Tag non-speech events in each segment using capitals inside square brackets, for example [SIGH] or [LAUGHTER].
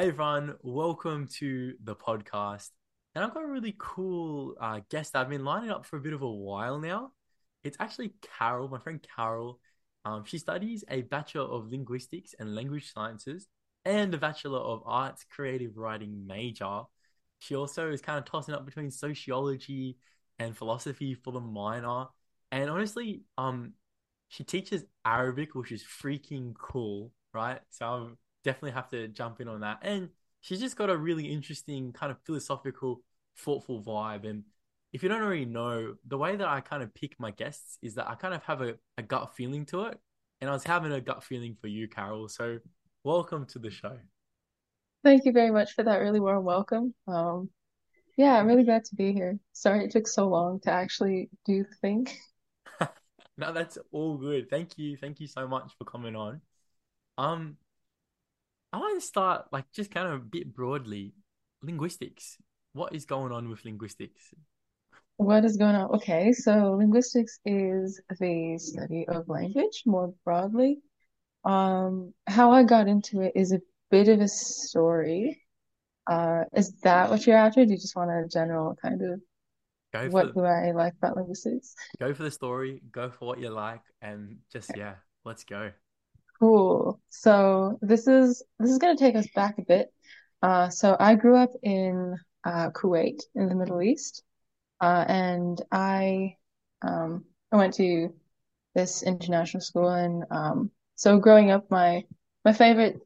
Hey everyone, welcome to the podcast. And I've got a really cool uh, guest I've been lining up for a bit of a while now. It's actually Carol, my friend Carol. Um, she studies a Bachelor of Linguistics and Language Sciences and a Bachelor of Arts Creative Writing major. She also is kind of tossing up between sociology and philosophy for the minor. And honestly, um, she teaches Arabic, which is freaking cool, right? So I'm definitely have to jump in on that. And she's just got a really interesting kind of philosophical, thoughtful vibe. And if you don't already know, the way that I kind of pick my guests is that I kind of have a, a gut feeling to it. And I was having a gut feeling for you, Carol. So welcome to the show. Thank you very much for that really warm welcome. Um, yeah, I'm really glad to be here. Sorry it took so long to actually do the thing. [LAUGHS] no, that's all good. Thank you. Thank you so much for coming on. Um, I want to start like just kind of a bit broadly, linguistics. What is going on with linguistics? What is going on? Okay, so linguistics is the study of language more broadly. Um, how I got into it is a bit of a story. Uh, is that what you're after? Do you just want a general kind of Go for what for do I like about linguistics? go for the story, go for what you like, and just yeah, let's go. Cool. So this is this is gonna take us back a bit. Uh, so I grew up in uh, Kuwait in the Middle East, uh, and I um, I went to this international school, and um, so growing up, my my favorite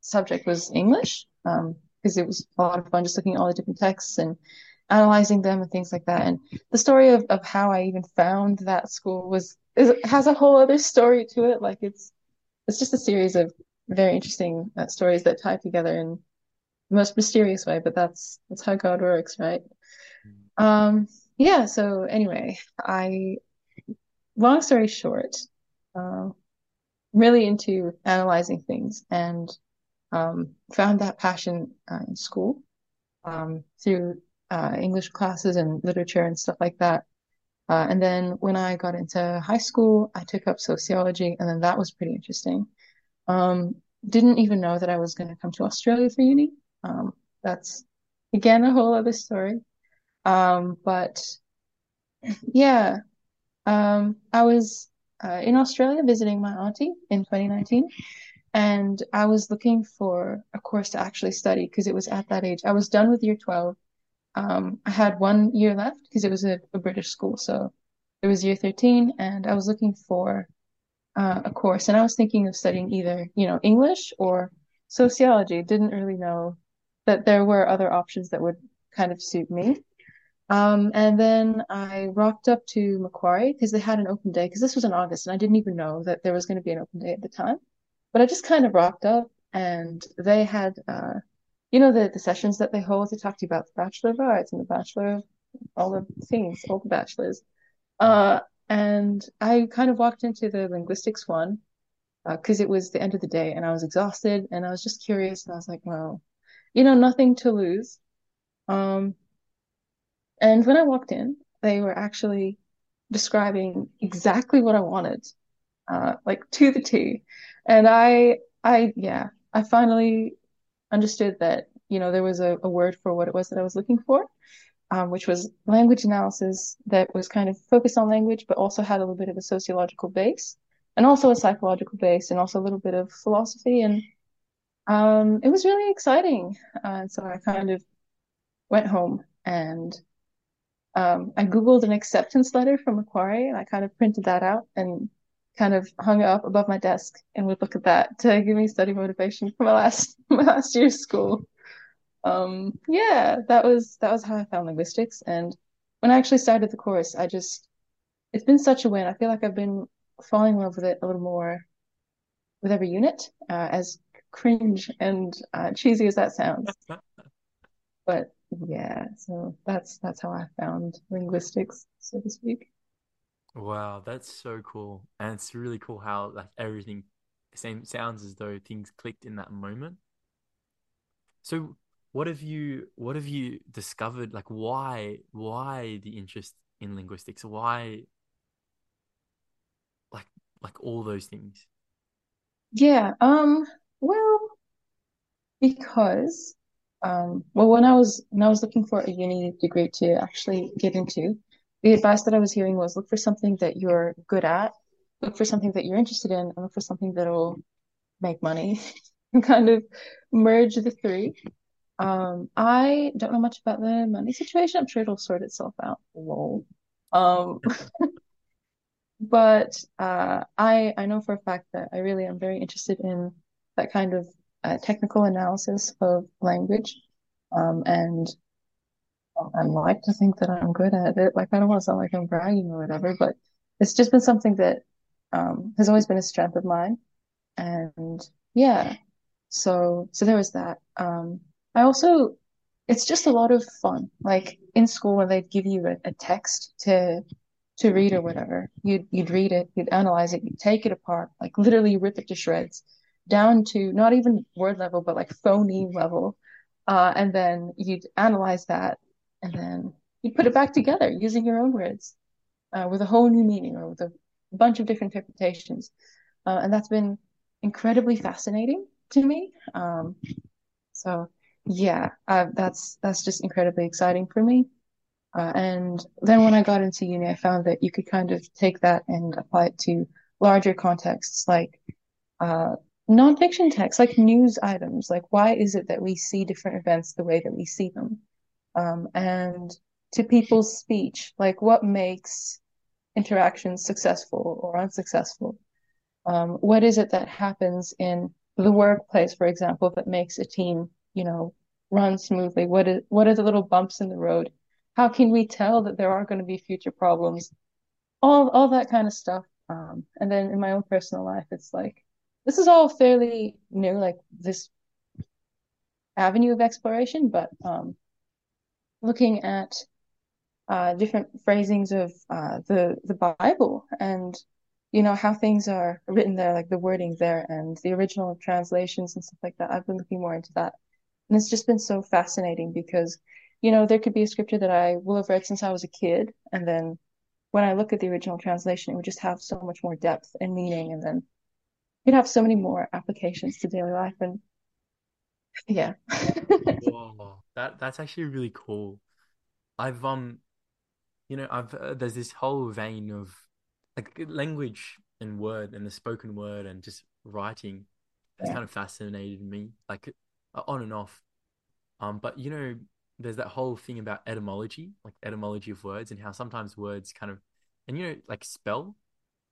subject was English, um, because it was a lot of fun just looking at all the different texts and analyzing them and things like that. And the story of of how I even found that school was is, has a whole other story to it. Like it's it's just a series of very interesting uh, stories that tie together in the most mysterious way, but that's that's how God works, right? Um, yeah, so anyway, I long story short, uh, really into analyzing things and um, found that passion uh, in school um, through uh, English classes and literature and stuff like that. Uh, and then when I got into high school, I took up sociology, and then that was pretty interesting. Um, didn't even know that I was going to come to Australia for uni. Um, that's again a whole other story. Um, but [CLEARS THROAT] yeah, um, I was uh, in Australia visiting my auntie in 2019, and I was looking for a course to actually study because it was at that age. I was done with year 12. Um, I had one year left because it was a, a British school, so it was year 13, and I was looking for uh, a course, and I was thinking of studying either, you know, English or sociology. Didn't really know that there were other options that would kind of suit me. Um, and then I rocked up to Macquarie because they had an open day because this was in August and I didn't even know that there was going to be an open day at the time. But I just kind of rocked up and they had, uh, you know, the, the sessions that they hold to talk to you about the Bachelor of Arts and the Bachelor of all the things, all the bachelors. Uh, and I kind of walked into the linguistics one because uh, it was the end of the day and I was exhausted and I was just curious and I was like, well, you know, nothing to lose. Um, and when I walked in, they were actually describing exactly what I wanted, uh, like to the T. And I, I, yeah, I finally understood that, you know, there was a, a word for what it was that I was looking for, um, which was language analysis that was kind of focused on language, but also had a little bit of a sociological base and also a psychological base and also a little bit of philosophy. And um, it was really exciting. Uh, so I kind of went home and um, I Googled an acceptance letter from Macquarie and I kind of printed that out and kind of hung it up above my desk and would look at that to give me study motivation for my last [LAUGHS] my last year of school. Um, yeah, that was that was how I found linguistics. And when I actually started the course, I just it's been such a win. I feel like I've been falling in love with it a little more with every unit, uh, as cringe and uh, cheesy as that sounds. [LAUGHS] But yeah, so that's that's how I found linguistics, so to speak. Wow, that's so cool. And it's really cool how like everything same sounds as though things clicked in that moment. So what have you what have you discovered like why why the interest in linguistics? Why like like all those things? Yeah, um, well, because um, well, when I was when I was looking for a uni degree to actually get into, the advice that I was hearing was look for something that you're good at, look for something that you're interested in, and look for something that'll make money, and [LAUGHS] kind of merge the three. Um, I don't know much about the money situation. I'm sure it'll sort itself out. Lol. Um, [LAUGHS] but uh, I I know for a fact that I really am very interested in that kind of uh, technical analysis of language. Um, and I like to think that I'm good at it. Like I don't want to sound like I'm bragging or whatever, but it's just been something that um, has always been a strength of mine. And yeah, so so there was that. Um, I also it's just a lot of fun. Like in school when they'd give you a, a text to to read or whatever, you'd you'd read it, you'd analyze it, you'd take it apart, like literally rip it to shreds, down to not even word level, but like phoneme level. Uh, and then you'd analyze that and then you'd put it back together using your own words uh, with a whole new meaning or with a bunch of different interpretations. Uh, and that's been incredibly fascinating to me. Um, so yeah, uh, that's that's just incredibly exciting for me. Uh, and then when I got into uni, I found that you could kind of take that and apply it to larger contexts, like uh, nonfiction text, like news items. Like, why is it that we see different events the way that we see them? Um, and to people's speech, like what makes interactions successful or unsuccessful? Um, what is it that happens in the workplace, for example, that makes a team, you know, run smoothly? What is what are the little bumps in the road? How can we tell that there are going to be future problems? All all that kind of stuff. Um, and then in my own personal life, it's like this is all fairly new, like this avenue of exploration, but um, looking at uh, different phrasings of uh, the the Bible and you know how things are written there, like the wording there and the original translations and stuff like that. I've been looking more into that, and it's just been so fascinating because you know there could be a scripture that I will have read since I was a kid, and then when I look at the original translation, it would just have so much more depth and meaning, and then you'd have so many more applications to daily life, and yeah. [LAUGHS] Whoa, that that's actually really cool. I've um, you know, I've uh, there's this whole vein of like language and word and the spoken word and just writing has Yeah. kind of fascinated me, like uh, on and off. Um, but you know, there's that whole thing about etymology, like etymology of words and how sometimes words kind of, and you know, like spell,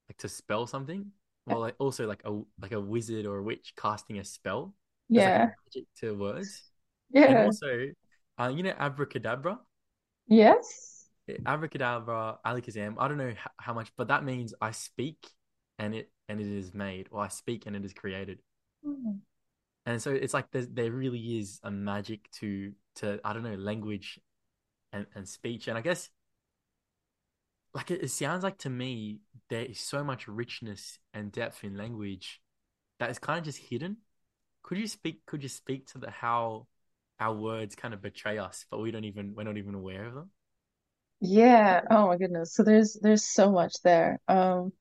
like to spell something, well, like also like a like a wizard or a witch casting a spell. Like Yeah. to words. yeah And also, uh, you know, abracadabra, Yes. abracadabra, alakazam. I don't know how, how much, but that means I speak and it and it is made, or I speak and it is created. Hmm. And so it's like there there really is a magic to to I don't know language and and speech. And I guess like it, it sounds like to me there is so much richness and depth in language that is kind of just hidden. Could you speak? Could you speak to the how our words kind of betray us, but we don't even we're not even aware of them? Yeah. Oh my goodness. So there's there's so much there. Um,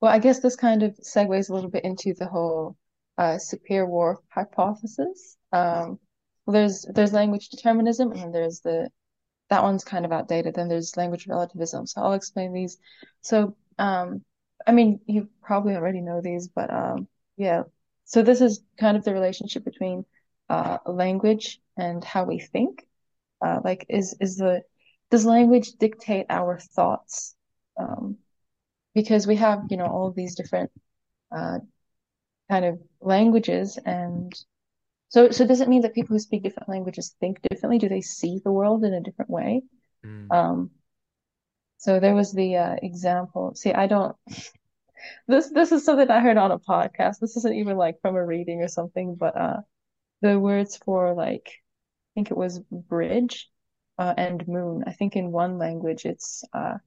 well, I guess this kind of segues a little bit into the whole uh Sapir-Whorf hypothesis. Um, well, there's there's language determinism and then there's the that one's kind of outdated. Then there's language relativism. So I'll explain these. So um, I mean, you probably already know these, but um, yeah. So this is kind of the relationship between uh language and how we think. Uh, like, is is the does language dictate our thoughts? Um, because we have, you know, all these different uh, kind of languages, and so so does it mean that people who speak different languages think differently? Do they see the world in a different way? Mm, Um, so there was the uh, example. See, I don't. This this is something I heard on a podcast. This isn't even like from a reading or something, but uh, the words for like I think it was bridge uh, and moon. I think in one language it's uh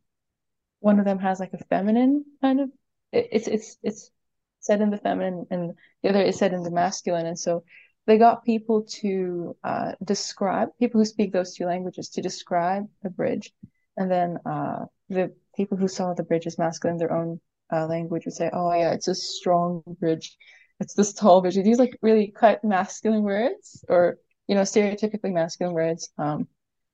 one of them has like a feminine kind of it, it's it's it's said in the feminine and the other is said in the masculine and so they got people to uh describe people who speak those two languages to describe the bridge and then uh the people who saw the bridge as masculine their own uh, language would say oh yeah it's a strong bridge it's this tall bridge. These like really quite masculine words or, you know, stereotypically masculine words. Um,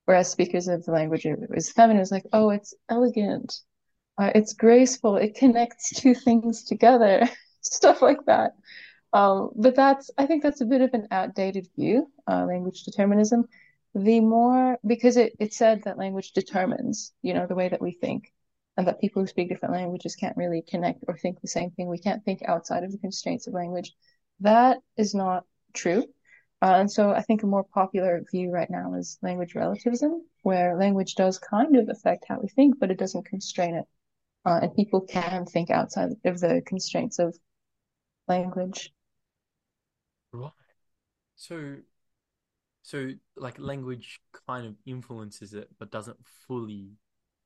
whereas speakers of the language it was feminine, was like, oh, it's elegant, uh, it's graceful, it connects two things together, [LAUGHS] stuff like that. Um, but that's, I think that's a bit of an outdated view, uh, language determinism. The more, because it, it said that language determines, you know, the way that we think, and that people who speak different languages can't really connect or think the same thing. We can't think outside of the constraints of language. That is not true. Uh, and so I think a more popular view right now is language relativism, where language does kind of affect how we think, but it doesn't constrain it. Uh, and people can think outside of the constraints of language. Right. So, so like language kind of influences it, but doesn't fully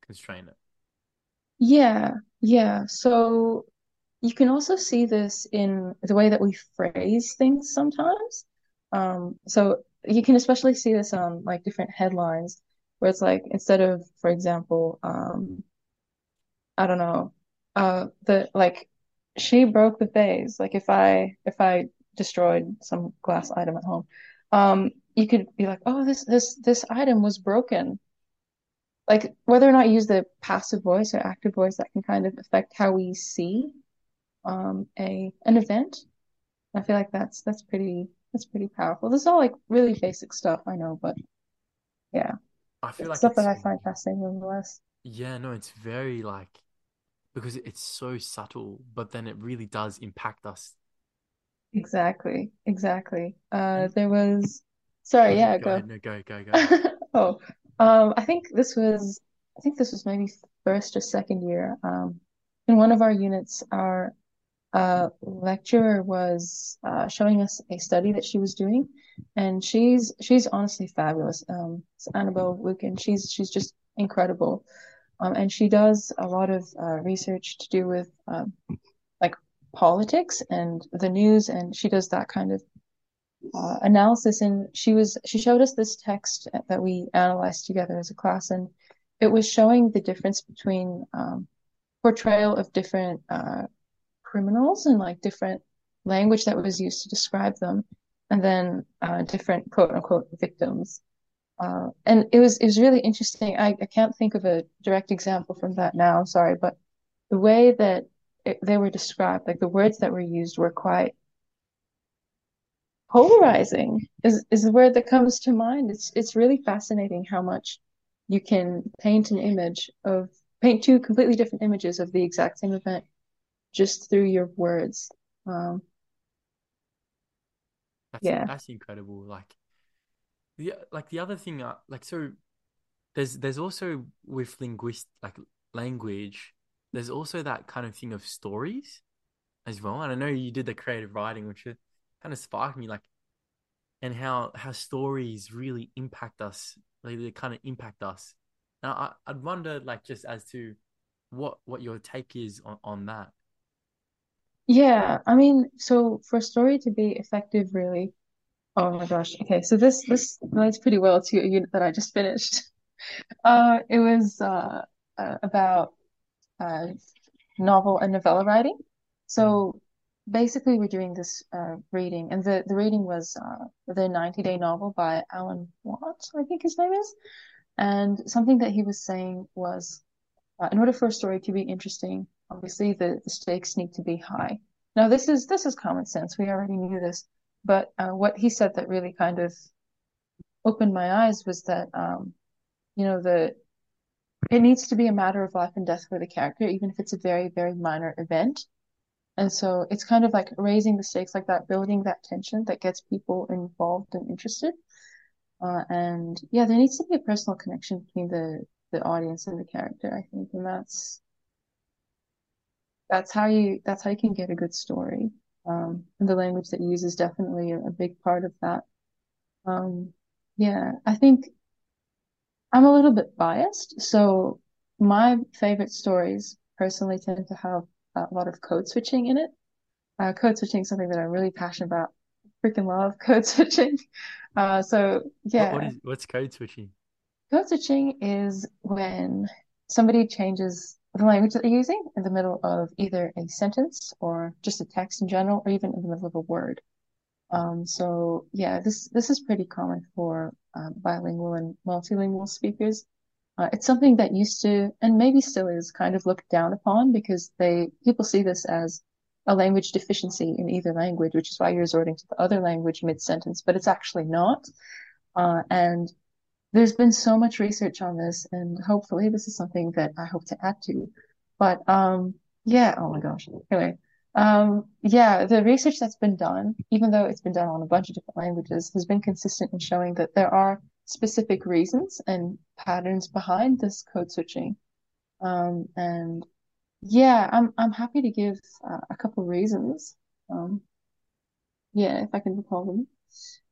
constrain it. Yeah, yeah. So you can also see this in the way that we phrase things sometimes. Um, so you can especially see this on like different headlines where it's like instead of, for example, um, I don't know, uh, the like she broke the vase. Like if I if I destroyed some glass item at home, um, you could be like, oh, this this this item was broken like whether or not you use the passive voice or active voice that can kind of affect how we see um a an event. I feel like that's that's pretty that's pretty powerful. This is all like really basic stuff, I know, but yeah, I feel it's like stuff that I find fascinating nonetheless. yeah, no, it's very like because it's so subtle, but then it really does impact us. Exactly, exactly. Uh, there was, sorry, ahead, yeah, go go. ahead, no, go, go, go. [LAUGHS] Oh, um, I think this was, I think this was maybe first or second year. Um, in one of our units, our uh, lecturer was uh, showing us a study that she was doing, and she's she's honestly fabulous. Um, it's Annabelle Lukin. She's she's just incredible, um, and she does a lot of uh, research to do with um, like politics and the news, and she does that kind of uh, analysis. And she was she showed us this text that we analyzed together as a class, and it was showing the difference between um, portrayal of different uh, criminals and like different language that was used to describe them, and then uh, different quote unquote victims. Uh, and it was it was really interesting. I, I can't think of a direct example from that now. Sorry, but the way that it, they were described, like the words that were used, were quite polarizing. Is is the word that comes to mind. It's it's really fascinating how much you can paint an image of paint two completely different images of the exact same event just through your words. Um, That's yeah. that's incredible. Like the like the other thing, uh, like so there's there's also with linguist like language, there's also that kind of thing of stories as well. And I know you did the creative writing, which kind of sparked me, like and how how stories really impact us, like they kind of impact us. Now I, I'd wonder, like, just as to what what your take is on on that. Yeah, I mean, so for a story to be effective, really, oh my gosh. Okay, so this this relates pretty well to a unit that I just finished. [LAUGHS] Uh, it was uh, uh about uh novel and novella writing. So basically, we're doing this uh reading, and the the reading was uh the 90 Day Novel by Alan Watts, I think his name is. And something that he was saying was Uh, in order for a story to be interesting, obviously the, the stakes need to be high. Now, this is this is common sense. We already knew this, but uh, what he said that really kind of opened my eyes was that um, you know the it needs to be a matter of life and death for the character, even if it's a very very minor event. And so it's kind of like raising the stakes like that, building that tension that gets people involved and interested. Uh, and yeah, there needs to be a personal connection between the the audience and the character, I think, and that's that's how you that's how you can get a good story. Um, and the language that you use is definitely a, a big part of that. Um, yeah, I think I'm a little bit biased, so my favorite stories personally tend to have a lot of code switching in it. Uh, code switching is something that I'm really passionate about. Freaking love [LAUGHS] code switching. Uh, so What what yeah, what's code switching? code switching is when somebody changes the language that you're using in the middle of either a sentence or just a text in general, or even in the middle of a word. Um, so yeah, this this is pretty common for uh, bilingual and multilingual speakers. Uh, it's something that used to, and maybe still is, kind of looked down upon because they people see this as a language deficiency in either language, which is why you're resorting to the other language mid-sentence, but it's actually not. Uh, and there's been so much research on this, and hopefully this is something that I hope to add to. But um, yeah, oh my gosh. Anyway, um, yeah, the research that's been done, even though it's been done on a bunch of different languages, has been consistent in showing that there are specific reasons and patterns behind this code switching. Um, and yeah, I'm I'm happy to give uh, a couple reasons. Um, yeah, if I can recall them.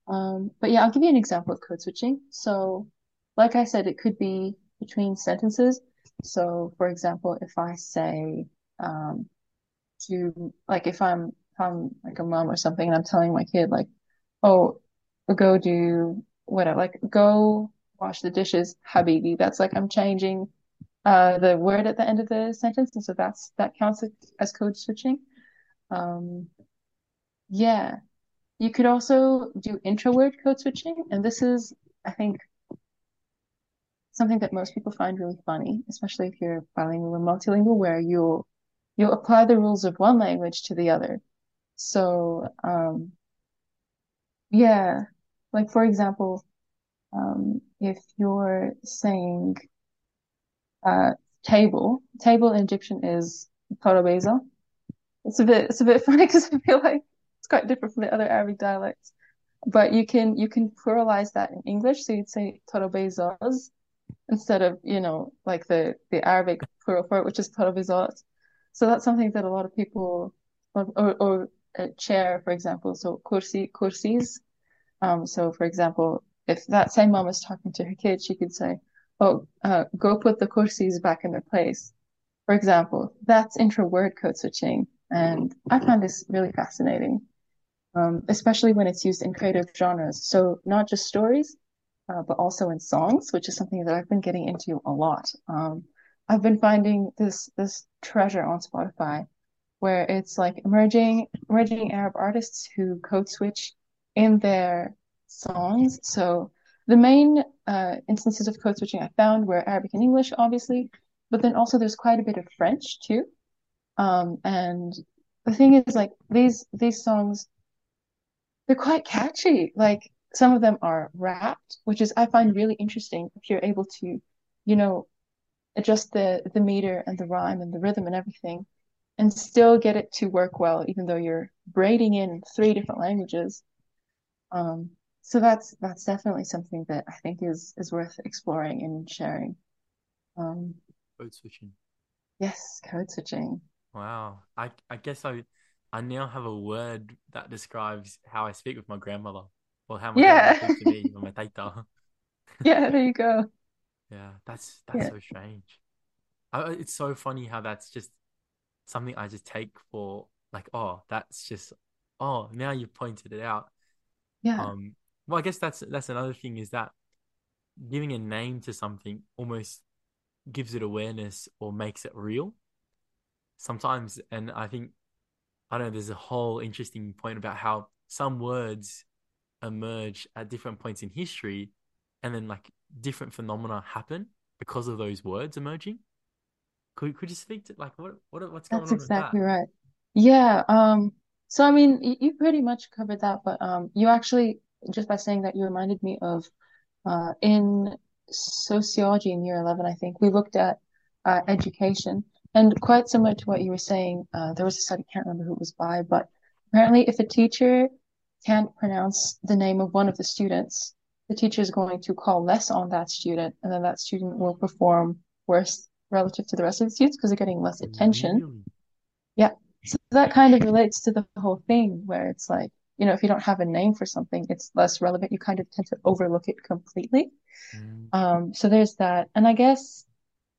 Um, but yeah, I'll give you an example of code switching. So, like I said, it could be between sentences. So, for example, if I say um, to like if I'm if I'm like a mom or something and I'm telling my kid like, oh, go do whatever, like go wash the dishes, habibi. That's like I'm changing uh the word at the end of the sentence, and so that's that counts as code switching. Um, yeah, you could also do intra-word code switching, and this is, I think, something that most people find really funny, especially if you're bilingual or multilingual, where you'll you'll apply the rules of one language to the other. So, um, yeah, like for example, um, if you're saying uh, table, table in Egyptian is tarabeza. It's a bit it's a bit [LAUGHS] funny because I feel like it's quite different from the other Arabic dialects. But you can you can pluralize that in English, so you'd say tarabezas instead of you know like the the Arabic plural for it, which is tarabezat. So that's something that a lot of people, or, or, chair, for example, so kursi, kursis. Um, so for example, if that same mom is talking to her kid, she could say, oh, uh, go put the kursis back in their place. For example, that's intra-word code switching. And I find this really fascinating, um, especially when it's used in creative genres. So not just stories, uh, but also in songs, which is something that I've been getting into a lot. Um, I've been finding this this treasure on Spotify where it's like emerging emerging Arab artists who code switch in their songs. So the main uh, instances of code switching I found were Arabic and English, obviously, but then also there's quite a bit of French too. Um, and the thing is, like these these songs, they're quite catchy. Like some of them are rapped, which is I find really interesting if you're able to, you know, adjust the the meter and the rhyme and the rhythm and everything and still get it to work well even though you're braiding in three different languages um so that's that's definitely something that I think is is worth exploring and sharing um Code switching. yes code switching Wow. I I guess I I now have a word that describes how I speak with my grandmother or how my grandmother yeah speaks to me, or my [LAUGHS] yeah there you go Yeah, that's that's yeah so strange. I, it's so funny how that's just something I just take for like, oh, that's just, oh, now you've pointed it out. Yeah Um, well, I guess that's that's another thing is that giving a name to something almost gives it awareness or makes it real sometimes. And I think I don't know, there's a whole interesting point about how some words emerge at different points in history, and then like different phenomena happen because of those words emerging. Could could you speak to like what what what's going That's on with that? exactly right. Yeah, um, so I mean, you, you pretty much covered that, but um, you actually just by saying that you reminded me of uh, in sociology in year 11, I think we looked at uh, education, and quite similar to what you were saying, uh, there was a study, i can't remember who it was by, but apparently, if a teacher can't pronounce the name of one of the students, the teacher is going to call less on that student, and then that student will perform worse relative to the rest of the students because they're getting less attention. Really? Yeah. So that kind of relates to the whole thing where it's like, you know, if you don't have a name for something, it's less relevant. You kind of tend to overlook it completely. Mm, Um, so there's that. And I guess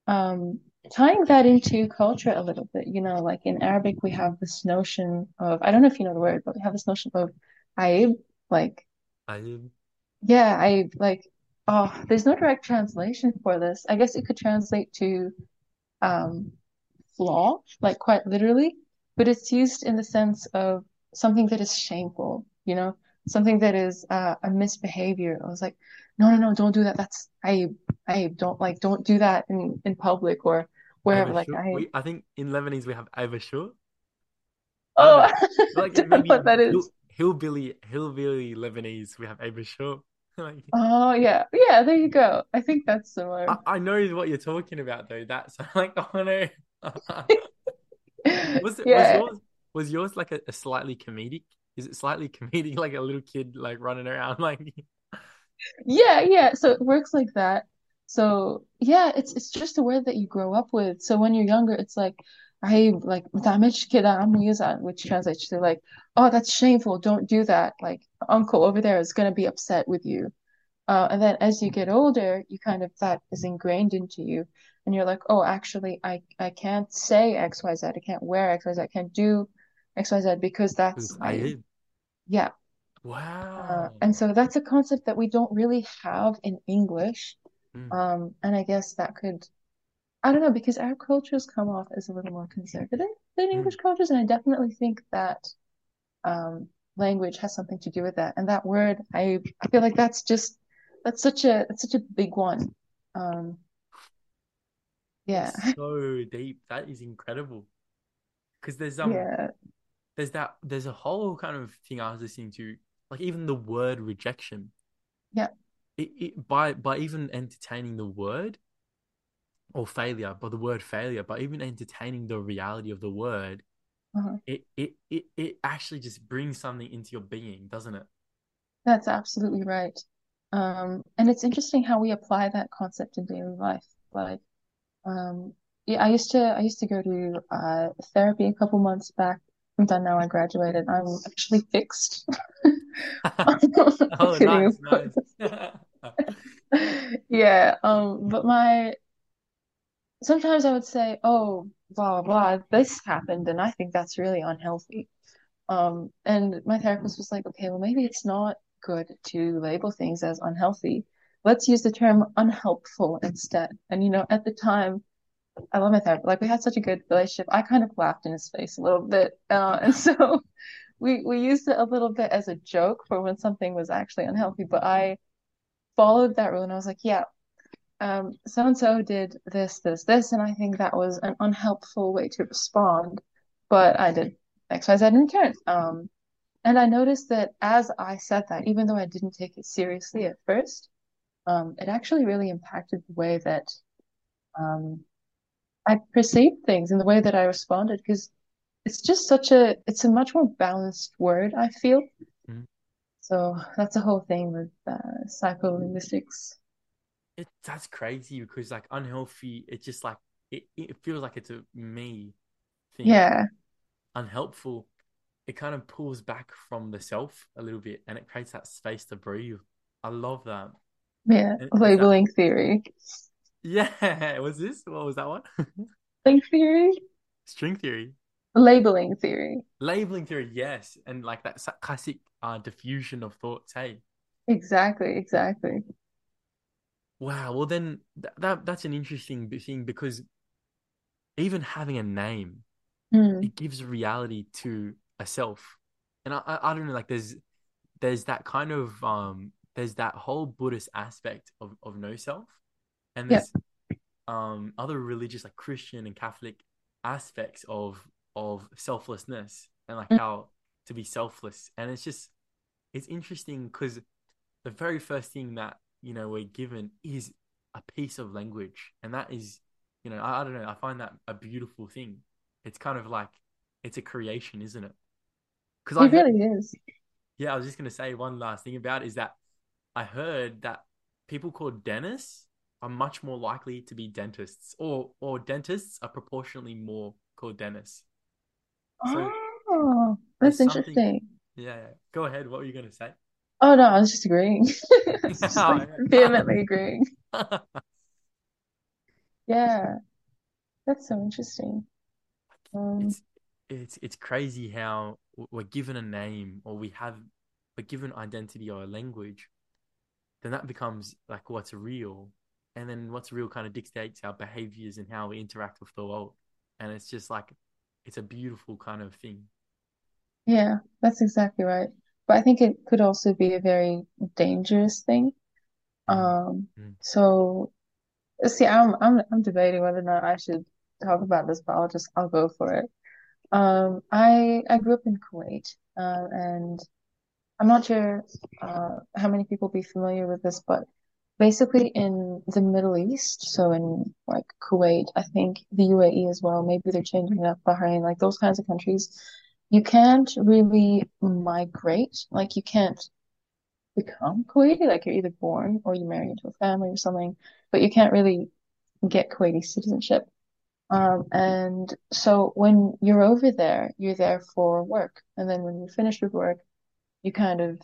um, tying that into culture a little bit, you know, like in Arabic, we have this notion of, I don't know if you know the word, but we have this notion of aib, like, I yeah, I like, oh, there's no direct translation for this. I guess it could translate to um, flaw, like quite literally, but it's used in the sense of something that is shameful, you know, something that is uh, a misbehavior. I was like, no, no, no, don't do that. That's I, I don't like, don't do that in in public or wherever. Like I, We I think in Lebanese we have Abashur. Oh. I [LAUGHS] Like don't know what that hill, is. hillbilly hillbilly Lebanese we have. [LAUGHS] Like Oh yeah, yeah. There you go. I think that's I, similar. I know what you're talking about though. That's [LAUGHS] like oh no. [LAUGHS] Was it was yours was yours like a, a slightly comedic? Is it slightly [LAUGHS] comedic like a little kid like running around [LAUGHS] like yeah, yeah. So it works like that. So yeah, it's it's just a word that you grow up with. So when you're younger, it's like I like damage kid I'm usually which translates to like, oh, that's shameful. Don't do that. Like uncle over there is gonna be upset with you. Uh, and then as you get older, you kind of that is ingrained into you, and you're like, oh, actually, I I can't say X, Y, Z. I can't wear X, Y, Z. I can't do X, Y, Z because that's I Ayib. yeah. Uh, Wow. and so that's a concept that we don't really have in English. Mm, Um, and I guess that could, I don't know, because our cultures come off as a little more conservative than mm. English cultures, and I definitely think that um, language has something to do with that. And that word, I I feel like that's just that's such a that's such a big one. Um, yeah, so deep. That is incredible. Because there's um yeah, there's that there's a whole kind of thing I was listening to, like even the word rejection. yeah, It, it by by even entertaining the word or failure, by the word failure, by even entertaining the reality of the word, uh-huh. it it it, it actually just brings something into your being, doesn't it? That's absolutely right. Um, and it's interesting how we apply that concept in daily life. Like, um, yeah, I used to I used to go to uh, therapy a couple months back. I'm done now. I graduated. I'm actually fixed. [LAUGHS] [LAUGHS] Oh, nice, nice. [LAUGHS] Yeah, um, but my sometimes I would say, oh, blah blah, blah, this happened, and I think that's really unhealthy. Um, and my therapist was like, okay, well, maybe it's not good to label things as unhealthy. Let's use the term unhelpful instead. And you know, at the time, I love my therapist. Like we had such a good relationship. I kind of laughed in his face a little bit, uh, and [LAUGHS] so we we used it a little bit as a joke for when something was actually unhealthy. But I followed that rule, and I was like, yeah, um, so and so did this, this, this, and I think that was an unhelpful way to respond. But I did X, Y, Z in return. Um, and I noticed that as I said that, even though I didn't take it seriously at first, um, it actually really impacted the way that um, I perceived things and the way that I responded because it's just such a it's a much more balanced word, I feel. Mm. So that's the whole thing with uh, psycholinguistics. It that's crazy because like unhealthy, it's just like it, it feels like it's a me thing. Yeah, Unhelpful, it kind of pulls back from the self a little bit and it creates that space to breathe. I love that. Yeah, is that labeling theory. yeah, [LAUGHS] was this? What was that one? [LAUGHS] Labeling theory? String theory. Labeling theory. Labeling theory, yes. And like that classic uh diffusion of thoughts, hey. Exactly, exactly. Wow, well then th that that's an interesting thing because even having a name, Mm, it gives reality to a self. And I, I I don't know, like there's there's that kind of um there's that whole Buddhist aspect of of no self, and there's um other religious like Christian and Catholic aspects of of selflessness and like mm, how to be selfless. And it's just it's interesting because the very first thing that you know we're given is a piece of language, and that is you know I, I don't know I find that a beautiful thing. It's kind of like it's a creation, isn't it? Because I it heard really is. yeah, I was just gonna say one last thing about it is that I heard that people called Dennis are much more likely to be dentists, or or dentists are proportionally more called Dennis. So Oh, that's interesting. Yeah, yeah. Go ahead. What were you gonna say? Oh no, I was just agreeing. [LAUGHS] [LAUGHS] [LAUGHS] Just like vehemently agreeing. yeah. Yeah, that's so interesting. Um, It's it's it's crazy how we're given a name or we have we're given identity or a language, then that becomes like what's real, and then what's real kind of dictates our behaviors and how we interact with the world. and it's just like it's a beautiful kind of thing. Yeah, that's exactly right. But I think it could also be a very dangerous thing. Mm, Um, mm, so see, I'm I'm I'm debating whether or not I should talk about this, but I'll just I'll go for it. Um, I I grew up in Kuwait, uh, and I'm not sure uh, how many people be familiar with this, but basically in the Middle East, so in like Kuwait, I think the UAE as well, maybe they're changing it up, Bahrain, like those kinds of countries, you can't really migrate. Like you can't become Kuwaiti, like you're either born or you marry into a family or something, but you can't really get Kuwaiti citizenship. Um, and so when you're over there, you're there for work. And then when you finish with work, you kind of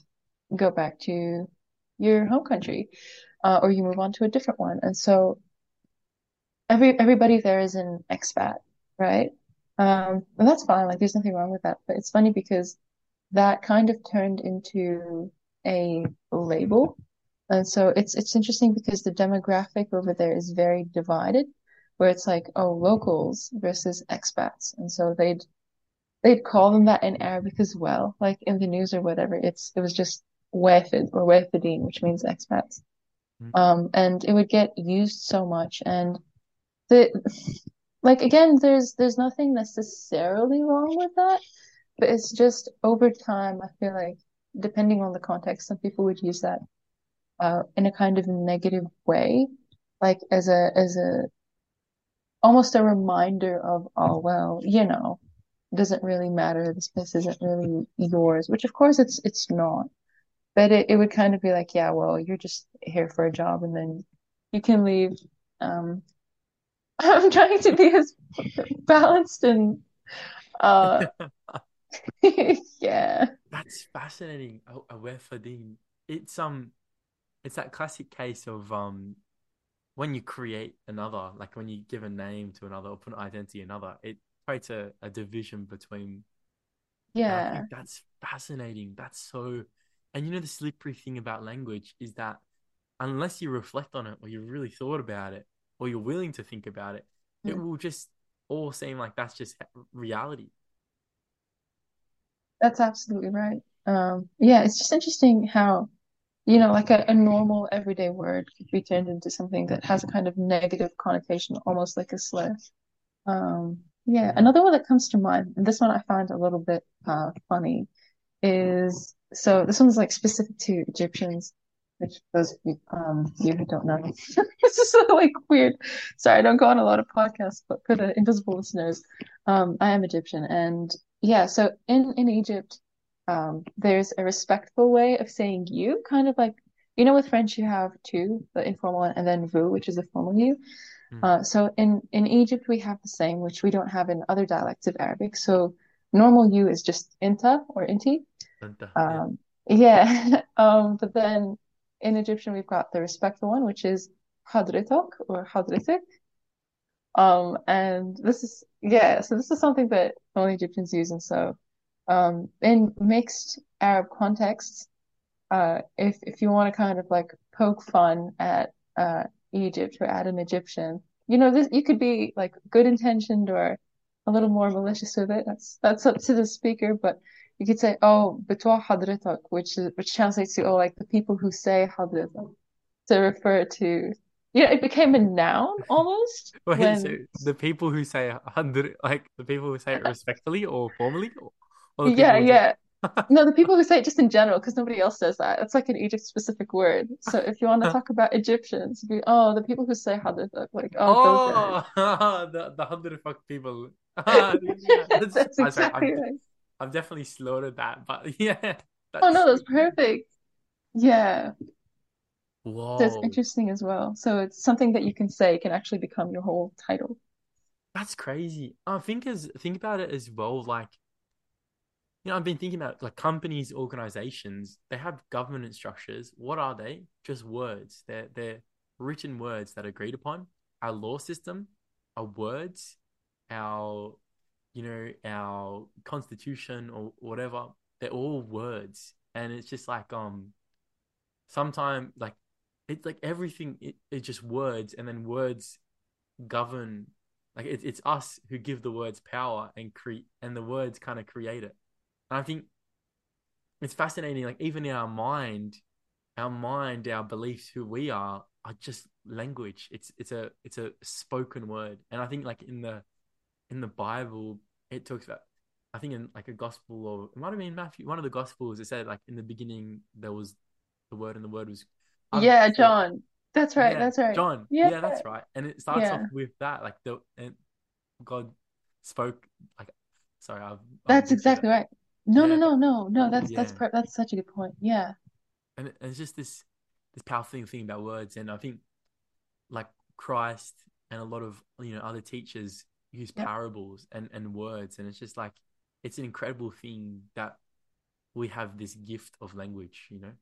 go back to your home country, uh, or you move on to a different one. And so every everybody there is an expat, right? Um, and that's fine. Like there's nothing wrong with that. But it's funny because that kind of turned into a label. And so it's it's interesting because the demographic over there is very divided, where it's like, oh, locals versus expats. And so they'd they'd call them that in Arabic as well, like in the news or whatever. It's it was just wafid or wafidin, which means expats. mm. Um, and it would get used so much. And the like again, there's there's nothing necessarily wrong with that, but it's just over time, I feel like depending on the context, some people would use that uh in a kind of negative way, like as a as a almost a reminder of, oh well, you know, doesn't really matter. This place isn't really yours, which of course it's it's not. But it, it would kind of be like, yeah, well, you're just here for a job and then you can leave. Um, [LAUGHS] I'm trying to be as [LAUGHS] balanced and uh [LAUGHS] yeah. That's fascinating. A, a Wefadin. It's um, it's that classic case of um, when you create another, like when you give a name to another or put an identity another, it creates a, a division between. Yeah. that's fascinating. That's so, and you know the slippery thing about language is that unless you reflect on it or you've really thought about it or you're willing to think about it, it Mm. will just all seem like that's just reality. That's absolutely right. Um yeah, it's just interesting how, you know, like a, a normal everyday word could be turned into something that has a kind of negative connotation, almost like a slur. Um, yeah, another one that comes to mind, and this one I find a little bit uh funny, is so this one's like specific to Egyptians, which those of you, um you who don't know, [LAUGHS] this is so like weird. Sorry, I don't go on a lot of podcasts, but for the invisible listeners, um, I am Egyptian, and yeah, so in in Egypt, um, there's a respectful way of saying you, kind of like you know with French you have tu, the informal one, and then vous, which is a formal you. Mm, Uh, so in in Egypt we have the same, which we don't have in other dialects of Arabic. So normal you is just inta or inti. and, uh, yeah. Um, yeah. [LAUGHS] Um, but then in Egyptian we've got the respectful one, which is hadritok or hadritik. Um, and this is yeah, so this is something that only Egyptians use, and so um, in mixed Arab contexts, uh, if if you want to kind of like poke fun at uh Egypt or Adam Egyptian. You know, this you could be like good intentioned or a little more malicious with it. That's that's up to the speaker, but you could say, "Oh, betwa hadratak," which is, which translates to "Oh, like the people who say hadratak," to refer to. You know, it became a noun almost. [LAUGHS] Wait, when... so the people who say hadr, like the people who say it [LAUGHS] respectfully or formally, or, or yeah, yeah no, the [LAUGHS] people who say it just in general, because nobody else says that. It's like an Egypt specific word. So if you want to talk about Egyptians, be, oh, the people who say Haditha, like, oh, oh [LAUGHS] the, the hundred fuck people. [LAUGHS] that's, that's exactly sorry, I'm, right. I'm definitely slow that, but yeah. Oh, no, that's perfect. Yeah. Whoa. That's interesting as well. So it's something that you can say can actually become your whole title. That's crazy. I think as think about it as well, like you know, I've been thinking about like companies, organizations, they have governance structures. What are they? Just words. They're they're written words that are agreed upon. Our law system our words. Our, you know, our constitution or whatever, they're all words. And it's just like um sometimes like it's like everything it, just words and then words govern Like it's it's us who give the words power and create, and the words kind of create it. And I think it's fascinating. Like even in our mind, our mind, our beliefs, who we are, are just language. It's it's a it's a spoken word. And I think like in the in the Bible, it talks about. I think in like a gospel or it might have been Matthew, one of the gospels. It said like in the beginning there was the word, and the word was. I'm Yeah, John. That's right. yeah, That's right. John. Yeah. Yeah. that's right. And it starts Yeah. off with that, like the and God spoke. Like, sorry, I've, I've That's exactly it. right. No, no, Yeah, no, no, no. That's that's Yeah. per that's such a good point. Yeah. and, and it's just this this powerful thing about words. And I think like Christ and a lot of you know other teachers use Yep. parables and and words, and it's just like it's an incredible thing that we have this gift of language. You know.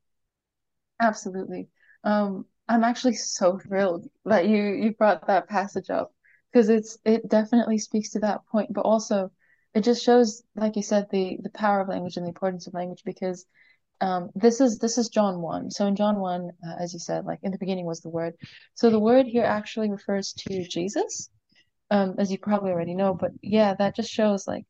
Absolutely. Um, I'm actually so thrilled that you you brought that passage up because it's it definitely speaks to that point, but also it just shows, like you said, the the power of language and the importance of language because um, this is this is John 1. So in John 1, uh, as you said, like in the beginning was the Word. So the Word here actually refers to Jesus, um, as you probably already know. But yeah, that just shows like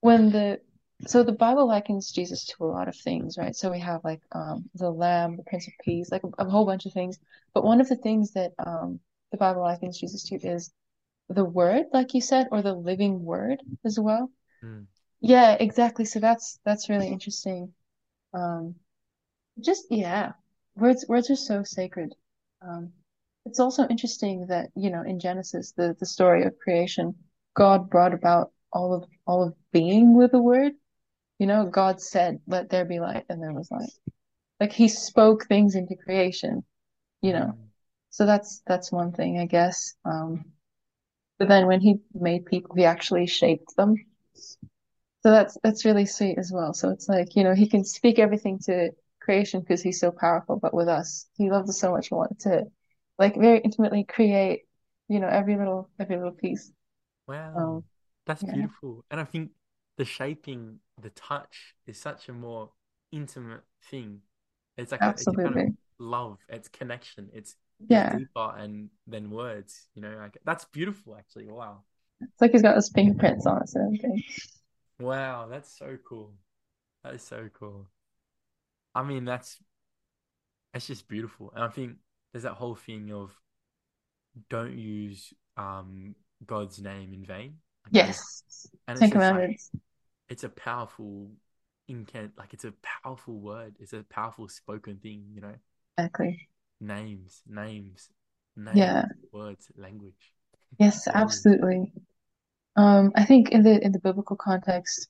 when the so the Bible likens Jesus to a lot of things, right? So we have like um the Lamb, the Prince of Peace, like a, a whole bunch of things. But one of the things that um the Bible likens Jesus to is the Word, like you said, or the living Word as well. Mm. Yeah, exactly. So that's that's really interesting. Um, just yeah, words words are so sacred. Um, it's also interesting that, you know, in Genesis, the the story of creation, God brought about all of all of being with a word. You know, God said, "Let there be light," and there was light. Like he spoke things into creation, you know. Mm. So that's that's one thing, I guess. Um, but then when he made people, he actually shaped them. So that's that's really sweet as well. So it's like, you know, he can speak everything to creation because he's so powerful, but with us, he loves us so much more to like very intimately create, you know, every little every little piece. Wow, Um, that's yeah. beautiful. And I think the shaping, the touch is such a more intimate thing. It's like a, it's a kind of love, it's connection, it's Yeah. deeper and than words, you know, like that's beautiful actually. Wow. It's like he's got his fingerprints on it everything. Wow, that's so cool. That is so cool. I mean, that's it's just beautiful. And I think there's that whole thing of don't use um God's name in vain. Yes. and Ten it's like it's a powerful incant like it's a powerful word. It's a powerful spoken thing, you know. Exactly. Names, names, Yeah. words, language. Yes, absolutely. Um, I think in the in the biblical context,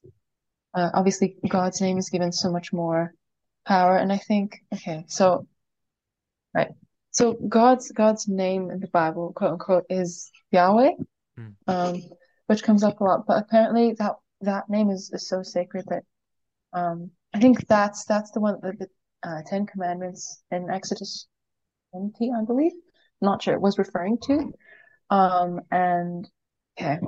uh, obviously God's name is given so much more power, and I think okay, so right, so God's God's name in the Bible, quote unquote, is Yahweh, Mm. um, which comes up a lot, but apparently that that name is, is so sacred that um, I think that's that's the one that the uh, Ten Commandments in Exodus 20, I believe, not sure, it was referring to. Um, and okay.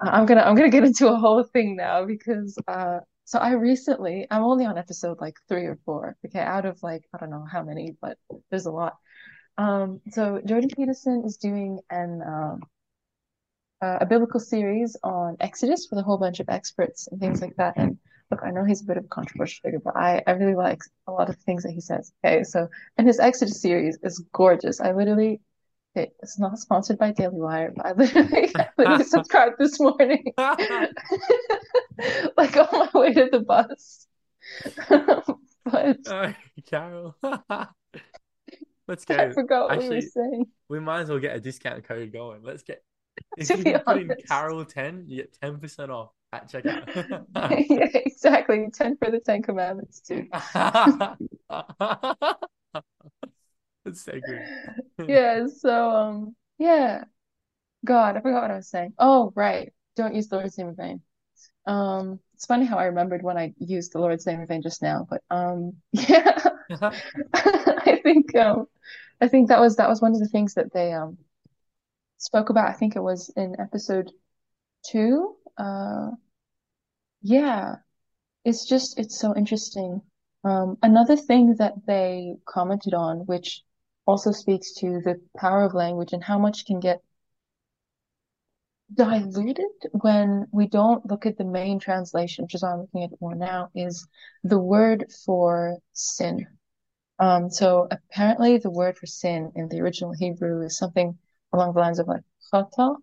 I'm gonna I'm gonna get into a whole thing now because uh so I recently I'm only on episode like three or four, okay, out of like I don't know how many, but there's a lot. Um so Jordan Peterson is doing an um uh, a biblical series on Exodus with a whole bunch of experts and things like that. And look, I know he's a bit of a controversial figure, but I, I really like a lot of things that he says. Okay, so and his Exodus series is gorgeous. I literally it's not sponsored by Daily Wire, but I literally, [LAUGHS] I literally [LAUGHS] subscribed this morning, [LAUGHS] like on my way to the bus. But Oh, Carol. Let's go. I go. forgot what we were saying. we might as well get a discount code going. Let's get if To you be put in. Carol 10, you get 10% off at checkout. [LAUGHS] Yeah, exactly. 10 for the Ten Commandments too. [LAUGHS] That's so good. [LAUGHS] Yeah, so um yeah. God, I forgot what I was saying. Oh, right. Don't use the Lord's name in vain. Um, it's funny how I remembered when I used the Lord's name in vain just now, but um yeah. I think um I think that was that was one of the things that they um spoke about. I think it was in episode two. Uh yeah, it's just it's so interesting. Um another thing that they commented on, which also speaks to the power of language and how much can get diluted when we don't look at the main translation, which is why I'm looking at it more now, is the word for sin. Um, so apparently the word for sin in the original Hebrew is something along the lines of like chata.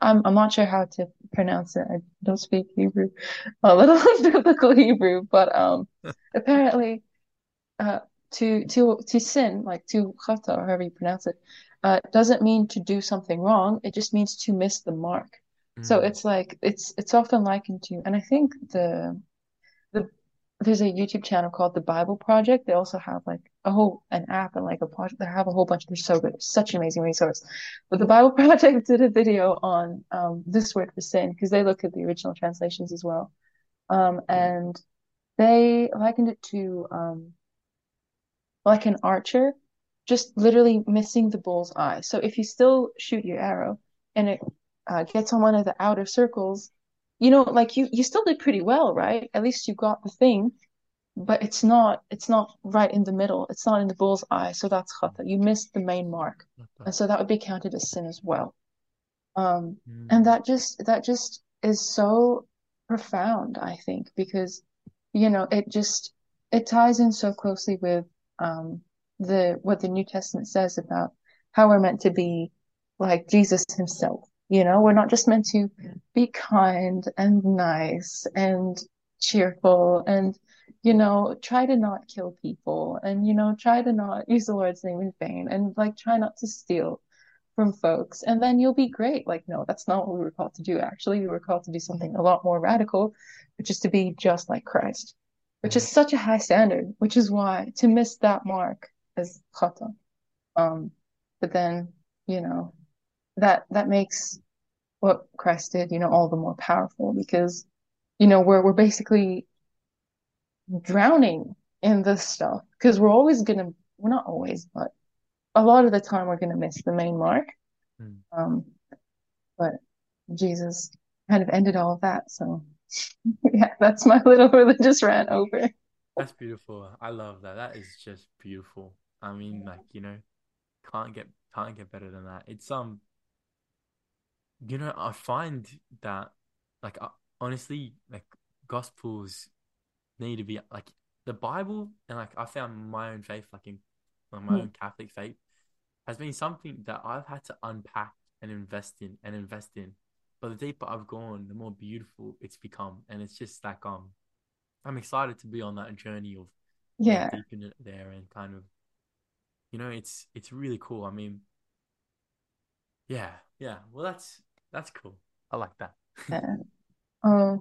I'm I'm not sure how to pronounce it. I don't speak Hebrew, a little [LAUGHS] biblical Hebrew, but um, [LAUGHS] apparently, uh, to to to sin, like to chata, or however you pronounce it, uh, doesn't mean to do something wrong. It just means to miss the mark. So Mm, it's like it's it's often likened to, and I think the the there's a YouTube channel called The Bible Project. They also have like a whole an app and like a project. They have a whole bunch. They're so good. Such an amazing resource. But the Bible [LAUGHS] Project did a video on um, this word for sin because they look at the original translations as well. Um, and they likened it to um, like an archer just literally missing the bull's eye. So if you still shoot your arrow and it uh, gets on one of the outer circles, you know, like you you still did pretty well, right? At least you got the thing but it's not it's not right in the middle. It's not in the bull's eye, so that's khata. You missed the main mark, and so that would be counted as sin as well. Um, and mm, that just that just is so profound, I think, because you know it just it ties in so closely with um the what the New Testament says about how we're meant to be like Jesus himself. You know, we're not just meant to be kind and nice and cheerful and you know try to not kill people and you know try to not [LAUGHS] use the Lord's name in vain and like try not to steal from folks, and then you'll be great. Like, no, that's not what we were called to do. Actually, we were called to do something a lot more radical, which is to be just like Christ, which is such a high standard, which is why to miss that mark is khata. Um, but then, you know, that that makes what Christ did, you know, all the more powerful because, you know, we're we're basically drowning in this stuff because we're always gonna, we're not always, but a lot of the time we're gonna miss the main mark. mm. Um, but Jesus kind of ended all of that. So [LAUGHS] yeah, that's my little religious rant over. That's beautiful. I love that. That is just beautiful. I mean, like, you know, can't get can't get better than that. It's um, you know, I find that like uh, honestly, like gospels need to be like the Bible and like I found my own faith, like in like, my Hmm. own Catholic faith, has been something that I've had to unpack and invest in and invest in. But the deeper I've gone, the more beautiful it's become. And it's just like um I'm excited to be on that journey of Yeah. deep in it there and kind of you know, it's it's really cool. I mean, yeah, yeah. Well that's that's cool. I like that. yeah. [LAUGHS]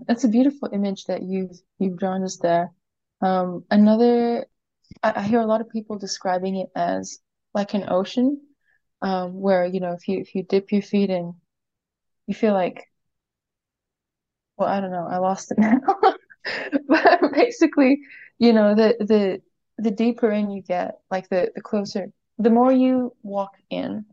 It's a beautiful image that you've you've drawn us there. Um, another, I, I hear a lot of people describing it as like an ocean, um, where you know if you if you dip your feet in, you feel like, well, I don't know, I lost it now. [LAUGHS] But basically, you know, the the the deeper in you get, like the the closer, the more you walk in,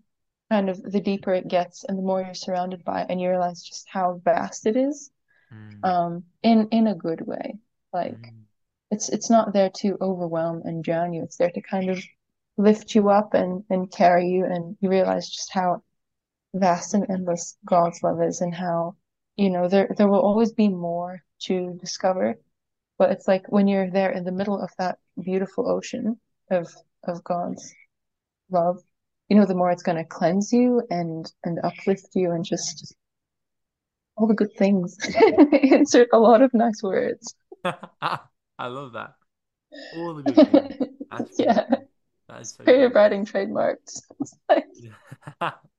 kind of the deeper it gets, and the more you're surrounded by, it, and you realize just how vast it is, Mm, um, in in a good way. Like mm, it's it's not there to overwhelm and drown you. It's there to kind of lift you up and and carry you, and you realize just how vast and endless God's love is, and how, you know, there there will always be more to discover. But it's like when you're there in the middle of that beautiful ocean of of God's love, you know, the more it's going to cleanse you and and uplift you and just all the good things. [LAUGHS] Insert a lot of nice words. [LAUGHS] I love that. All the good things. That's [LAUGHS] Yeah. That is so creative beautiful. writing trademarked. Like,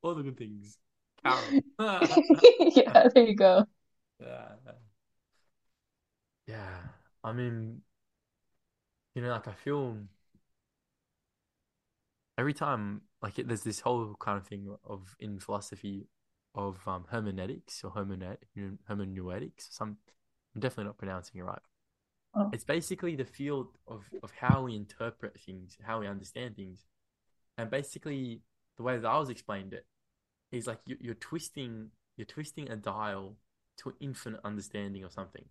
All the good things. Yeah, there you go. Yeah. Yeah. I mean, you know, like I feel every time like it, there's this whole kind of thing of in philosophy of um hermeneutics or hermeneut hermeneutics. Some I'm definitely not pronouncing it right. Oh, It's basically the field of of how we interpret things, how we understand things. And basically the way that I was explained it is like you, you're twisting you're twisting a dial to an infinite understanding of something.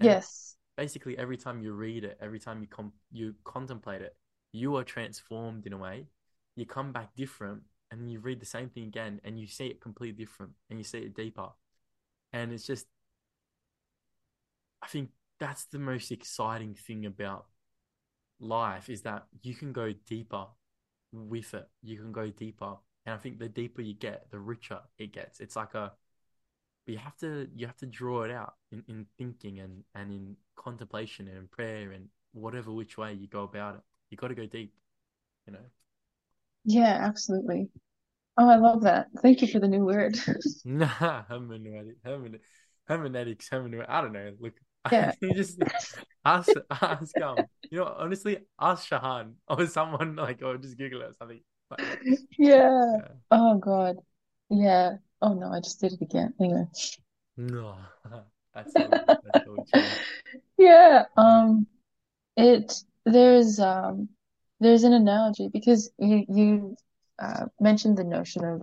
And yes. basically every time you read it, every time you com you contemplate it, you are transformed in a way. You come back different, and you read the same thing again, and you see it completely different, and you see it deeper. and it's just I think that's the most exciting thing about life is that you can go deeper with it. You can go deeper. And I think the deeper you get, the richer it gets. It's like a you have to you have to draw it out in, in thinking and, and in contemplation and in prayer and whatever which way you go about it. You gotta go deep, you know. Yeah, absolutely. Oh, I love that. Thank you for the new word. [LAUGHS] [LAUGHS] Nah, hermeneutic, hermeneutic, hermeneutics, hermeneutic. I don't know. Look, [LAUGHS] Yeah. you just ask, ask, um, you know, honestly, ask Shahan or someone like, or just Google it or something. But Yeah. yeah, Oh God. Yeah. Oh no, I just did it again. Anyway. no, that's so. That's so. Yeah. Um, it there's um there's an analogy because you you uh mentioned the notion of,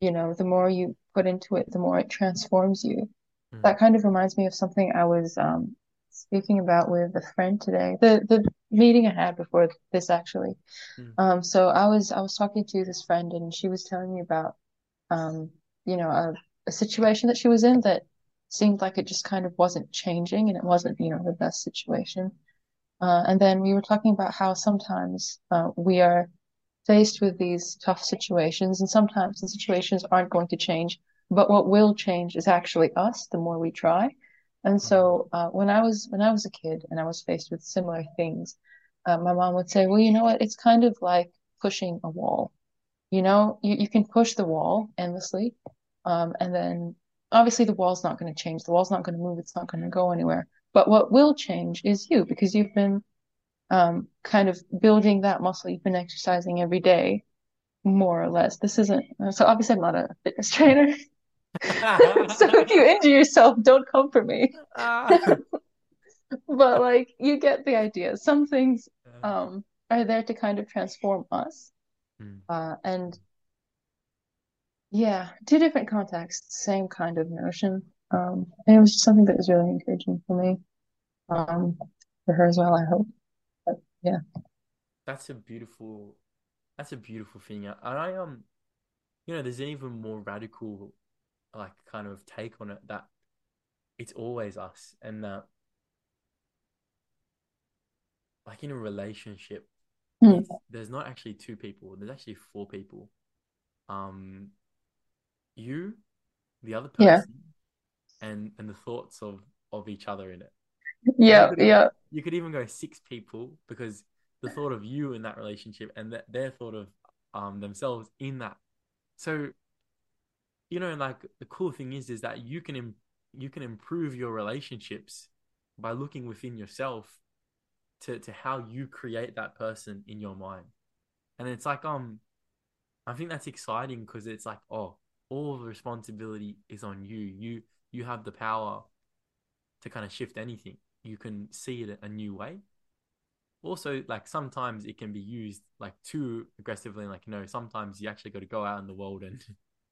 you know, the more you put into it, the more it transforms you. Mm, That kind of reminds me of something I was um speaking about with a friend today. The the meeting I had before this actually. mm, Um, so I was I was talking to this friend and she was telling me about um, you know, a, a situation that she was in that seemed like it just kind of wasn't changing and it wasn't, you know, the best situation. Uh, and then we were talking about how sometimes uh, we are faced with these tough situations, and sometimes the situations aren't going to change, but what will change is actually us the more we try. And so uh, when I was when I was a kid and I was faced with similar things, uh, my mom would say, "Well, you know what? It's kind of like pushing a wall." You know, you, you can push the wall endlessly. Um, and then obviously the wall's not going to change. The wall's not going to move. It's not going to go anywhere. But what will change is you because you've been um, kind of building that muscle. You've been exercising every day, more or less. This isn't, so obviously I'm not a fitness [LAUGHS] trainer. [LAUGHS] So if you [LAUGHS] injure yourself, don't come for me. Ah. But like you get the idea. Some things um, are there to kind of transform us. mm. Uh, and Yeah, two different contexts, same kind of notion. Um, and it was just something that was really encouraging for me, um, for her as well, I hope. But yeah. That's a beautiful, that's a beautiful thing. And I um, you know, there's an even more radical, like kind of take on it that it's always us, and that like in a relationship, Hmm. it's there's not actually two people. There's actually four people. Um, you, the other Yeah. And and the thoughts of of each other in it. And you Yeah, could yeah. you could even go six people because the thought of you in that relationship and that their thought of um themselves in that. So, you know, like the cool thing is is that you can im you can improve your relationships by looking within yourself to to how you create that person in your mind. And it's like um I think that's exciting because it's like, oh, all the responsibility is on you. You you have the power to kind of shift anything. You can see it a new way. Also, like sometimes it can be used like too aggressively. Like, you know, sometimes you actually got to go out in the world and,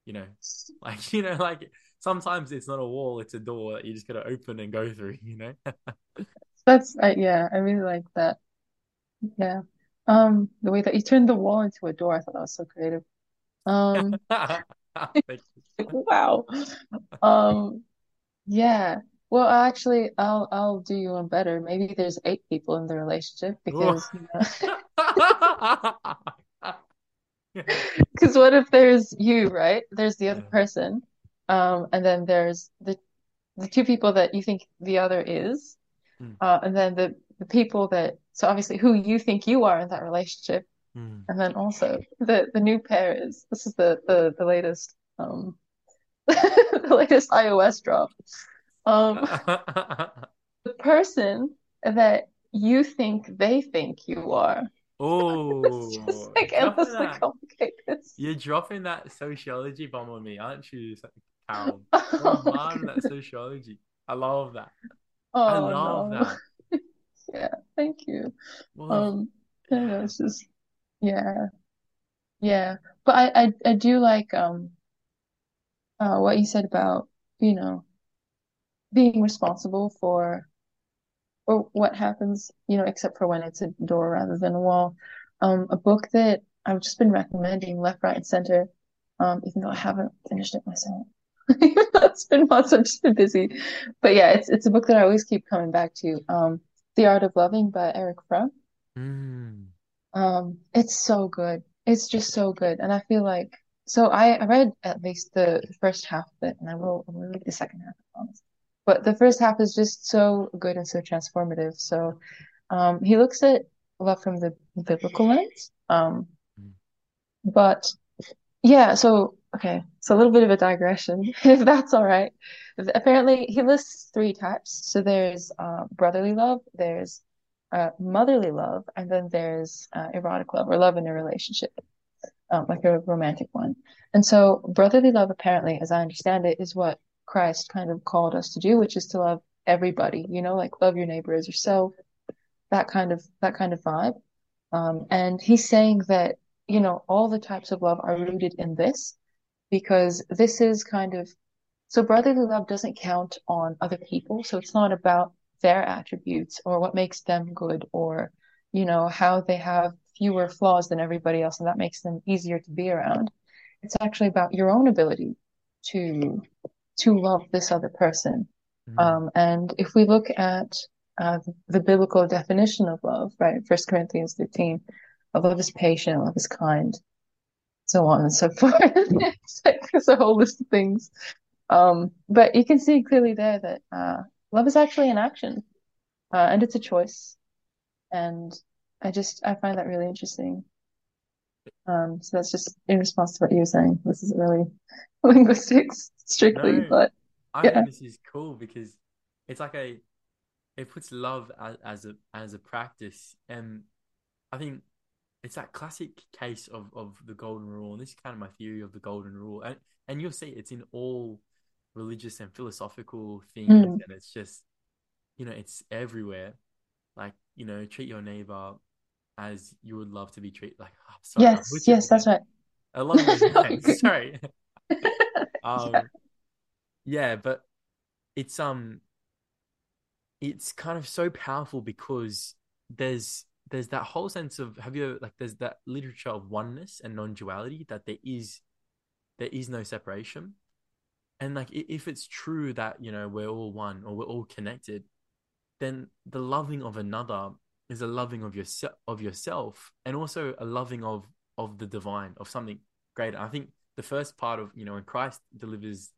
you know, [LAUGHS] like, [LAUGHS] you know, like sometimes it's not a wall, it's a door that you just got to open and go through, you know? [LAUGHS] That's, uh, yeah, I really like that. Yeah. Um, the way that you turned the wall into a door, I thought that was so creative. Um, wow. Um, yeah. Well, actually, I'll I'll do you one better. Maybe there's eight people in the relationship because, you know, [LAUGHS] [LAUGHS] Because what if there's you, right? There's the other Yeah. person, um, and then there's the the two people that you think the other is, Mm, uh, and then the the people that so obviously who you think you are in that relationship, mm. and then also the the new pair is this is the the the latest um [LAUGHS] the latest iOS drop. Um, [LAUGHS] the person that you think they think you are. Oh, [LAUGHS] It's just like endlessly complicated. You're dropping that sociology bomb on me, aren't you, Carol? Oh on that sociology. I love that. Oh, I love no. that. Yeah, thank you. Well, Um, I don't know, yeah. it's just yeah, yeah. But I, I I do like um uh what you said about, you know, being responsible for or what happens, you know, except for when it's a door rather than a wall. Um, a book that I've just been recommending left, right, and center, um, even though I haven't finished it myself. [LAUGHS] That's been months. I've just been busy. But yeah, it's it's a book that I always keep coming back to. Um, The Art of Loving by Erich Fromm. Mm, Um, it's so good. It's just so good. And I feel like so I, read at least the first half of it, and I will read the second half, I promise. But the first half is just so good and so transformative. So um, he looks at love from the biblical lens. Um, but yeah, so okay, so a little bit of a digression, [LAUGHS] if that's all right. Apparently, he lists three types. So there's uh, brotherly love, there's uh, motherly love, and then there's uh, erotic love or love in a relationship, um, like a romantic one. And so brotherly love, apparently, as I understand it, is what Christ kind of called us to do, which is to love everybody, you know, like love your neighbor as yourself, that kind of that kind of vibe. Um, and he's saying that, you know, all the types of love are rooted in this because this is kind of so brotherly love doesn't count on other people. So it's not about their attributes or what makes them good or, you know, how they have fewer flaws than everybody else and that makes them easier to be around. It's actually about your own ability to to love this other person. mm. Um, and if we look at uh, the, the biblical definition of love, right, First Corinthians 13, love is patient, love is kind, so on and so [LAUGHS] forth. It's like there's a whole list of things. Um, but you can see clearly there that uh, love is actually an action, uh, and it's a choice. And I just I find that really interesting. Um, so that's just in response to what you were saying. This is really [LAUGHS] linguistics strictly, No, but I think this is cool because it's like a it puts love as, as a as a practice, and I think it's that classic case of of the golden rule, and this is kind of my theory of the golden rule, and and you'll see it's in all religious and philosophical things, Mm. and it's just you know it's everywhere. Like you know, treat your neighbor as you would love to be treated. Like, oh, [SIGHS] sorry, Yes, yes, that's right. along those No, [LAUGHS] you're lines. Sorry. [LAUGHS] [LAUGHS] Yeah. Um, yeah, but it's um it's kind of so powerful because there's there's that whole sense of have you like there's that literature of oneness and non-duality that there is there is no separation and like if it's true that you know we're all one or we're all connected then the loving of another is a loving of yourself of yourself and also a loving of of the divine of something greater i think the first part of you know when christ delivers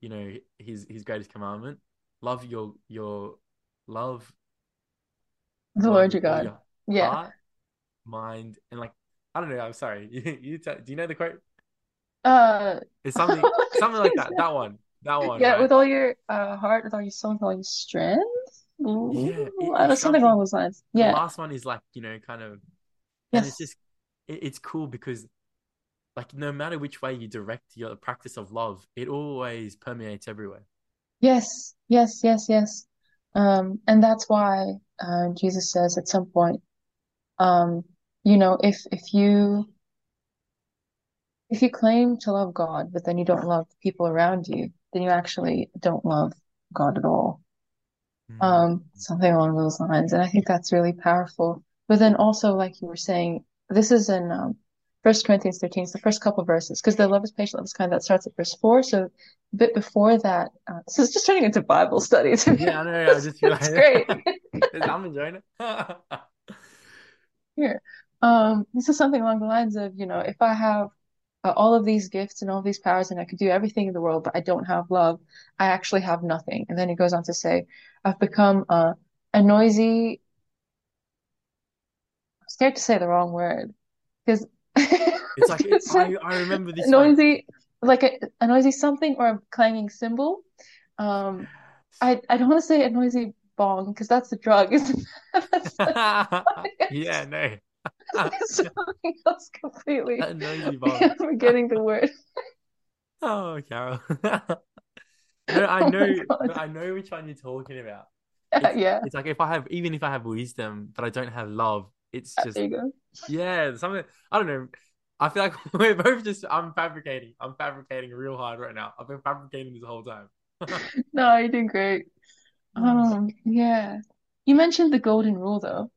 you know his his greatest commandment love your your love The Lord your God. your Yeah. heart mind and like i don't know i'm sorry you, [LAUGHS] you t- do you know the quote Uh, it's something something like that [LAUGHS] that one that one yeah, right with all your uh heart, with all your soul, with all your strength. Ooh, yeah it, I don't know, it's something along those lines. the last one is like you know kind of and it's just it, it's cool because like no matter which way you direct your practice of love, it always permeates everywhere. Yes. Yes. Yes. Yes. Um, and that's why uh, Jesus says at some point, um, you know, if if you if you claim to love God, but then you don't love the people around you, then you actually don't love God at all. Mm. Um, something along those lines. And I think that's really powerful. But then also, like you were saying, this is in um, First Corinthians 13, it's the first couple verses, because the love is patient, love is kind, that starts at verse 4. So a bit before that, uh, [LAUGHS] this is just turning into Bible study to me. Yeah, I know. I just feel [LAUGHS] It's great. [LAUGHS] I'm enjoying it. Here. Um, this is something along the lines of, you know, if I have uh, all of these gifts and all these powers and I could do everything in the world, but I don't have love, I actually have nothing. And then he goes on to say, I've become uh, a noisy, I'm scared to say the wrong word because It's like gonna it, say I I remember this noisy, like a, a noisy something or a clanging cymbal. Um, I I don't want to say a noisy bong because that's the drug, isn't it? [LAUGHS] [LAUGHS] Yeah, no, [LAUGHS] something else completely. a noisy bong. I'm forgetting the word. Oh, Carol. No, I [LAUGHS] Oh know, God. I know which one you're talking about. Yeah, [LAUGHS] It's yeah. it's like if I have even if I have wisdom, but I don't have love, it's just you go. yeah, something I don't know. I feel like [LAUGHS] we're both just I'm fabricating. I'm fabricating real hard right now. I've been fabricating this whole time. No, you're doing great. Um, yeah. You mentioned the golden rule though.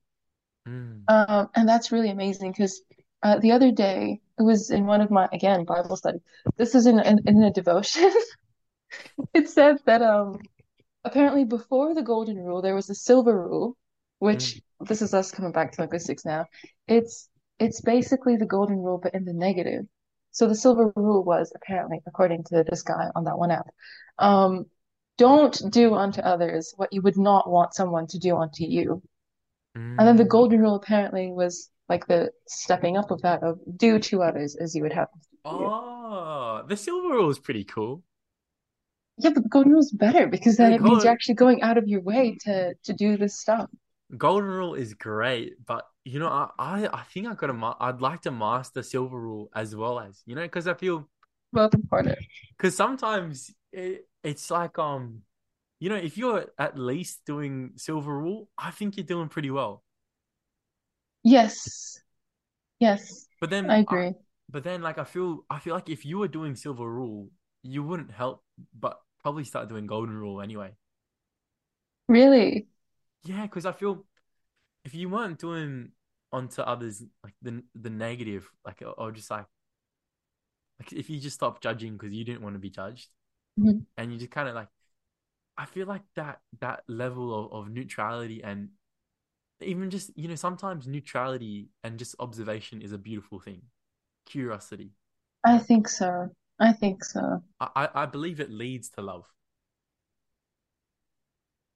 Mm. Um, and that's really amazing because uh, the other day it was in one of my again Bible study. This is in in, in a devotion. [LAUGHS] it said that um apparently before the golden rule there was a silver rule, Mm. which this is us coming back to linguistics now. It's it's basically the golden rule but in the negative. So the silver rule was apparently, according to this guy on that one app, um, don't do unto others what you would not want someone to do unto you. And then the Mm. golden rule apparently was like the stepping up of that of do to others as you would have them to you. Oh, the silver rule is pretty cool. Yeah, but golden rule is better because then The it means you're actually going out of your way to to do this stuff. golden rule is great, but you know, I I, I think I got ma I'd like to master silver rule as well as you know, because I feel Both important. because sometimes it, it's like um, you know, if you're at least doing silver rule, I think you're doing pretty well. Yes, yes, But then I, agree. but then like I feel I feel like if you were doing silver rule, you wouldn't help, but probably start doing golden rule anyway. Really? Yeah, because I feel if you weren't doing onto others like the the negative, like or, just like like if you just stop judging because you didn't want to be judged, Mhm. and you just kind of like, I feel like that that level of, of neutrality and even just you know sometimes neutrality and just observation is a beautiful thing. Curiosity, I think so. I think so. I I believe it leads to love.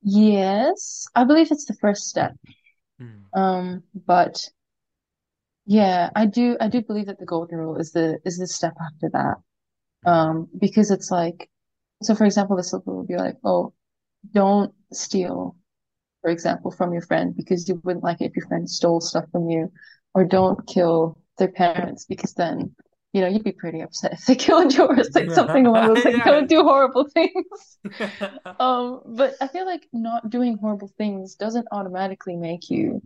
Yes, I believe it's the first step. Mm, Um, but yeah, I do I do believe that the golden rule is the is the step after that. mm, Um, because it's like so for example, the silver would be like, oh, don't steal, for example, from your friend because you wouldn't like it if your friend stole stuff from you, or don't kill their parents because then, you know, you'd be pretty upset if they [LAUGHS] killed yours, like something along those like yeah. don't do horrible things. [LAUGHS] Um, but I feel like not doing horrible things doesn't automatically make you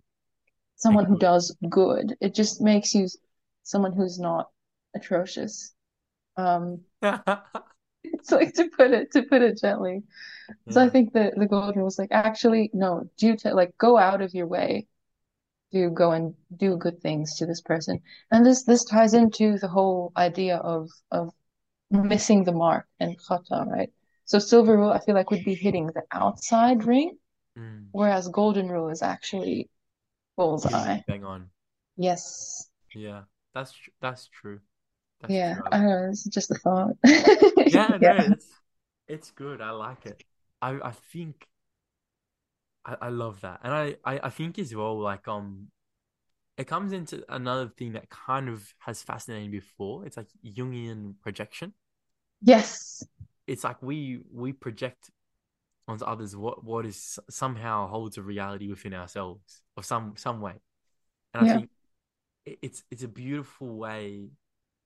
someone who does good. It just makes you someone who's not atrocious. Um, [LAUGHS] it's like to put it to put it gently. So I think that the golden rule is like actually no, do to like go out of your way to go and do good things to this person. And this this ties into the whole idea of of missing the mark and khata, right? So silver rule I feel like would be hitting the outside ring, Mm. whereas golden rule is actually bullseye. bang on. Yes. Yeah, that's tr that's true. That's Yeah, true. I I like. don't know, it's just a thought. Yeah, no, [LAUGHS] Yeah. it's it's good. I like it. I I think I, I love that, and I, I I think as well. Like um, it comes into another thing that kind of has fascinated me before. It's like Jungian projection. Yes. It's like we we project onto others what what is somehow holds a reality within ourselves or some some way. And I Yeah. think it's it's a beautiful way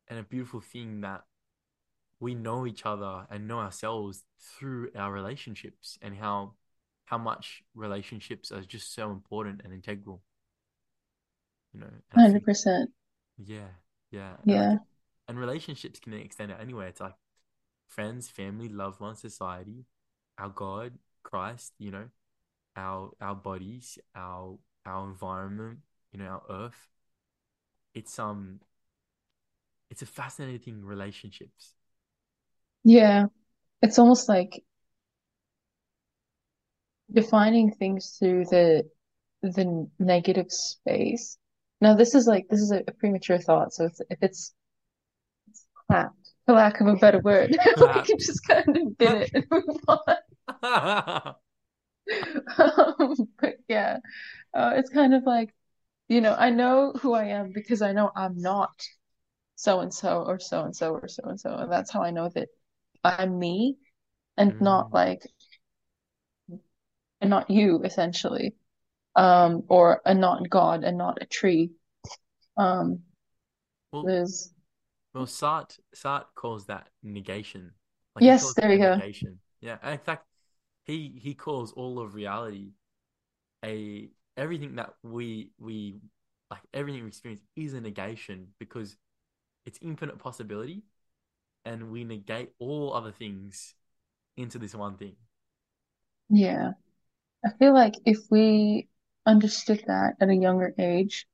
and a beautiful thing that we know each other and know ourselves through our relationships and how how much relationships are just so important and integral, you know. I think 100%. yeah, yeah, and Yeah. and relationships can extend it anywhere. It's like friends, family, loved ones, society, our God, Christ, you know, our our bodies, our our environment, you know, our earth. It's um it's a fascinating relationships. Yeah. It's almost like defining things through the the negative space. Now this is like this is a, a premature thought, so it's, if it's clapped, for lack of a better word, [LAUGHS] we can just kind of bin it and move on. [LAUGHS] Um, but yeah, uh, it's kind of like, you know, I know who I am because I know I'm not so and so or so and so or so and so, and that's how I know that I'm me and not Mm. like and not you essentially, um, or a not God and not a tree. Um, Well, there's well, Sartre Sartre calls that negation. Like yes, there we go. negation. Yeah. And in fact, he he calls all of reality a everything that we we like everything we experience is a negation because it's infinite possibility and we negate all other things into this one thing. Yeah, I feel like if we understood that at a younger age,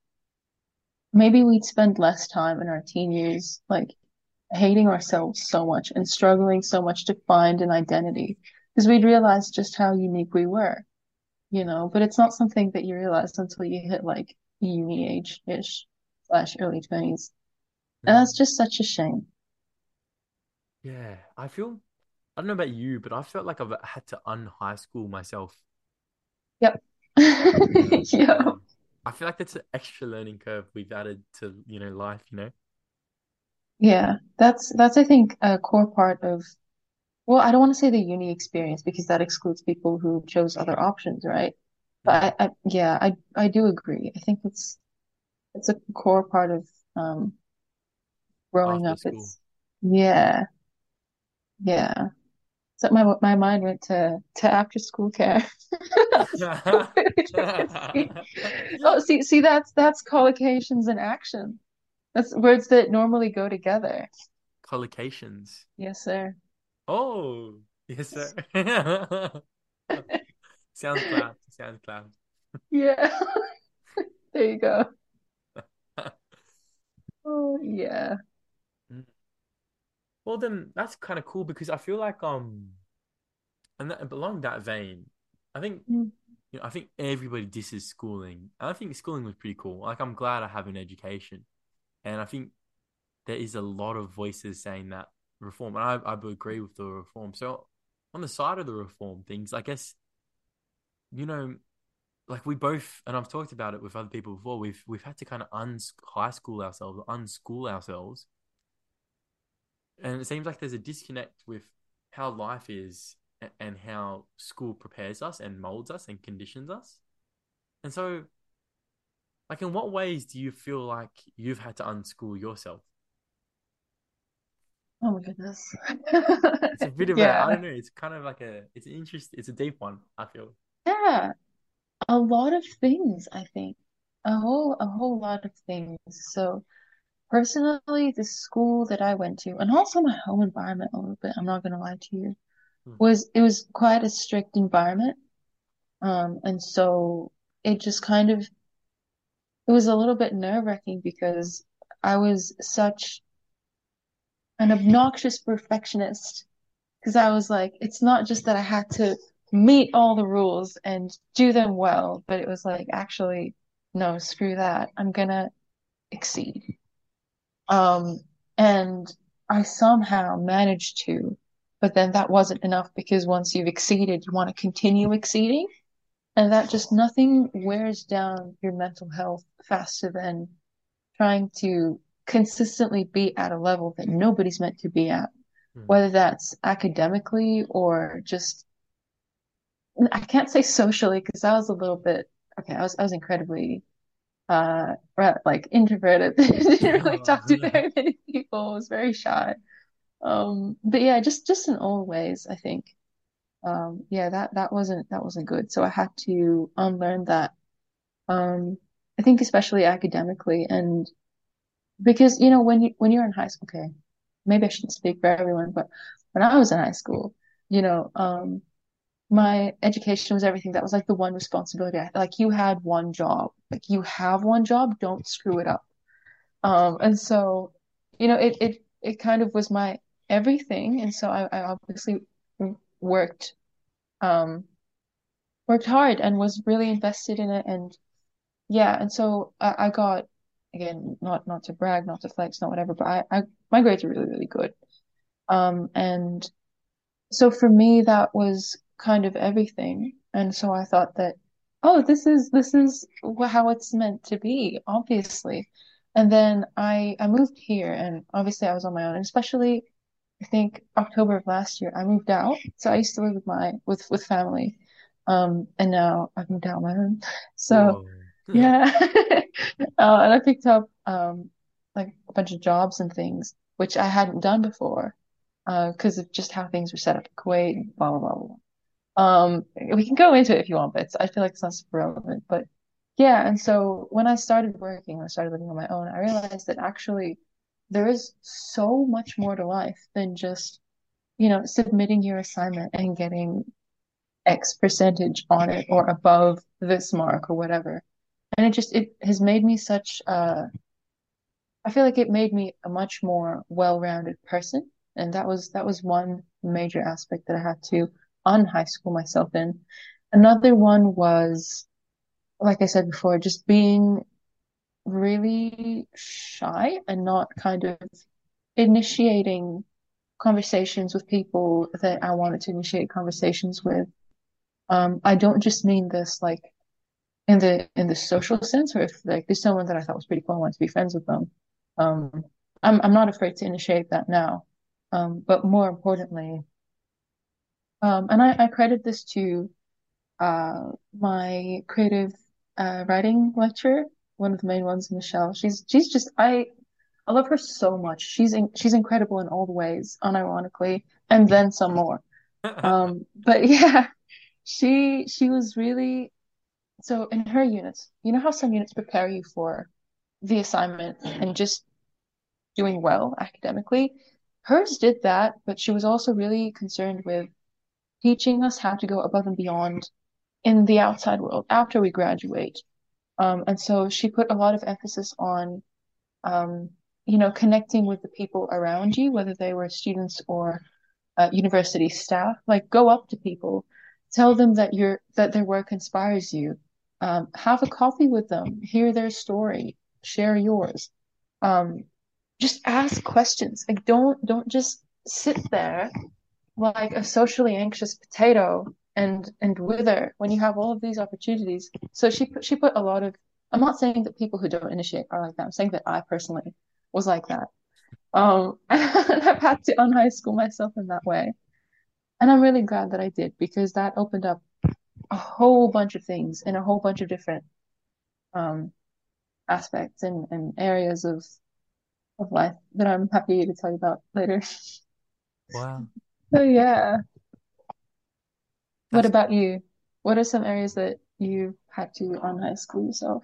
maybe we'd spend less time in our teen years like hating ourselves so much and struggling so much to find an identity because we'd realize just how unique we were, you know, but it's not something that you realize until you hit like uni age-ish slash early 20s. And Mm. that's just such a shame. Yeah, I feel I don't know about you, but I felt like I've had to un-high school myself. Yep. [LAUGHS] Yeah. I feel like that's an extra learning curve we've added to, you know, life, you know? Yeah. That's that's I think a core part of well, I don't want to say the uni experience because that excludes people who chose other options, right? But I, I yeah, I I do agree. I think it's it's a core part of um growing After up. school. It's yeah, yeah. So my my mind went to to after school care. [LAUGHS] Oh, see, see, that's that's collocations in action. That's words that normally go together. Collocations. Yes, sir. Oh, yes, sir. [LAUGHS] Sounds class. Sounds class. Yeah, [LAUGHS] there you go. Oh, yeah. Well, then that's kind of cool because I feel like um, and that, along that vein, I think Mm. you know I think everybody disses schooling. And I think schooling was pretty cool. Like I'm glad I have an education, and I think there is a lot of voices saying that reform, and I I agree with the reform. So on the side of the reform things, I guess you know like we both, and I've talked about it with other people before. We've we've had to kind of un high school ourselves, unschool ourselves, and it seems like there's a disconnect with how life is and how school prepares us and molds us and conditions us. And so, like, in what ways do you feel like you've had to unschool yourself? Oh my goodness. It's a bit of a, [LAUGHS] I don't know, it's kind of like a, it's an interest, it's a deep one, I feel. Yeah. A lot of things, I think. A whole a whole lot of things. So personally, the school that I went to, and also my home environment a little bit, I'm not gonna lie to you, Hmm. was it was quite a strict environment. Um, and so it just kind of it was a little bit nerve-wracking because I was such an obnoxious perfectionist because I was like, it's not just that I had to meet all the rules and do them well, but it was like, actually, no, screw that. I'm gonna exceed. Um, and I somehow managed to, but then that wasn't enough because once you've exceeded, you want to continue exceeding. And that just nothing wears down your mental health faster than trying to consistently be at a level that nobody's meant to be at, Hmm. whether that's academically or just, I can't say socially because I was a little bit, okay, I was, I was incredibly, uh, like introverted. [LAUGHS] Didn't really talk to very many people. Was very shy. Um, but yeah, just, just in all ways, I think. Um, yeah, that, that wasn't, that wasn't good. So I had to unlearn that. Um, I think especially academically and because, you know, when you, when you're in high school, okay, maybe I shouldn't speak for everyone, but when I was in high school, you know, um, my education was everything. That was like the one responsibility. I, like you had one job, like you have one job, don't screw it up. Um, and so, you know, it, it, it kind of was my everything. And so I, I obviously worked, um, worked hard and was really invested in it. And yeah, and so I, I got, again, not, not to brag, not to flex, not whatever, but I, I, my grades are really, really good. Um, and so for me, that was kind of everything. And so I thought that, oh, this is this is how it's meant to be, obviously. And then I I moved here, and obviously I was on my own. And especially, I think October of last year, I moved out. So I used to live with my with with family, um, and now I've moved out on my own. So Whoa. [LAUGHS] yeah, uh, and I picked up um like a bunch of jobs and things which I hadn't done before uh, because of just how things were set up in Kuwait, blah, blah, blah, blah. Um, we can go into it if you want, but I feel like it's not super relevant. But yeah, and so when I started working, I started living on my own, I realized that actually there is so much more to life than just, you know, submitting your assignment and getting X percentage on it or above this mark or whatever. And it just, it has made me such a, I feel like it made me a much more well-rounded person. And that was that was one major aspect that I had to un-high school myself in. Another one was, like I said before, just being really shy and not kind of initiating conversations with people that I wanted to initiate conversations with. Um, I don't just mean this like in the in the social sense, or if like there's someone that I thought was pretty cool, I wanted to be friends with them. Um, I'm I'm not afraid to initiate that now. Um, but more importantly, um, and I, I credit this to uh my creative uh writing lecturer, one of the main ones, Michelle. She's she's just I I love her so much. She's in, she's incredible in all the ways, unironically, and then some more. [LAUGHS] Um, but [LAUGHS] yeah, she she was really so in her units, you know how some units prepare you for the assignment and just doing well academically? Hers did that, but she was also really concerned with teaching us how to go above and beyond in the outside world after we graduate. Um, and so she put a lot of emphasis on, um, you know, connecting with the people around you, whether they were students or uh, university staff. Like, go up to people, tell them that your that their work inspires you. Um, have a coffee with them, hear their story, share yours. Um, just ask questions. Like, don't don't just sit there like a socially anxious potato and and wither when you have all of these opportunities. So she put she put a lot of. I'm not saying that people who don't initiate are like that. I'm saying that I personally was like that. Um, [LAUGHS] and I've had to un-high school myself in that way, and I'm really glad that I did because that opened up a whole bunch of things in a whole bunch of different um aspects and, and areas of of life that I'm happy to tell you about later. Wow. So yeah. What That's about you? What are some areas that you had to un-high school yourself?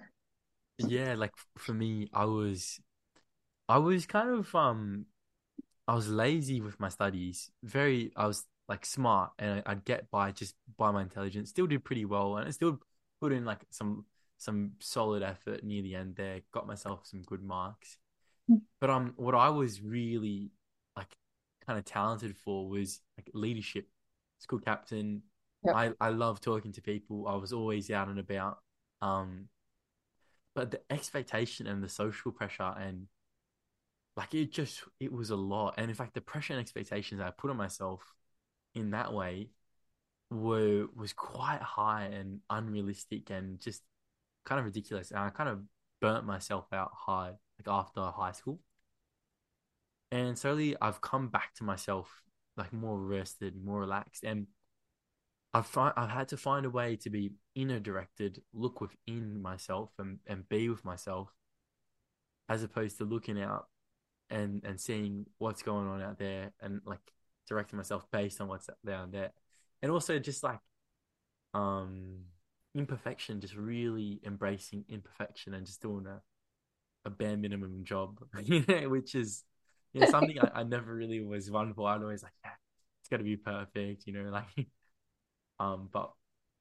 yeah, like for me, I was I was kind of um I was lazy with my studies. Very I was like smart and I'd get by just by my intelligence. Still did pretty well and I still put in like some some solid effort near the end there. Got myself some good marks. But um what I was really kind of talented for was like leadership. School captain. Yep. I I love talking to people. I was always out and about. Um but the expectation and the social pressure and like it just it was a lot and in fact the pressure and expectations i put on myself in that way were was quite high and unrealistic and just kind of ridiculous and i kind of burnt myself out hard like after high school and slowly i've come back to myself like more rested more relaxed and i've find, i've had to find a way to be inner directed look within myself and and be with myself as opposed to looking out and and seeing what's going on out there and like directing myself based on what's down there. And also just like um imperfection just really embracing imperfection and just doing a, a bare minimum job [LAUGHS] you know which is know something I, I never really was one for i'd always like yeah, it's got to be perfect you know [LAUGHS] like um but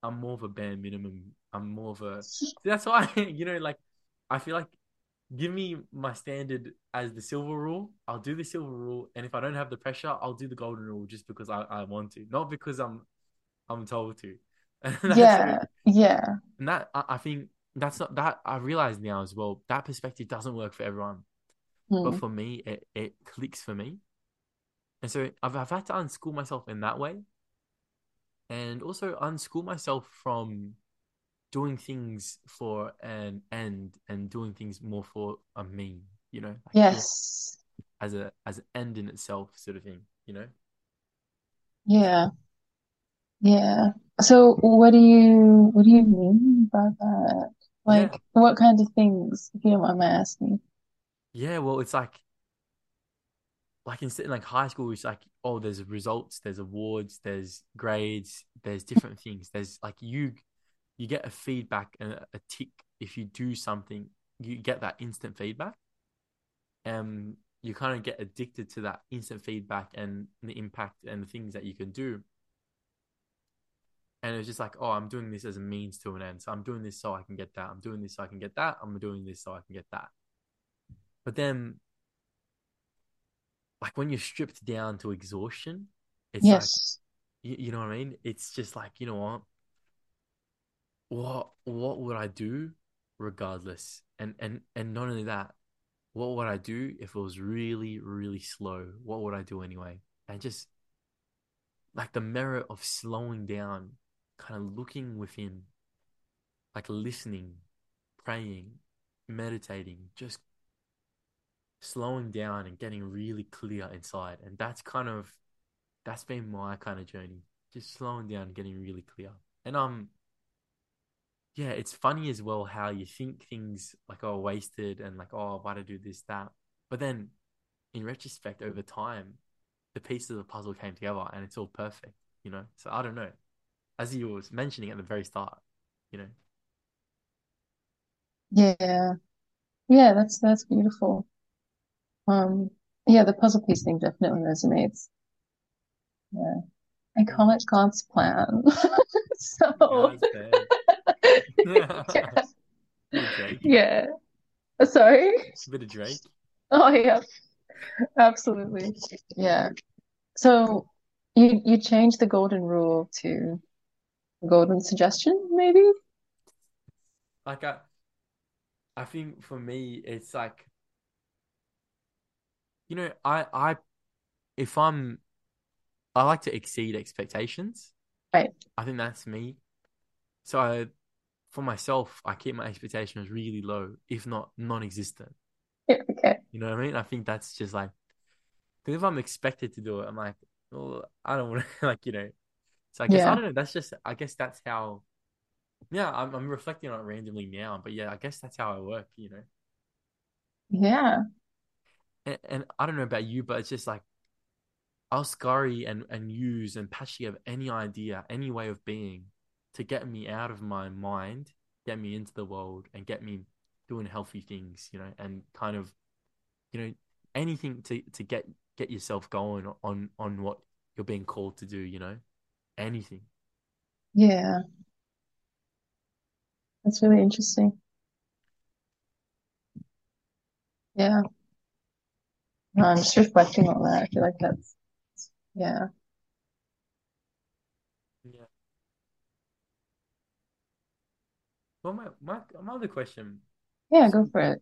i'm more of a bare minimum i'm more of a that's why [LAUGHS] you know like i feel like give me my standard as the silver rule. I'll do the silver rule, and if I don't have the pressure, I'll do the golden rule just because I, I want to, not because I'm I'm told to. [LAUGHS] Yeah, yeah. and that I, I think that's not that I realize now as well. That perspective doesn't work for everyone, but Hmm. for me, it it clicks for me. And so I've I've had to unschool myself in that way, and also unschool myself from doing things for an end and doing things more for a mean, you know, like Yes. as a as an end in itself sort of thing, you know? Yeah. Yeah. So what do you what do you mean by that? Yeah. Like what kind of things, if you don't mind my asking? Yeah, well it's like like instead like high school it's like oh there's results, there's awards, there's grades, there's different things. There's like you you get a feedback and a, tick if you do something, you get that instant feedback. And you kind of get addicted to that instant feedback and the impact and the things that you can do. And it's just like, oh, I'm doing this as a means to an end. So I'm doing this so I can get that. I'm doing this so I can get that. I'm doing this so I can get that. But then, like when you're stripped down to exhaustion, it's like Yes. you, you know what I mean? It's just like, you know what? What what would I do regardless? And and and not only that, what would I do if it was really, really slow? What would I do anyway? And just like the merit of slowing down, kind of looking within, like listening, praying, meditating, just slowing down and getting really clear inside. And that's kind of that's been my kind of journey. Just slowing down, getting really clear. And um yeah, it's funny as well how you think things like oh wasted and like oh why did I do this, that. But then in retrospect over time, the pieces of the puzzle came together and it's all perfect, you know? So I don't know. As you was mentioning at the very start, you know. Yeah. Yeah, that's that's beautiful. Um, yeah, the puzzle piece thing definitely resonates. Yeah. I call it God's plan. [LAUGHS] So, fair. yeah. [LAUGHS] Bit of Drake. Yeah. Bit of Drake. Oh, yeah, absolutely. Yeah. So you you change the golden rule to golden suggestion, maybe? Like I I think for me it's like, you know, I I if I'm I like to exceed expectations. Right. I think that's me. So I, for myself, I keep my expectations really low, if not non-existent. Yeah, [LAUGHS] okay. You know what I mean? I think that's just like, because if I'm expected to do it, I'm like, well, I don't want to, [LAUGHS] like, you know. So I guess I don't know. That's just, I guess that's how. Yeah, I'm I'm reflecting on it randomly now, but yeah, I guess that's how I work, you know. Yeah. And, and I don't know about you, but it's just like I'll scurry and and use and patchy of any idea, any way of being to get me out of my mind, get me into the world, and get me doing healthy things, you know, and kind of, you know, anything to to get get yourself going on on what you're being called to do, you know, anything. Yeah. That's really interesting. Yeah. No, I'm just reflecting on that. I feel like that's, yeah. Yeah. Well, my my my other question. Yeah, go for it.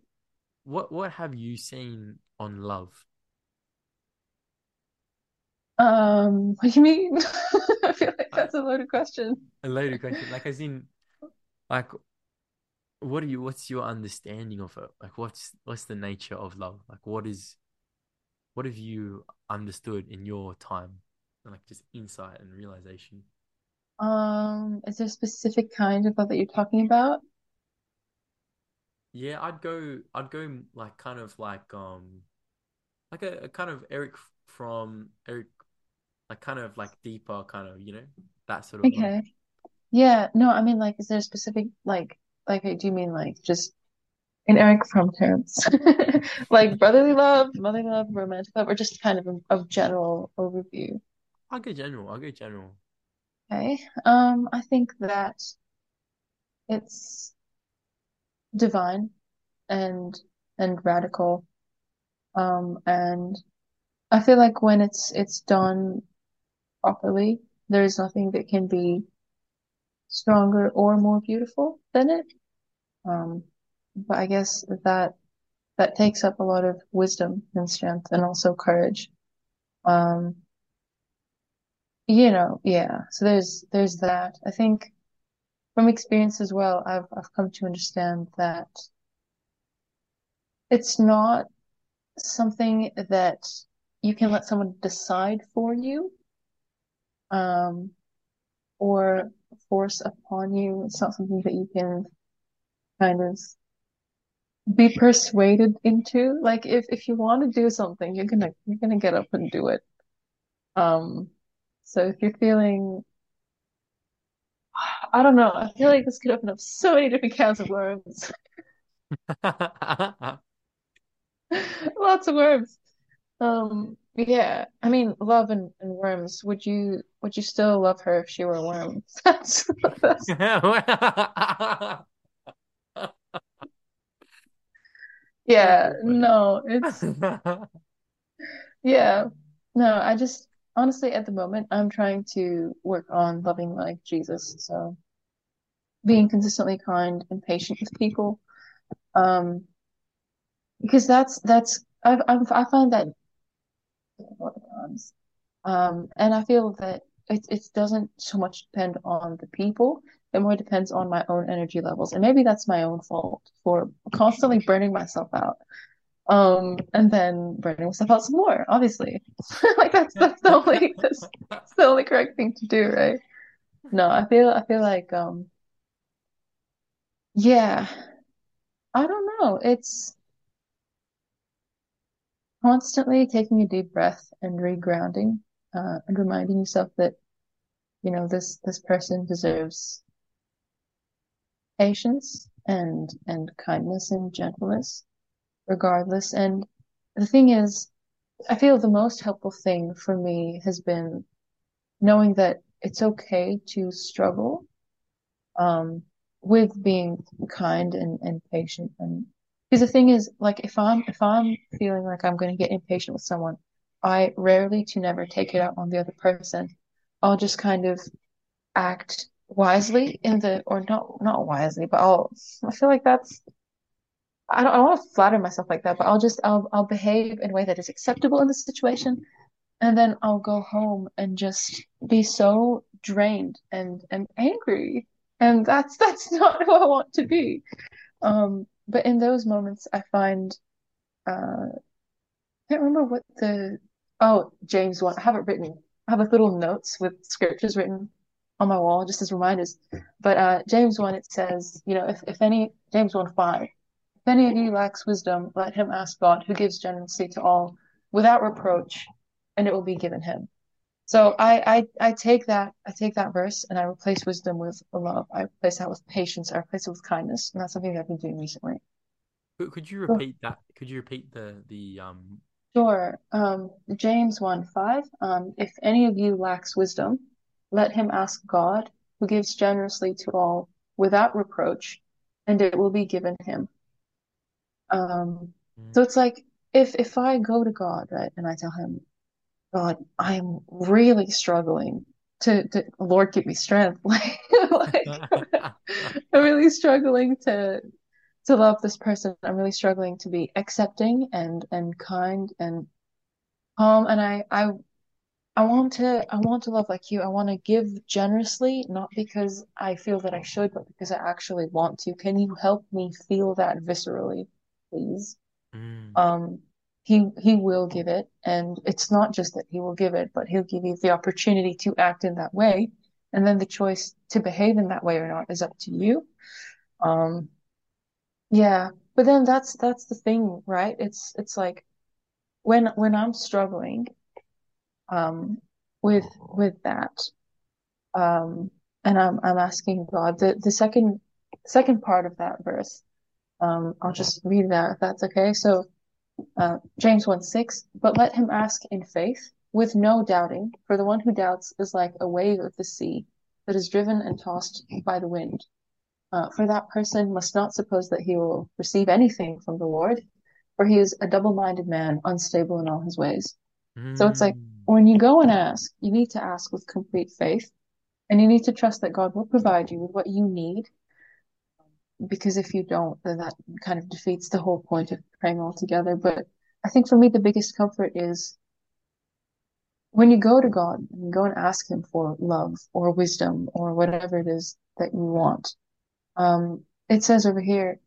what what have you seen on Love? Um, what do you mean? [LAUGHS] I feel like that's a loaded question. a loaded question. Like, as in, like, what are you? What's your understanding of it? Like, what's what's the nature of love? Like, what is what have you understood in your time? Like, just insight and realization. Um, is there a specific kind of love that you're talking about? Yeah, I'd go. I'd go like kind of like um like a, a kind of Erich Fromm Eric, like kind of like deeper kind of you know that sort of love. Okay. Yeah, no, I mean like is there a specific like like do you mean like just in Erich Fromm terms? [LAUGHS] Like brotherly love, motherly love, romantic love, or just kind of a, a general overview? I'll go general. I'll go general. Okay. Um, I think that it's divine and and radical. Um, and I feel like when it's it's done properly, there is nothing that can be stronger or more beautiful than it. Um, but I guess that that takes up a lot of wisdom and strength and also courage. Um, you know, yeah. So there's there's that. I think from experience as well, I've I've come to understand that it's not something that you can let someone decide for you, um, or force upon you. It's not something that you can kind of be persuaded into. Like if if you want to do something, you're gonna you're gonna get up and do it. Um, so if you're feeling, I don't know, I feel like this could open up so many different kinds of worms. [LAUGHS] Lots of worms. Um, yeah. I mean, love and, and worms. Would you would you still love her if she were a worm? [LAUGHS] That's that's [LAUGHS] That's Yeah, no, it's [LAUGHS] yeah. No, I just honestly at the moment I'm trying to work on loving like Jesus. So being consistently kind and patient with people. Um, because that's that's I've, I've I find that difficult at times. Um, and I feel that it it doesn't so much depend on the people. It more depends on my own energy levels. And maybe that's my own fault for constantly burning myself out. Um, and then burning myself out some more, obviously. [LAUGHS] Like that's that's the only that's, [LAUGHS] that's the only correct thing to do, right? No, I feel I feel like um yeah, I don't know. It's constantly taking a deep breath and regrounding, uh, and reminding yourself that, you know, this this person deserves patience and and kindness and gentleness, regardless. And the thing is, I feel the most helpful thing for me has been knowing that it's okay to struggle um, with being kind and, and patient. And because the thing is, like, if I'm if I'm feeling like I'm going to get impatient with someone, I rarely to never take it out on the other person. I'll just kind of act wisely in the, or not not wisely, but I'll. I feel like that's. I don't, I don't want to flatter myself like that, but I'll just I'll I'll behave in a way that is acceptable in the situation, and then I'll go home and just be so drained and and angry. And that's [LAUGHS] that's not who I want to be. Um, but in those moments, I find uh, I can't remember what the oh James one. I have it written. I have like little notes with scriptures written on my wall just as reminders. But uh, James one it says, you know, if if any James one five, if any of you lacks wisdom, let him ask God, who gives generously to all, without reproach, and it will be given him. So I, I I take that I take that verse and I replace wisdom with love. I replace that with patience. I replace it with kindness, and that's something that I've been doing recently. Could could you repeat that? Could you repeat the the um Sure. Um, James 1 5. Um, if any of you lacks wisdom, let him ask God, who gives generously to all without reproach, and it will be given him. Um, so it's like if if I go to God, right, and I tell him, God, I am really struggling to, to Lord, give me strength. Like, [LAUGHS] like I'm really struggling to to love this person. I'm really struggling to be accepting and and kind and calm. And I I I want to I want to love like you. I want to give generously, not because I feel that I should, but because I actually want to. Can you help me feel that viscerally, please? mm, Um, he he will give it, and it's not just that he will give it, but he'll give you the opportunity to act in that way, and then the choice to behave in that way or not is up to you. Um, yeah, but then that's that's the thing, right? It's it's like when when I'm struggling, um, with with that, um, and I'm I'm asking God the the second second part of that verse. Um, I'll just read that if that's okay. So. Uh, James 1 6, but let him ask in faith, with no doubting, for the one who doubts is like a wave of the sea that is driven and tossed by the wind. Uh, for that person must not suppose that he will receive anything from the Lord, for he is a double-minded man, unstable in all his ways. So it's like mm, when you go and ask, you need to ask with complete faith, and you need to trust that God will provide you with what you need, because if you don't, then that kind of defeats the whole point of praying altogether. But I think for me, the biggest comfort is when you go to God and go and ask Him for love or wisdom or whatever it is that you want, um, it says over here,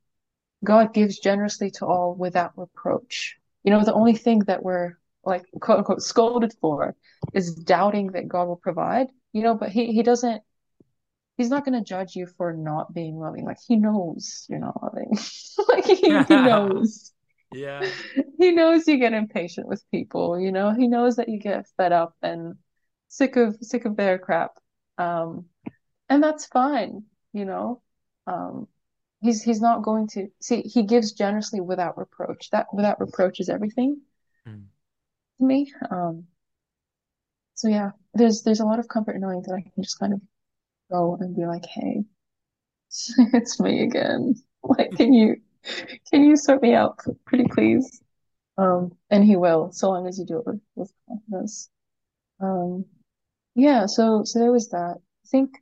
God gives generously to all without reproach. You know, the only thing that we're like quote unquote scolded for is doubting that God will provide, you know, but He He doesn't He's not going to judge you for not being loving. Like He knows you're not loving. [LAUGHS] Like He He [LAUGHS] knows. Yeah. [LAUGHS] He knows you get impatient with people, you know, he knows that you get fed up and sick of sick of their crap. Um, and that's fine, you know. Um, he's he's not going to see he gives generously without reproach. That without reproach is everything Mm. To me. Um, so yeah, there's there's a lot of comfort knowing that I can just kind of go and be like, hey, [LAUGHS] it's me again. Like, can you Can you sort me out, pretty please? Um, and he will, so long as you do it with, with confidence. Um, yeah, so so there was that. I think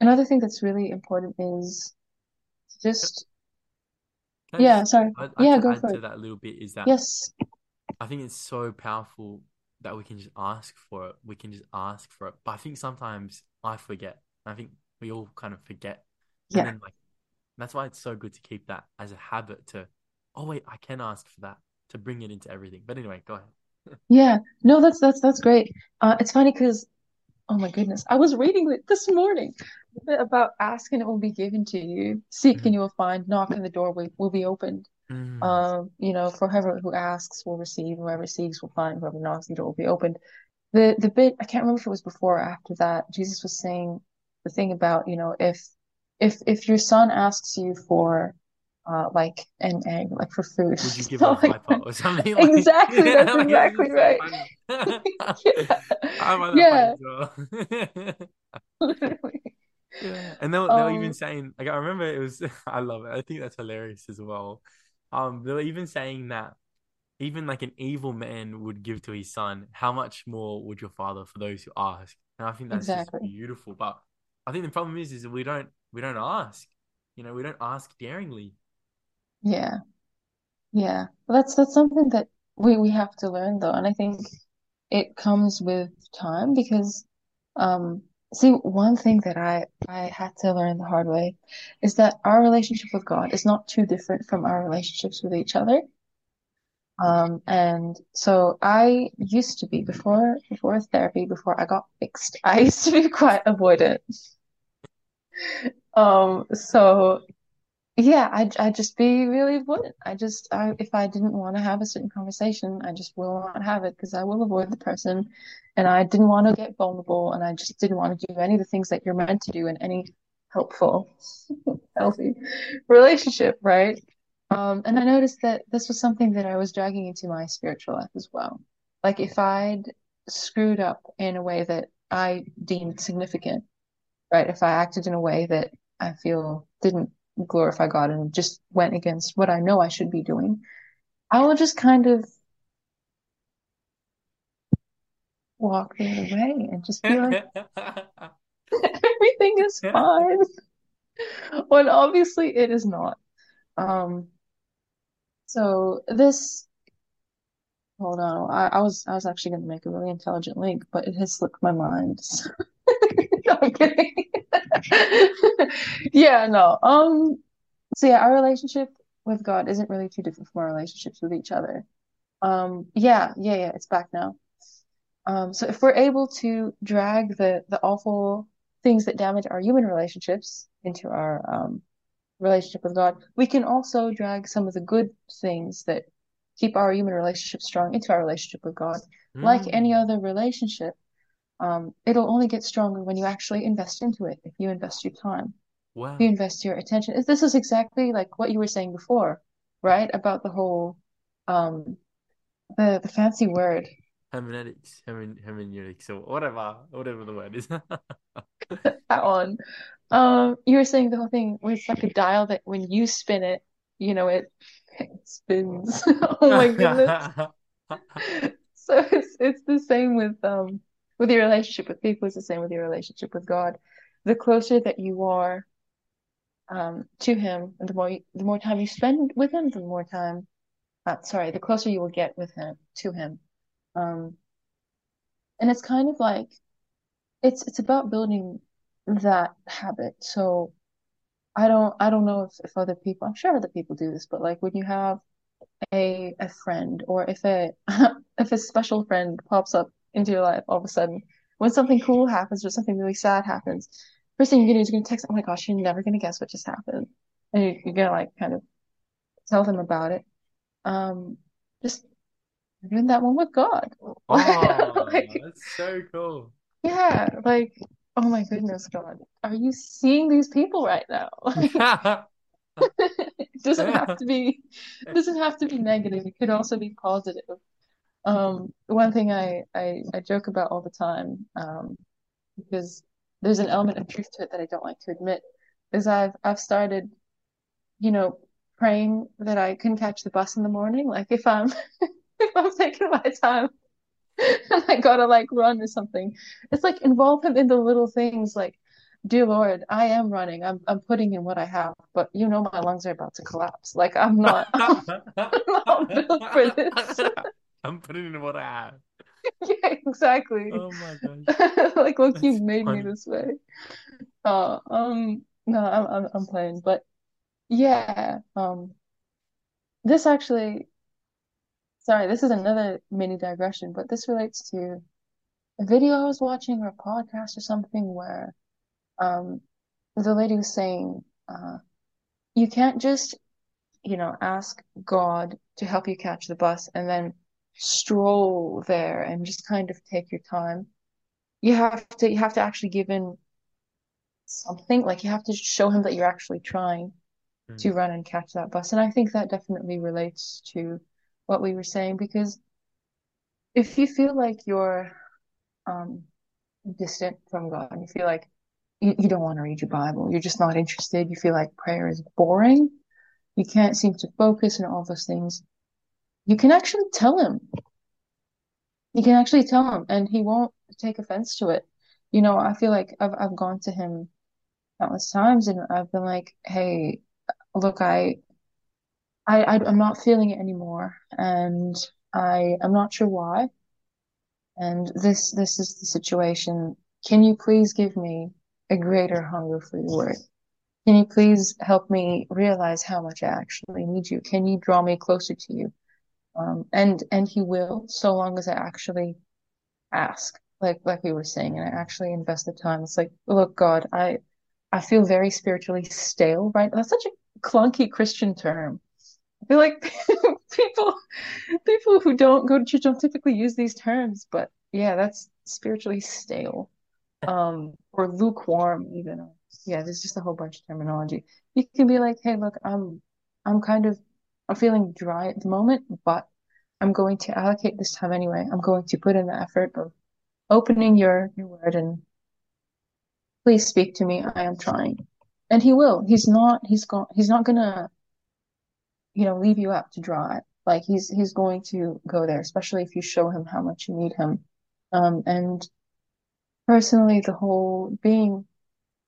another thing that's really important is just yeah, just, sorry. I, I Yeah, go for it. that a little bit is that Yes. I think it's so powerful that we can just ask for it. We can just ask for it. But I think sometimes I forget. I think we all kind of forget. And Yeah. then like that's why it's so good to keep that as a habit to, oh wait, I can ask for that, to bring it into everything. But anyway, go ahead. [LAUGHS] Yeah. No, that's that's that's great. Uh, it's funny because oh my goodness, I was reading it this morning about asking it will be given to you, seek and Mhm. you will find, knock and the door will, will be opened. Mm. Um, you know, for whoever who asks will receive, whoever seeks will find, whoever knocks the door will be opened. The the bit I can't remember if it was before or after that. Jesus was saying the thing about, you know, if if if your son asks you for uh like an egg, like for food, Would you [LAUGHS] give a so like viper or something like exactly, [LAUGHS] that's exactly right. [LAUGHS] Yeah. I find that Yeah, literally. Yeah, and they were, they were even Um, saying like I remember it was I love it. I think that's hilarious as well. Um, they were even saying that even like an evil man would give to his son, how much more would your father for those who ask? And I think that's just beautiful. But I think the problem is is that we don't we don't ask. You know, we don't ask daringly. Yeah. Yeah. Well, that's that's something that we we have to learn though, and I think it comes with time because um see one thing that I I had to learn the hard way is that our relationship with God is not too different from our relationships with each other. Um and so I used to be before before therapy, before I got fixed, [LAUGHS] I used to be quite avoidant. Um so Yeah, I I just be really avoidant. I just I if I didn't want to have a certain conversation, I just will not have it because I will avoid the person, and I didn't want to get vulnerable, and I just didn't want to do any of the things that you're meant to do in any helpful, [LAUGHS] healthy relationship, right? Um, and I noticed that this was something that I was dragging into my spiritual life as well. Like if I'd screwed up in a way that I deemed significant right? If I acted in a way that I feel didn't glorify God and just went against what I know I should be doing, I will just kind of walk the other way and just be like, [LAUGHS] everything is [LAUGHS] fine. When obviously it is not. Um, so this, hold on, I, I was I was actually going to make a really intelligent link, but it has slipped my mind. [LAUGHS] No, I'm kidding. [LAUGHS] Yeah, no. Um, so yeah, our relationship with God isn't really too different from our relationships with each other. Um, yeah, yeah, yeah, it's back now. Um, so if we're able to drag the the awful things that damage our human relationships into our um relationship with God, we can also drag some of the good things that keep our human relationship strong into our relationship with God. Like any Mm, other relationship, um, it'll only get stronger when you actually invest into it. If you invest your time, if you invest your attention. This is exactly like what you were saying before, right? About the whole um the the fancy word Hermeneutics, hermen hermeneutics, or whatever, whatever the word is. [LAUGHS] that one. Um, you were saying the whole thing it's like a dial that when you spin it, you know, it, it [LAUGHS] spins. [LAUGHS] Oh my goodness. So it's it's the same with um with your relationship with people, it's the same with your relationship with God. The closer that you are um to him, and the more you, the more time you spend with him, the more time uh, sorry, the closer you will get with him to him. Um, and it's kind of like it's it's about building that habit. So I don't I don't know if, if other people I'm sure other people do this, but like when you have a a friend or if a [LAUGHS] if a special friend pops up into your life all of a sudden, when something cool happens or something really sad happens, first thing you're gonna do is you're gonna text, oh my gosh, you're never gonna guess what just happened. And you, you're gonna like kind of tell them about it. Um, just doing that one with God. [LAUGHS] Oh, Like, that's so cool. yeah, like, oh my goodness, God, are you seeing these people right now? [LAUGHS] [LAUGHS] It doesn't have to be, it doesn't have to be negative. It could also be positive. Um, one thing I, I, I joke about all the time, um, because there's an element of truth to it that I don't like to admit, is I've I've started you know, praying that I can catch the bus in the morning. Like if I'm [LAUGHS] if I'm taking my time and I gotta like run or something. It's like involve him in the little things like, dear Lord, I am running. I'm I'm putting in what I have, but you know my lungs are about to collapse. Like I'm not [LAUGHS] I'm not built for this. [LAUGHS] I'm putting in what I have. Yeah, exactly. Oh my gosh. [LAUGHS] Like, look, That's you've made me this way. Uh, um, no, I'm I'm I'm playing, but yeah, um, this actually, sorry, this is another mini digression, but this relates to a video I was watching or a podcast or something where um the lady was saying uh you can't just, you know, ask God to help you catch the bus and then stroll there and just kind of take your time. You have to you have to actually give in something, like you have to show him that you're actually trying to Mm, run and catch that bus. And I think that definitely relates to what we were saying because if you feel like you're um distant from God and you feel like you, you don't want to read your Bible, you're just not interested, you feel like prayer is boring, you can't seem to focus and all those things, you can actually tell him. You can actually tell him and he won't take offense to it. You know, I feel like I've I've gone to him countless times and I've been like, hey, look, I I, I I'm not feeling it anymore and I I'm not sure why. And this this is the situation. Can you please give me a greater hunger for your word? Can you please help me realize how much I actually need you? Can you draw me closer to you? Um, and and he will, so long as I actually ask, like like we were saying, and I actually invest the time. It's like, look, God, I I feel very spiritually stale, right? That's such a clunky Christian term. I feel like [LAUGHS] people people who don't go to church don't typically use these terms, but yeah, that's spiritually stale. Um, or lukewarm even. Yeah, there's just a whole bunch of terminology. You can be like, hey, look, I'm I'm kind of I'm feeling dry at the moment, but I'm going to allocate this time anyway. I'm going to put in the effort of opening your your word and please speak to me. I am trying. And he will. He's not he's going he's not gonna you know, leave you out to dry. Like he's he's going to go there, especially if you show him how much you need him. Um, and personally, the whole being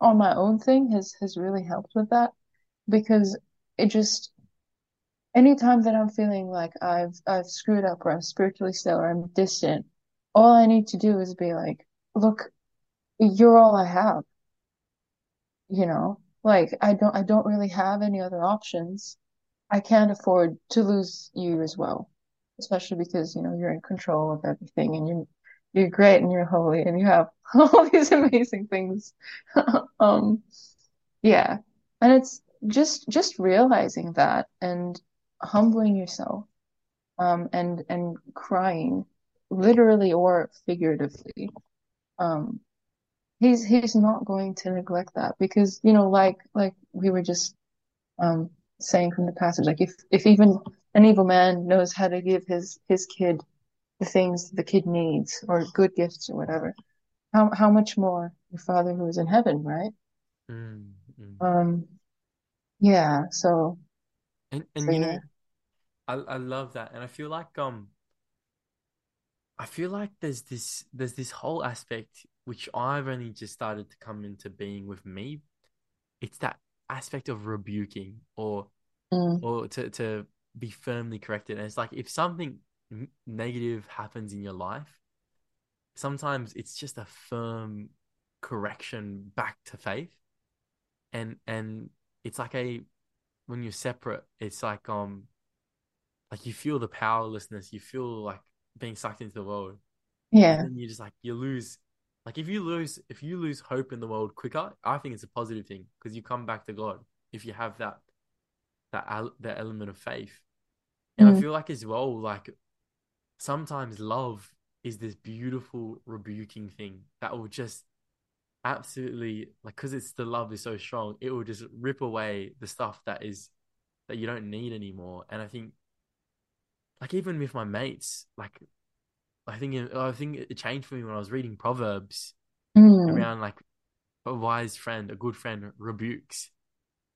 on my own thing has has really helped with that because it just anytime that I'm feeling like I've I've screwed up or I'm spiritually still or I'm distant, all I need to do is be like, look, you're all I have, you know? Like I don't I don't really have any other options. I can't afford to lose you as well, especially because, you know, you're in control of everything and you're you're great and you're holy and you have [LAUGHS] all these amazing things. [LAUGHS] Um, yeah. And it's just just realizing that and humbling yourself, um, and and crying, literally or figuratively. Um, he's he's not going to neglect that because, you know, like like we were just um, saying from the passage, like if if even an evil man knows how to give his his kid the things the kid needs or good gifts or whatever, how how much more your Father who is in heaven, right? mm, mm. Um, yeah. So And so and you yeah. I I love that, and I feel like um, I feel like there's this there's this whole aspect which I've only just started to come into being with me. It's that aspect of rebuking or Mm, or to to be firmly corrected. And it's like if something negative happens in your life, sometimes it's just a firm correction back to faith. And and it's like a when you're separate, it's like um like you feel the powerlessness, you feel like being sucked into the world, yeah. then you just like you lose. Like if you lose if you lose hope in the world quicker, I think it's a positive thing because you come back to God if you have that that that element of faith. And I Mm, feel like as well, like sometimes love is this beautiful rebuking thing that will just absolutely like because it's the love is so strong, it will just rip away the stuff that is that you don't need anymore. And I think like even with my mates, like I think it, I think it changed for me when I was reading Proverbs mm, around like a wise friend, a good friend rebukes.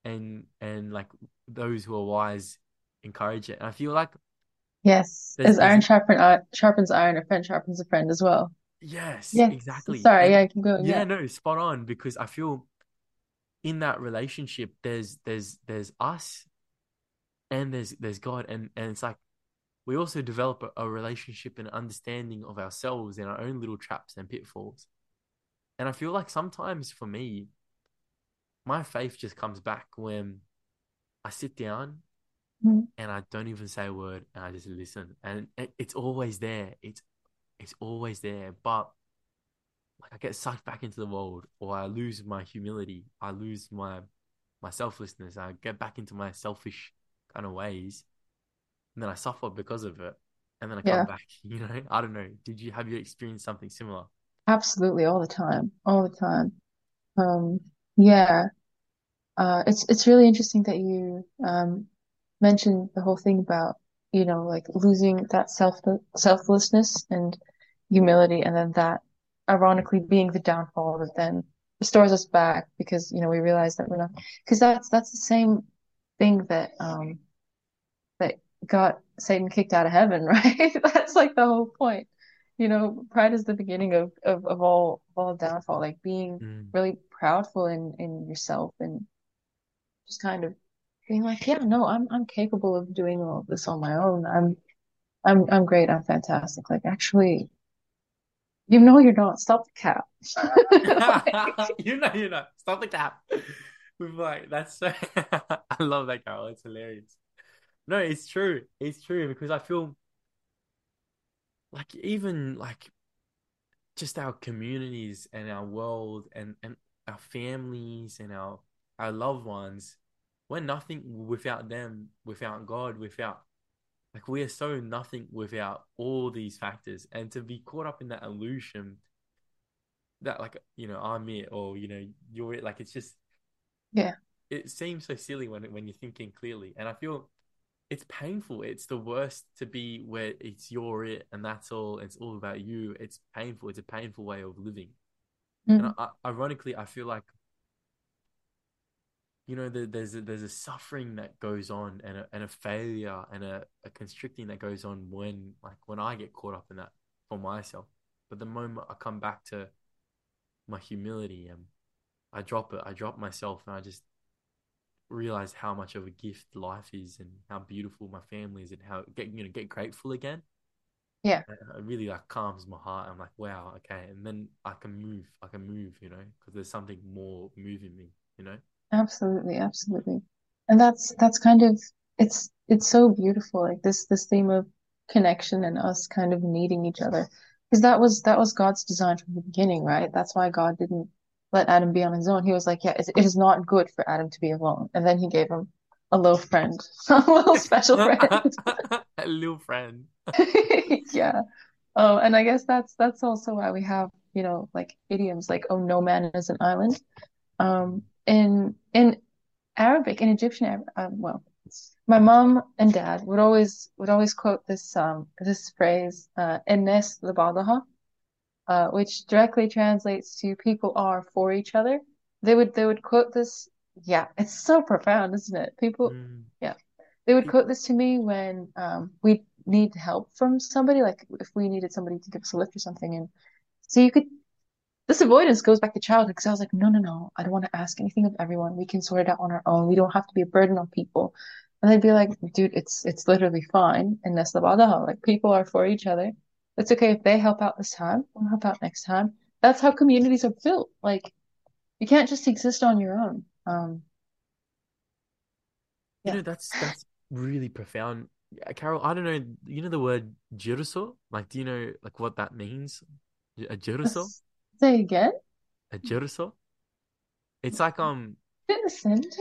and and like those who are wise encourage it. And I feel like Yes. As iron sharpen, uh, sharpens iron, a friend sharpens a friend as well. yes, Yes. exactly. Sorry, And yeah, keep going. yeah, Yeah. no, spot on because I feel in that relationship there's there's there's us and there's there's God and and it's like we also develop a, a relationship and understanding of ourselves and our own little traps and pitfalls. And I feel like sometimes for me, my faith just comes back when I sit down Mhm. and I don't even say a word and I just listen. And it, it's always there. It's it's always there. But like I get sucked back into the world or I lose my humility. I lose my my selflessness. I get back into my selfish kind of ways. And then I suffer because of it. And then I Yeah. come back, [LAUGHS] you know. I don't know. Did you have you experienced something similar? Absolutely, all the time, all the time. Um, yeah. Uh, it's it's really interesting that you um mentioned the whole thing about, you know, like losing that self selflessness and humility, and then that ironically being the downfall that then restores us back because, you know, we realize that we're not, because that's that's the same thing that um that got Satan kicked out of heaven, [LAUGHS] right? That's like the whole point. You know, pride is the beginning of of, of all of all downfall, like being Mm. really proudful in in yourself and just kind of being like, yeah, no, I'm I'm capable of doing all of this on my own. I'm I'm I'm great. I'm fantastic. Like actually, you know you're not. Stop the cap. Like, [LAUGHS] you know, you know. Stop the cap. [LAUGHS] Like that's so I love that Carol. It's hilarious. No, it's true. It's true because I feel like even like just our communities and our world and and our families and our our loved ones, we're nothing without them, without God, without like we are so nothing without all these factors. And to be caught up in that illusion that like you know I'm it or you know you're it, like it's just yeah, it seems so silly when when you're thinking clearly. And I feel it's painful. It's the worst to be where it's your it and that's all. It's all about you. It's painful. It's a painful way of living. And Mm, I, ironically, I feel like you know there, there's a, there's a suffering that goes on and a, and a failure and a, a constricting that goes on when like when I get caught up in that for myself. But the moment I come back to my humility and I drop it, I drop myself and I just realize how much of a gift life is and how beautiful my family is and how get you know get grateful again. yeah, It really like calms my heart. I'm like, wow, okay, and then I can move. I can move, you know, because there's something more moving me, you know. absolutely, absolutely. And that's that's kind of it's it's so beautiful. Like this this theme of connection and us kind of needing each other. Because that was that was God's design from the beginning, right? That's why God didn't let Adam be on his own, he was like, yeah, it is not good for Adam to be alone. And then he gave him a little friend, [LAUGHS] a little special [LAUGHS] friend, a little friend. [LAUGHS] yeah. Oh, and I guess that's that's also why we have you know like idioms like "oh, no man is an island." Um, in in Arabic, in Egyptian, um, well, my mom and dad would always would always quote this um this phrase, uh, "enes uh, lebadaha," uh, which directly translates to "people are for each other." They would they would quote this. Yeah, [LAUGHS] it's so profound, isn't it? People, Mm. yeah, they would quote this to me when um we need help from somebody, like if we needed somebody to give us a lift or something, and so you could this avoidance goes back to childhood because I was like, no, no, no, I don't want to ask anything of everyone. We can sort it out on our own. We don't have to be a burden on people. And they'd be like, dude, it's it's literally fine. And that's the. Like people are for each other. It's okay if they help out this time, we'll help out next time. That's how communities are built. Like you can't just exist on your own. Um, You know, that's that's really profound. Yeah, Carol, I don't know, you know the word jiruso? Like, do you know like what that means? A jiruso? Say again. A jiruso? It's like um In a sentence.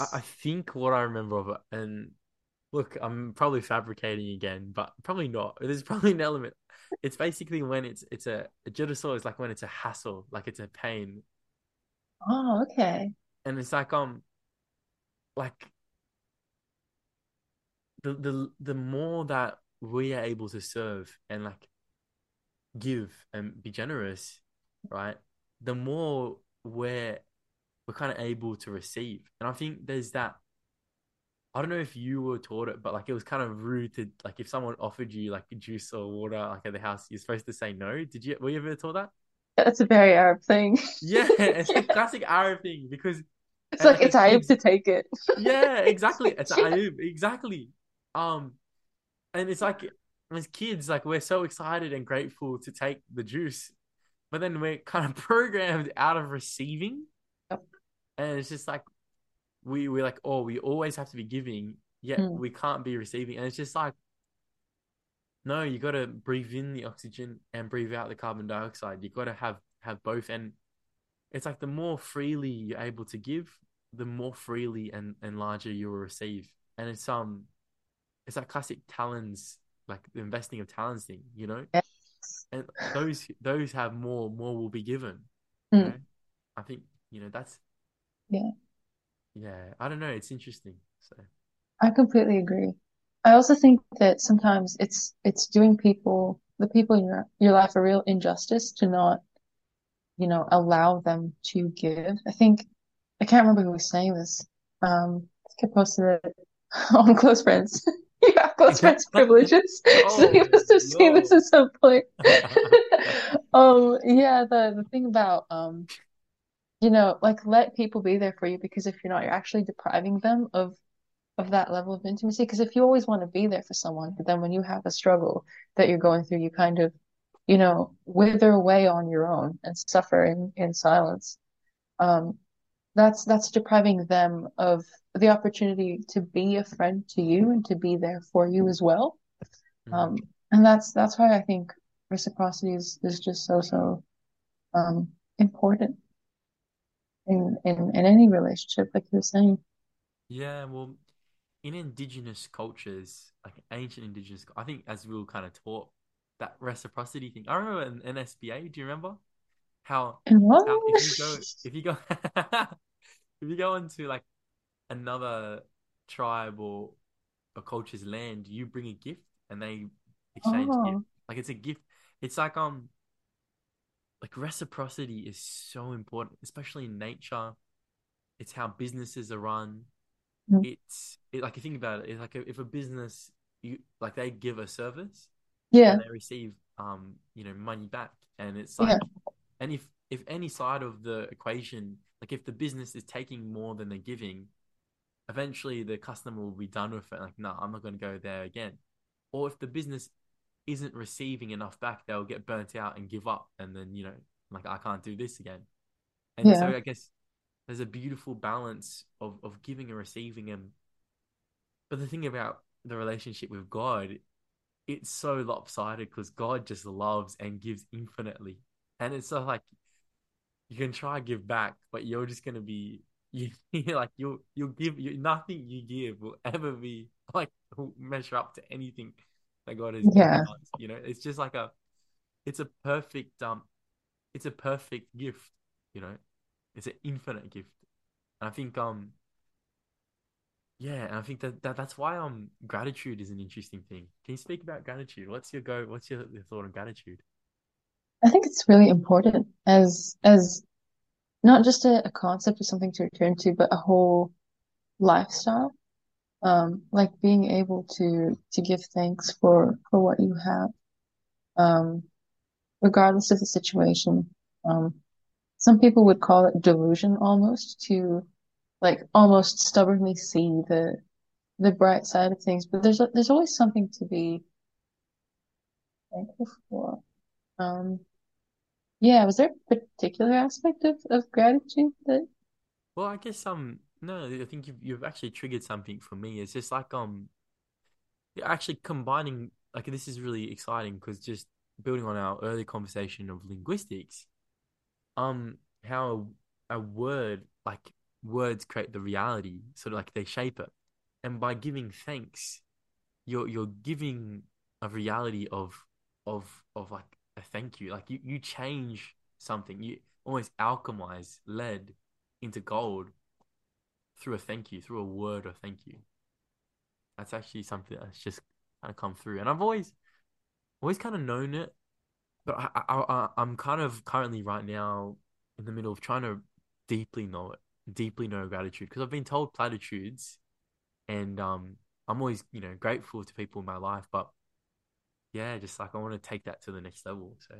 I, I think what I remember of it, and look, I'm probably fabricating again, but probably not. [LAUGHS] There's probably an element. It's basically when it's it's a, a jiruso is like when it's a hassle, like it's a pain, Oh, okay. and it's like um like the the the more that we are able to serve and like give and be generous, right? The more we're we're kind of able to receive. And I think there's that. I don't know if you were taught it, but like it was kind of rude to like if someone offered you like juice or water like at the house, you're supposed to say no. Did you were you ever taught that? That's a very Arab thing. Yeah, [LAUGHS] it's a classic Arab thing because It's like it's Arab kids, to take it. yeah, exactly. It's [LAUGHS] Yeah. Ayub, exactly. Um, and it's like as kids, like we're so excited and grateful to take the juice, but then we're kind of [LAUGHS] programmed out of receiving, Yep. and it's just like we we're like, oh, we always have to be giving, yet Mm. we can't be receiving, and it's just like, no, you got to breathe in the oxygen and breathe out the carbon dioxide. You got to have have both, and it's like the more freely you're able to give, the more freely and and larger you will receive. And it's um, it's that classic talents, like the investing of talents thing, you know. Yes. And those those have more, more will be given. You Mm. know? I think you know that's Yeah. Yeah. I don't know. It's interesting. So I completely agree. I also think that sometimes it's it's doing people, the people in your your life a real injustice to not, you know, allow them to give. I think I can't remember who was saying this. Um, I think I posted it [LAUGHS] on Close Friends. [LAUGHS] You have close friends privileges. [LAUGHS] So you Oh, must have seen this at some point. Um, yeah, the the thing about um, you know, like let people be there for you because if you're not, you're actually depriving them of of that level of intimacy. Because if you always want to be there for someone, but then when you have a struggle that you're going through, you kind of, you know, wither away on your own and suffer in, in silence. Um, that's that's depriving them of the opportunity to be a friend to you and to be there for you as well. Mm. Um, and that's that's why I think reciprocity is, is just so so um important in, in in any relationship, like you were saying. Yeah, well, in indigenous cultures, like ancient indigenous, I think as we were kind of taught that reciprocity thing. I remember in, in SBA, do you remember how how if you go if you go [LAUGHS] if you go into like another tribe or a culture's land, you bring a gift and they exchange Oh, gift. Like it's a gift. It's like um like reciprocity is so important, especially in nature. It's how businesses are run. mm, It's it, like you think about it, it's like if a business you like they give a service yeah, and they receive um you know money back, and it's yeah, like and if if any side of the equation, like if the business is taking more than they're giving, eventually the customer will be done with it. Like, no, I'm not going to go there again. Or if the business isn't receiving enough back, they'll get burnt out and give up, and then you know, like I can't do this again. And so I guess there's a beautiful balance of of giving and receiving, and but the thing about the relationship with God, it's so lopsided because God just loves and gives infinitely, and it's so like you can try give back, but you're just gonna be [LAUGHS] you like you'll you'll give you nothing you give will ever be [LAUGHS] like measure up to anything that God given yeah. You know, it's just like a it's a perfect um it's a perfect gift, you know. It's an infinite gift. And I think um yeah, and I think that, that that's why um gratitude is an interesting thing. Can you speak about gratitude? What's your go what's your, your thought on gratitude? I think it's really important as as not just a, a concept or something to return to, but a whole lifestyle. Um, like being able to to give thanks for for what you have, um, regardless of the situation. Um, some people would call it delusion almost to like almost stubbornly see the the bright side of things, but there's there's always something to be thankful for. Um, yeah, was there a particular aspect of, of gratitude that Well, I guess um no, I think you've you've actually triggered something for me. It's just like um actually combining like this is really exciting because just building on our early conversation of linguistics, um how a word like words create the reality, sort of like they shape it. And by giving thanks, you're you're giving a reality of of of like a thank you. Like you you change something. You almost alchemize lead into gold through a thank you, through a word of thank you. That's actually something that's just kind of come through. And I've always always kind of known it, but I, I, I I'm kind of currently right now in the middle of trying to deeply know it. deeply know gratitude because I've been told platitudes, and um, I'm always you know grateful to people in my life, but yeah, just like I want to take that to the next level. So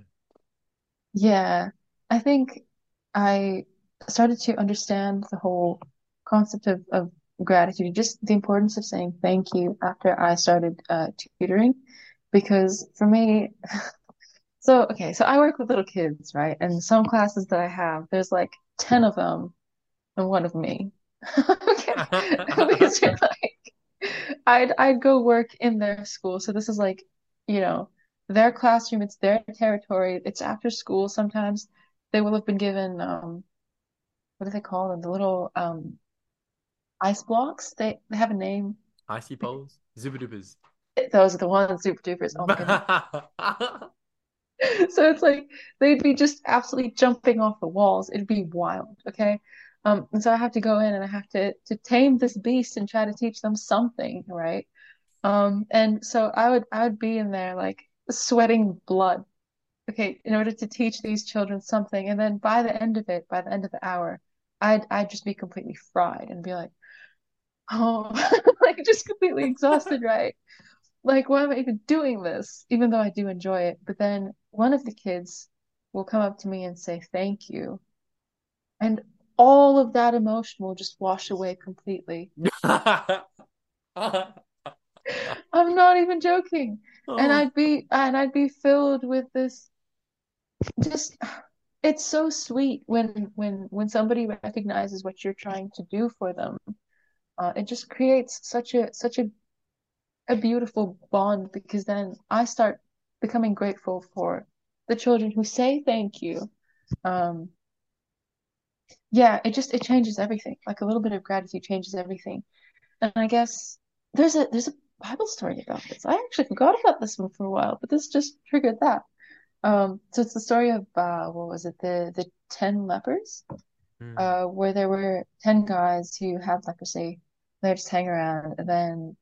Yeah, I think I started to understand the whole concept of, of gratitude, just the importance of saying thank you after I started uh, tutoring. Because for me, [LAUGHS] so okay, so I work with little kids, right? And some classes that I have, there's like 10 of them and one of me. [LAUGHS] Okay. [LAUGHS] Because you're like, I'd I'd go work in their school. So this is like, you know, their classroom, it's their territory. It's after school. Sometimes they will have been given um what do they call them? The little um ice blocks. They they have a name. icy poles, Zooper Doopers. Those are the ones, Zooper Doopers. Oh my goodness. [LAUGHS] So it's like they'd be just absolutely jumping off the walls. It'd be wild, okay? Um, and so I have to go in and I have to to tame this beast and try to teach them something, right? Um, and so I would I would be in there like sweating blood, okay, in order to teach these children something. And then by the end of it, by the end of the hour, I'd I'd just be completely fried and be like, oh, [LAUGHS] like just completely exhausted, right? Like, why am I even doing this? Even though I do enjoy it. But then one of the kids will come up to me and say thank you. And all of that emotion will just wash away completely. [LAUGHS] I'm not even joking. And Oh. I'd be and I'd be filled with this just it's so sweet when when when somebody recognizes what you're trying to do for them. Uh, it just creates such a such a, a beautiful bond because then I start becoming grateful for the children who say thank you. Um, yeah, it just it changes everything. Like a little bit of gratitude changes everything. And I guess there's a there's a Bible story about this. I actually forgot about this one for a while, but this just triggered that. Um, so it's the story of uh, what was it? The the ten lepers, Mm. uh, where there were ten guys who had leprosy. They just hang around, and then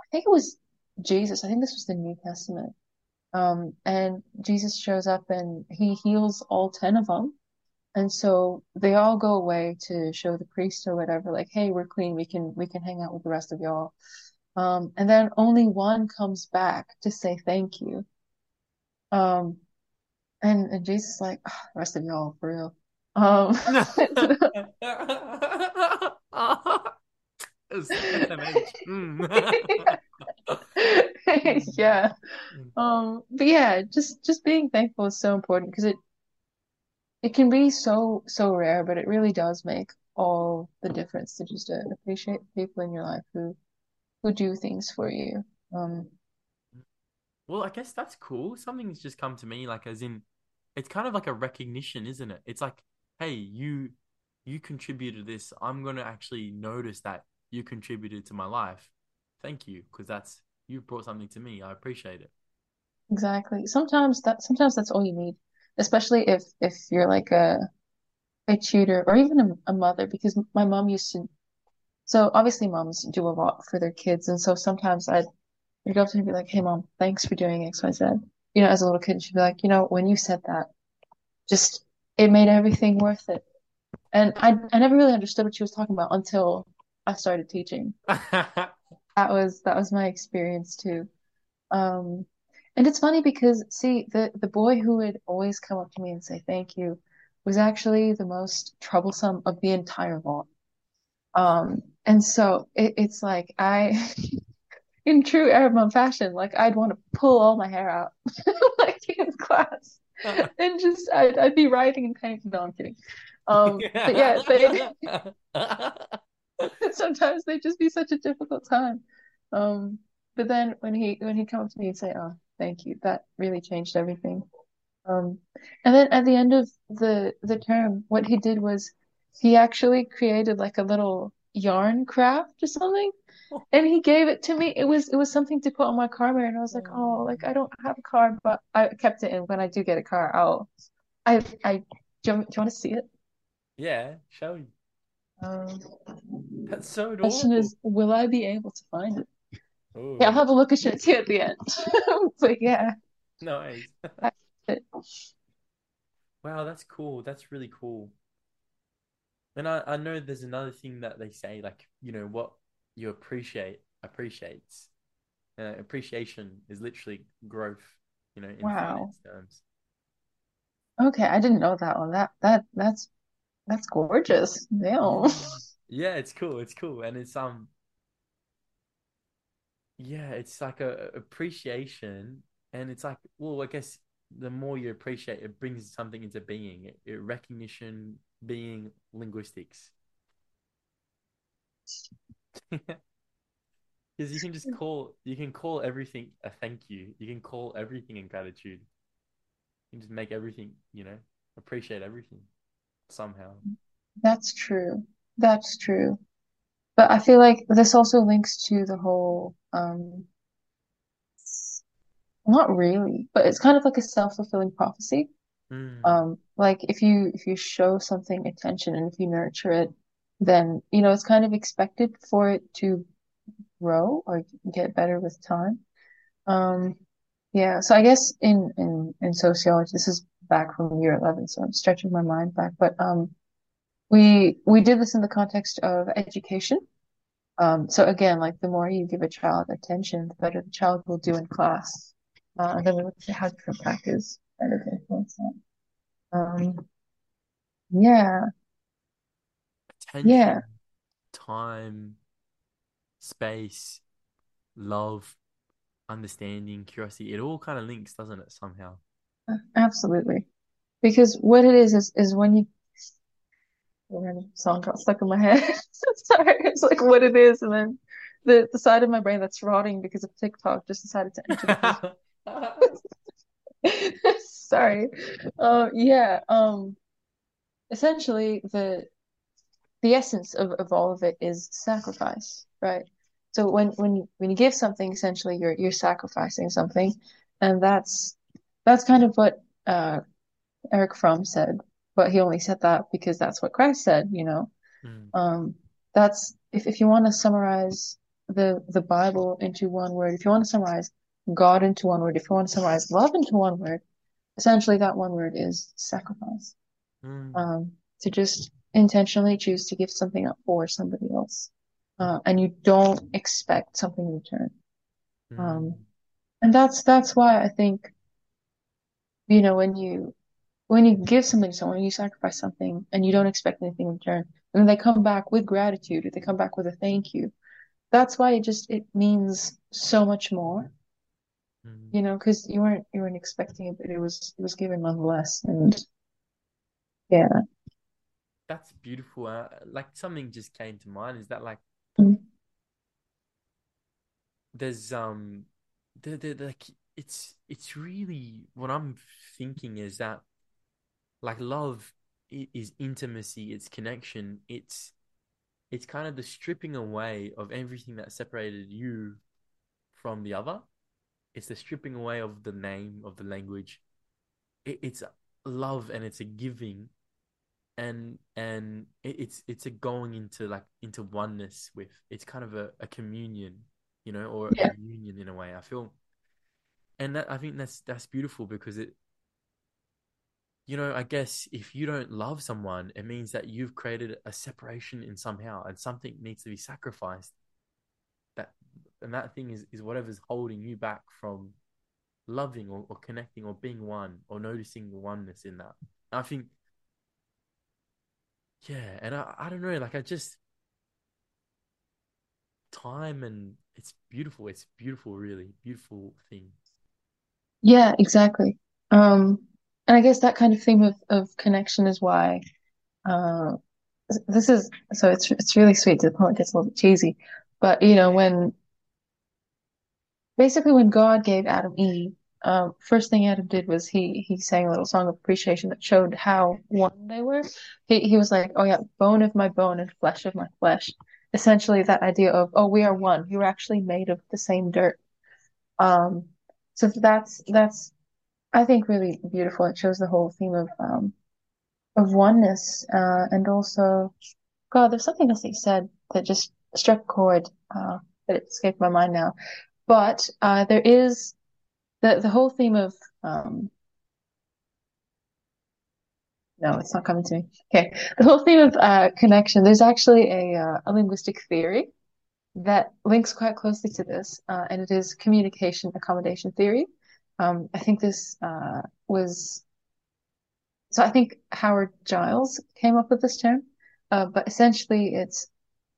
I think it was Jesus. I think this was the New Testament. Um, and Jesus shows up and he heals all ten of them. And so they all go away to show the priest or whatever, like, hey, we're clean. We can we can hang out with the rest of y'all. Um, and then only one comes back to say thank you. Um, and, and Jesus like, "Ah, the rest of y'all, for real. Um, [LAUGHS] [LAUGHS] [LAUGHS] Mm. yeah. Um, but yeah, just just being thankful is so important because it it can be so so rare, but it really does make all the difference to just uh, appreciate people in your life who who do things for you. Um, Well, I guess that's cool. Something's just come to me, like as in, it's kind of like a recognition, isn't it? It's like, hey, you you contributed this. I'm gonna actually notice that you contributed to my life. Thank you, because that's you've brought something to me. I appreciate it. exactly. Sometimes that sometimes that's all you need, especially if if you're like a a tutor or even a, a mother, because my mom used to. So obviously, moms do a lot for their kids, and so sometimes I'd, I'd go up to her and be like, "Hey, mom, thanks for doing X, Y, Z." You know, as a little kid, she'd be like, "You know, when you said that, just it made everything worth it." And I I never really understood what she was talking about until I started teaching. [LAUGHS] That was that was my experience too. Um, and it's funny because see, the the boy who would always come up to me and say thank you was actually the most troublesome of the entire lot. Um, and so it, it's like I, [LAUGHS] in true Arab mom fashion, like I'd want to pull all my hair out, [LAUGHS] like in class, [LAUGHS] and just I'd, I'd be writing and painting. No, I'm kidding. Um, but yeah, they [LAUGHS] [LAUGHS] sometimes they just be such a difficult time. Um, but then when he when he'd come up to me and say, "Oh, thank you," that really changed everything. Um, and then at the end of the the term, what he did was he actually created like a little yarn craft or something, and he gave it to me. It was it was something to put on my car mirror, and I was like, oh, like I don't have a car, but I kept it. And when I do get a car, I'll I I do you, want- do you want to see it? Yeah, show you. Um, That's so question is, will I be able to find it? Yeah, I'll Oh, have a look at it too at the end. [LAUGHS] But yeah, nice. Wow, that's cool. That's really cool. And I, I know there's another thing that they say, like, you know, what you appreciate appreciates. Uh, appreciation is literally growth, you know, in Wow. terms. Okay, I didn't know that one. That that that's that's gorgeous. Damn. [LAUGHS] Yeah. It's cool. It's cool. And it's um yeah, it's like a, a appreciation and it's like, well, I guess the more you appreciate it brings something into being. It, it recognition, being, linguistics. [LAUGHS] Because you can just call you can call everything a thank you. You can call everything in gratitude. You can just make everything, you know, appreciate everything somehow. That's true. That's true. But I feel like this also links to the whole um not really, but it's kind of like a self-fulfilling prophecy. Mm, Um, like if you if you show something attention and if you nurture it, then you know it's kind of expected for it to grow or get better with time. Um, yeah, so I guess in in in sociology, this is back from year 11, so I'm stretching my mind back, but um we we did this in the context of education. Um, so again, like the more you give a child attention, the better the child will do in class. Uh, and then we looked at how different factors kind of influence that. Um, yeah, yeah, attention, time, space, love, understanding, curiosity. It all kind of links, doesn't it, somehow? absolutely. Because what it is is is when you random song got stuck in my head. [LAUGHS] Sorry, it's like what it is, and then the the side of my brain that's rotting because of TikTok just decided to enter. [LAUGHS] [LAUGHS] Sorry. Uh, yeah. Um. Essentially, the the essence of, of all of it is sacrifice, right? So when when you, when you give something, essentially you're you're sacrificing something, and that's that's kind of what uh Erich Fromm said, but he only said that because that's what Christ said, you know. Mm, Um, that's if if you want to summarize the the Bible into one word, if you want to summarize God into one word, if you want to summarize love into one word, essentially that one word is sacrifice. mm, Um, to just intentionally choose to give something up for somebody else. Uh, and you don't expect something in return. Um, mm, and that's that's why I think, you know, when you when you give something to someone, you sacrifice something and you don't expect anything in return, and then they come back with gratitude, or they come back with a thank you. That's why it just it means so much more. You know, because you weren't you weren't expecting it, but it was it was given nonetheless. And yeah. That's beautiful. Uh, like something just came to mind is that like Mm. there's um the the like it's it's really what I'm thinking is that like love is intimacy, it's connection, it's it's kind of the stripping away of everything that separated you from the other. It's the stripping away of the name of the language. It, it's love and it's a giving and and it, it's it's a going into like into oneness with it's kind of a, a communion, you know, or a union in a way. I feel and that I think that's that's beautiful because it you know, I guess if you don't love someone, it means that you've created a separation in somehow and something needs to be sacrificed. And that thing is is whatever's holding you back from loving or, or connecting or being one or noticing the oneness in that. I think yeah, and I, I don't know, like I just time and it's beautiful. It's beautiful, really beautiful thing. Yeah, exactly. Um, and I guess that kind of theme of, of connection is why uh, this is so it's it's really sweet to the point it gets a little bit cheesy, but you know when basically when God gave Adam Eve, um, first thing Adam did was he he sang a little song of appreciation that showed how one they were. He he was like, oh yeah, bone of my bone and flesh of my flesh. Essentially, that idea of oh we are one. You were actually made of the same dirt. Um, so that's that's I think really beautiful. It shows the whole theme of um of oneness, uh, and also God. There's something else that you said that just struck a chord, uh, it escaped my mind now. But uh, there is the the whole theme of um No, it's not coming to me. Okay. The whole theme of uh, connection, there's actually a, uh, a linguistic theory that links quite closely to this, uh, and it is communication accommodation theory. Um, I think this uh, was so. I think Howard Giles came up with this term, uh, but essentially, it's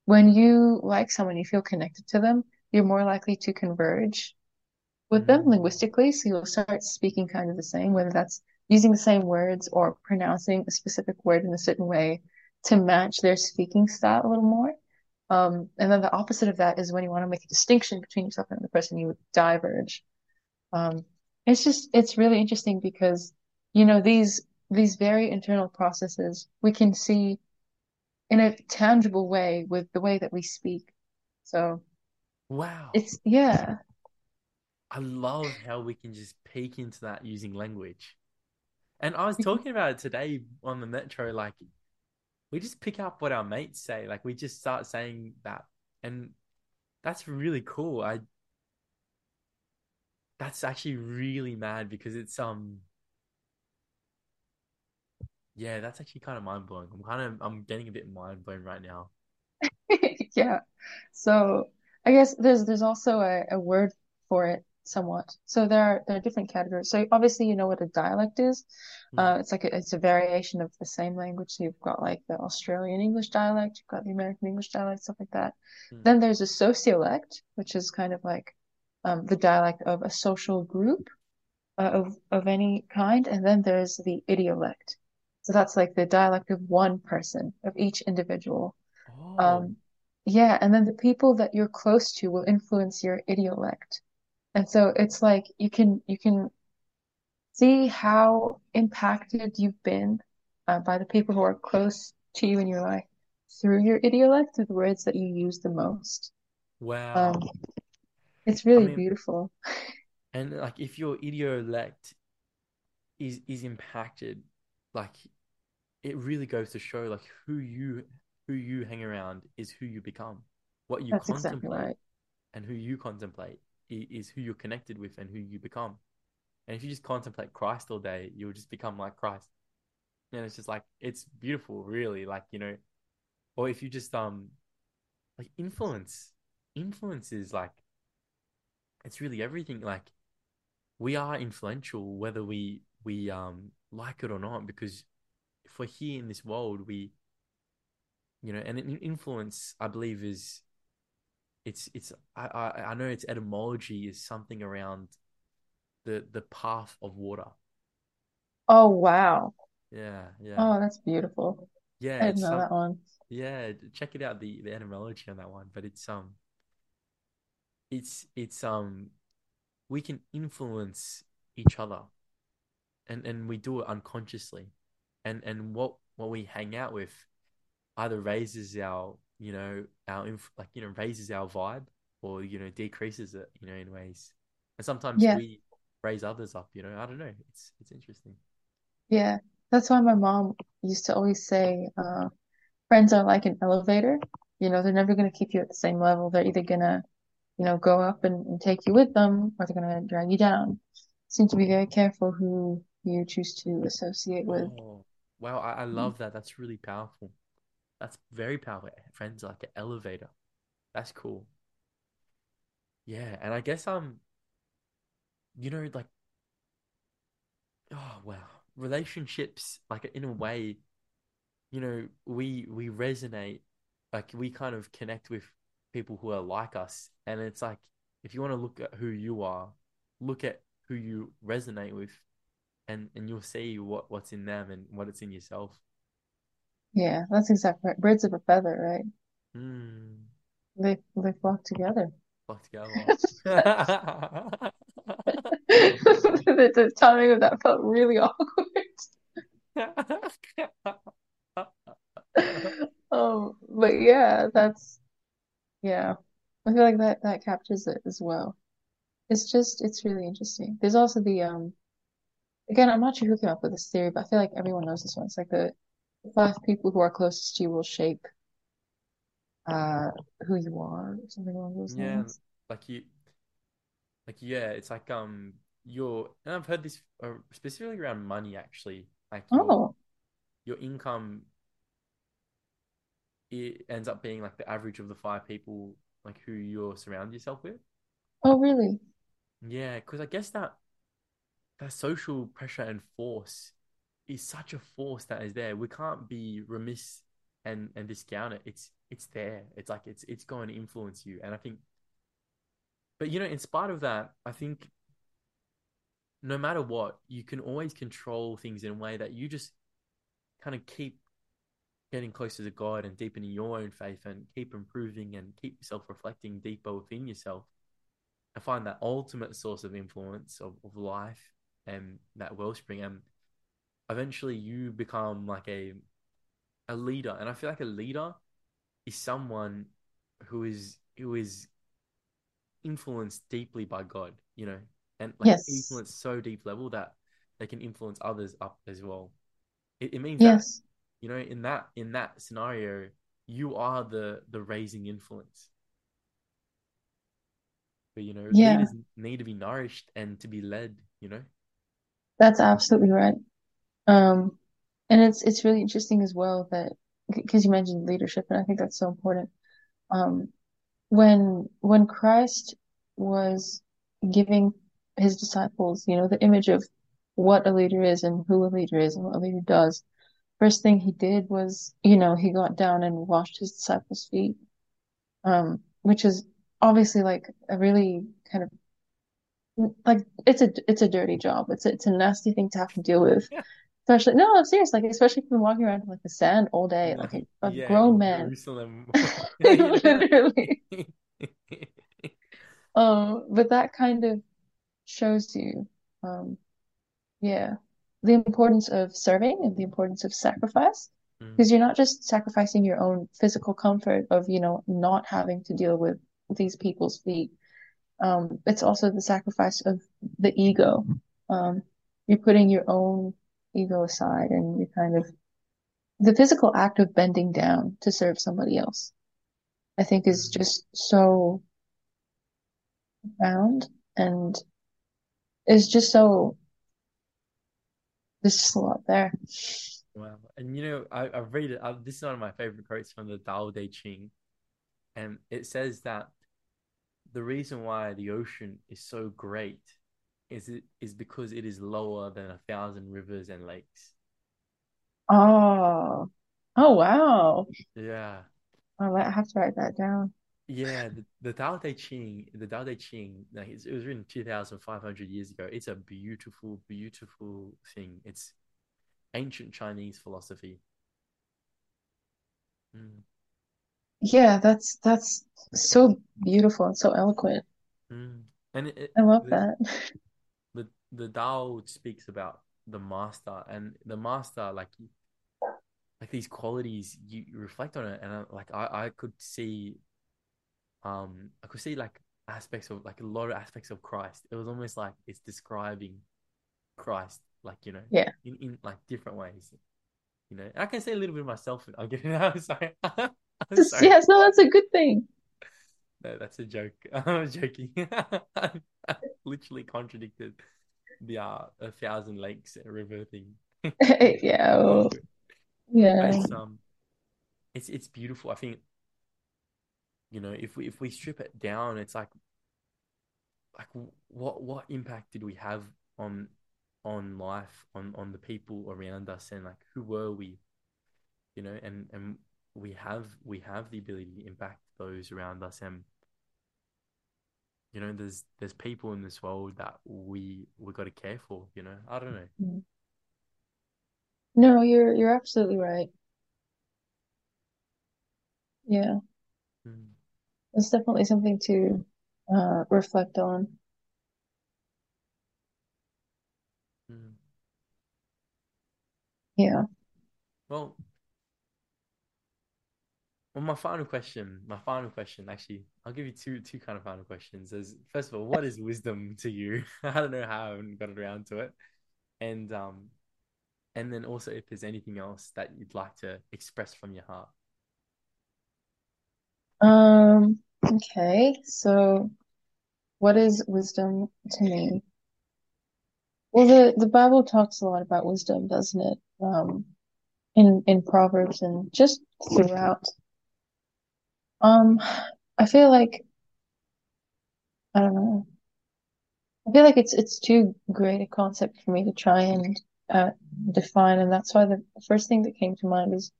when you like someone, you feel connected to them, you're more likely to converge with them Mm. linguistically. So you'll start speaking kind of the same, whether that's using the same words or pronouncing a specific word in a certain way to match their speaking style a little more. Um, and then the opposite of that is when you want to make a distinction between yourself and the person, you would diverge. Um, it's just, it's really interesting because, you know, these, these very internal processes we can see in a tangible way with the way that we speak. So Wow. it's, yeah, I love how we can just peek into that using language. And I was talking about it today on the metro, like we just pick up what our mates say, like we just start saying that. And that's really cool. I that's actually really mad because it's um yeah, that's actually kind of mind blowing. I'm kind of I'm getting a bit mind blown right now. [LAUGHS] yeah. So I guess there's there's also a, a word for it somewhat. So there are there are different categories. So obviously you know what a dialect is. Hmm, Uh, it's like a, it's a variation of the same language. So you've got like the Australian English dialect, you've got the American English dialect, stuff like that. hmm. Then there's a sociolect, which is kind of like um, the dialect of a social group uh, of of any kind. And then there's the idiolect. So that's like the dialect of one person, of each individual. Oh, Um, yeah, and then the people that you're close to will influence your idiolect. And so it's like you can you can see how impacted you've been uh, by the people who are close to you in your life through your idiolect, through the words that you use the most. Um, wow. it's I really mean, beautiful. and like if your idiolect is is impacted, like it really goes to show like who you who you hang around is who you become. What you That's exactly contemplate right. and who you contemplate is who you're connected with and who you become. And if you just contemplate Christ all day, you'll just become like Christ. And it's just like it's beautiful, really. Like, you know, or if you just um like influence. Influence is like it's really everything. Like we are influential whether we we um like it or not, because if we're here in this world, we you know, and an influence I believe is it's it's I, I I know its etymology is something around the the path of water. Oh, wow. Yeah, yeah. Oh, that's beautiful. Yeah, I didn't know some that one. yeah, check it out the the etymology on that one, but it's um it's it's um we can influence each other and and we do it unconsciously. And and what what we hang out with either raises our, you know, our inf like you know, raises our vibe or you know, decreases it, you know, in ways. And sometimes Yeah, we raise others up, you know. I don't know. It's it's interesting. yeah. That's why my mom used to always say, uh, friends are like an elevator. You know, they're never going to keep you at the same level. They're either going to, you know, go up and, and take you with them, or they're going to drag you down. Seem to be very careful who you choose to associate with. Oh, wow. I, I love that. That's really powerful. That's very powerful. Friends are like an elevator. That's cool. Yeah, and I guess um, you know, like oh wow, relationships like in a way, you know, we we resonate, like we kind of connect with people who are like us, and it's like if you want to look at who you are, look at who you resonate with, and and you'll see what what's in them and what it's in yourself. Yeah, that's exactly right. Birds of a feather, right? Hmm. They they flock together. Flock together. [LAUGHS] [LAUGHS] The, the timing of that felt really [LAUGHS] awkward. Um, but yeah, that's yeah. I feel like that that captures it as well. It's just it's really interesting. There's also the um again, I'm not sure who came up with this theory, but I feel like everyone knows this one. It's like the five people who are closest to you will shape uh who you are something along those Yeah, lines. like you, like yeah, it's like um, you're, and I've heard this uh, specifically around money actually. Like you're, Oh. your income it ends up being like the average of the five people like who you're surround yourself with. Oh, really? Yeah, because I guess that that social pressure and force is such a force that is there. We can't be remiss and and discount it. It's it's there. It's like it's it's going to influence you. And I think, but you know, in spite of that, I think no matter what, you can always control things in a way that you just kind of keep getting closer to God and deepening your own faith and keep improving and keep self reflecting deeper within yourself. I find that ultimate source of influence of, of life and that wellspring. And eventually you become like a a leader. And I feel like a leader is someone who is who is influenced deeply by God, you know, and like Yes. influenced so deep level that they can influence others up as well. It, it means that Yes. you know in that in that scenario you are the the raising influence but you know Yeah. leaders need to be nourished and to be led you know That's absolutely right. Um, and it's it's really interesting as well that because you mentioned leadership, and I think that's so important. Um, when when Christ was giving his disciples, you know, the image of what a leader is and who a leader is and what a leader does, first thing he did was, you know, he got down and washed his disciples' feet, um, which is obviously like a really kind of like it's a it's a dirty job. It's a, it's a nasty thing to have to deal with. Especially, no, I'm serious. Like, especially if you're walking around in like the sand all day, like a, a yeah grown man, [LAUGHS] [LAUGHS] literally. [LAUGHS] Um, but that kind of shows you, um, yeah, the importance of serving and the importance of sacrifice. Mm, Because you're not just sacrificing your own physical comfort of, you know, not having to deal with these people's feet. Um, it's also the sacrifice of the ego. Um, you're putting your own ego aside and you're kind of the physical act of bending down to serve somebody else, I think is mm. just so profound and is just so, there's just a lot there. wow and you know I, i've read it I, this is one of my favorite quotes from the Tao Te Ching and it says that the reason why the ocean is so great is it is because it is lower than a thousand rivers and lakes. Oh, oh wow. Yeah. I might have to write that down. Yeah, the, the Tao Te Ching, the Tao Te Ching, like it's, it was written 2,500 years ago. It's a beautiful, beautiful thing. It's ancient Chinese philosophy. Mm, Yeah, that's that's so beautiful and so eloquent. mm. And it, it, I love the, that. [LAUGHS] the Tao speaks about the master, and the master, like like these qualities, you, you reflect on it, and I, like I I could see um I could see like aspects of like a lot of aspects of Christ. It was almost like it's describing Christ, like you know, Yeah. in, in like different ways. You know, and I can say a little bit of myself. [LAUGHS] I'm getting. [LAUGHS] I'm sorry. [LAUGHS] I'm sorry. Yes, no, that's a good thing. No, that's a joke. I'm joking. Literally contradicted the uh, a thousand lakes and river thing. [LAUGHS] Yeah, [LAUGHS] well, yeah. it's um, it's it's beautiful. I think you know if we if we strip it down, it's like like what what impact did we have on on life on on the people around us and like who were we you know and and we have we have the ability to impact those around us and you know there's there's people in this world that we we got to care for you know I don't know Mm. No, you're you're absolutely right. Yeah, Mm, it's definitely something to uh reflect on. mm. Yeah. well well my final question my final question actually I'll give you two two kind of final questions as first of all what is wisdom to you [LAUGHS] I don't know how I haven't got around to it and um and then also if there's anything else that you'd like to express from your heart Um, okay. So what is wisdom to me? Well, the the Bible talks a lot about wisdom, doesn't it? Um, in in Proverbs and just throughout. Um, I feel like I don't know. I feel like it's it's too great a concept for me to try and uh, define, and that's why the first thing that came to mind is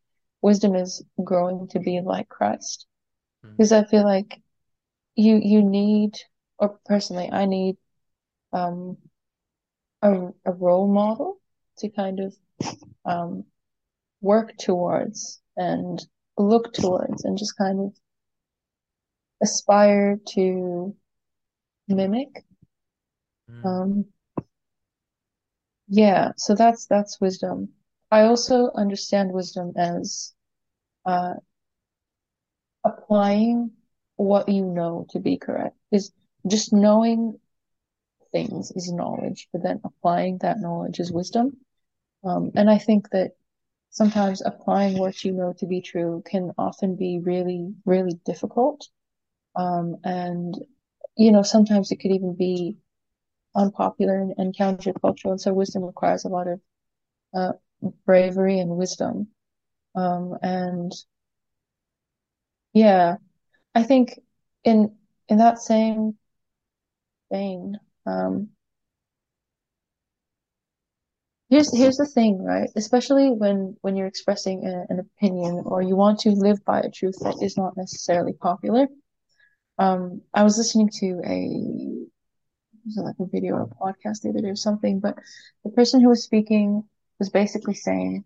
wisdom is growing to be like Christ. Mm. Because I feel like you you need, or personally, I need um a a role model to kind of um work towards and look towards and just kind of aspire to mimic. Mm. Um, yeah, so that's that's wisdom. I also understand wisdom as uh, applying what you know to be correct. Is just knowing things is knowledge, but then applying that knowledge is wisdom. Um, and I think that sometimes applying what you know to be true can often be really, really difficult. Um, and you know, sometimes it could even be unpopular and, and countercultural. And so wisdom requires a lot of uh, bravery and wisdom. Um, and yeah, I think in in that same vein, um, here's here's the thing, right? Especially when when you're expressing a, an opinion or you want to live by a truth that is not necessarily popular. Um, I was listening to a was it like a video or a podcast the other day or something, but the person who was speaking was basically saying,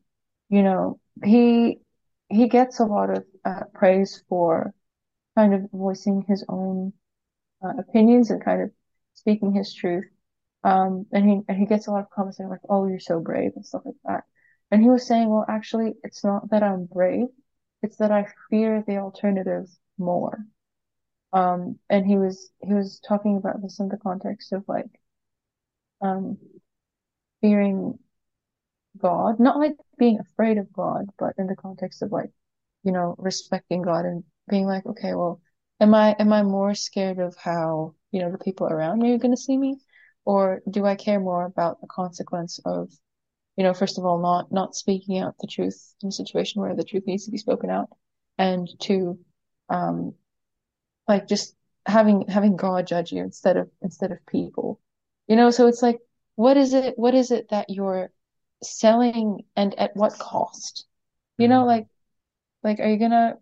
you know, he he gets a lot of uh, praise for kind of voicing his own uh, opinions and kind of speaking his truth. Um, and he and he gets a lot of comments saying like, "Oh, you're so brave" and stuff like that. And he was saying, "Well, actually, it's not that I'm brave; it's that I fear the alternative more." Um, and he was he was talking about this in the context of like um fearing God, not like being afraid of God, but in the context of like, you know, respecting God and being like, okay, well, am I am I more scared of how, you know, the people around me are going to see me? Or do I care more about the consequence of, you know, first of all, not not speaking out the truth in a situation where the truth needs to be spoken out, and two, um, like just having having God judge you instead of instead of people. You know, so it's like what is it what is it that you're selling and at what cost? You know, mm. like like are you gonna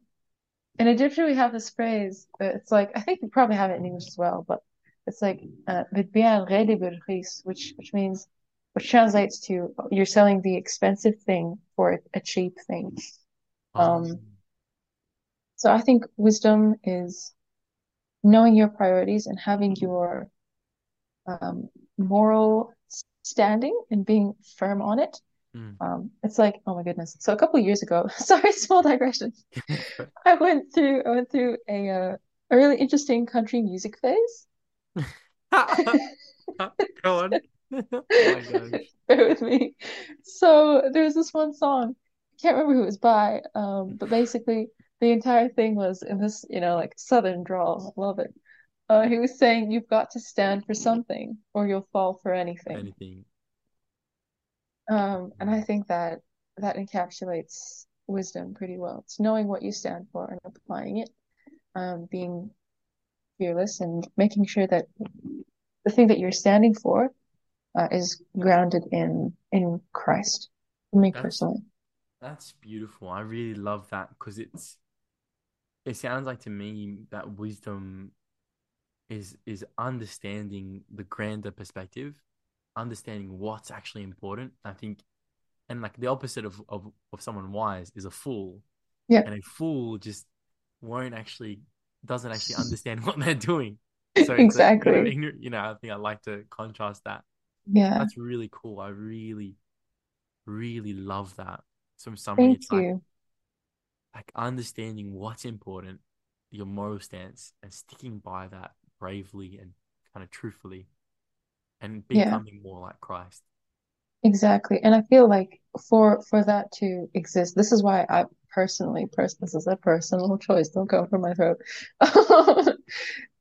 in Egyptian we have this phrase, it's like I think you probably have it in English as well, but it's like uh, which which means which translates to you're selling the expensive thing for a cheap thing. Um, so I think wisdom is knowing your priorities and having your um, moral standing and being firm on it. mm. Um, it's like, oh my goodness. So a couple of years ago, [LAUGHS] sorry, small digression. [LAUGHS] I went through I went through a uh, a really interesting country music phase. [LAUGHS] Go on. Oh. Bear with me. So there was this one song. I can't remember who it was by, um, but basically the entire thing was in this, you know, like Southern drawl. I love it. Uh, he was saying you've got to stand for something or you'll fall for anything. Anything. Um, and I think that that encapsulates wisdom pretty well. It's knowing what you stand for and applying it, um, being fearless and making sure that the thing that you're standing for uh, is grounded in in Christ. For me That's personally. that's beautiful. I really love that because it's it sounds like to me that wisdom is is understanding the grander perspective, understanding what's actually important. I think, and like the opposite of of, of someone wise is a fool, Yeah, and a fool just won't actually doesn't actually [LAUGHS] understand what they're doing. So it's a kind of exactly. you know, I think I like to contrast that. Yeah, That's really cool. I really, really love that. Summary, thank it's you. like understanding what's important, your moral stance, and sticking by that bravely and kind of truthfully, and Yeah, becoming more like Christ. exactly. And I feel like for for that to exist, this is why I personally, pers this is a personal [LAUGHS] choice. Don't go from my throat. [LAUGHS]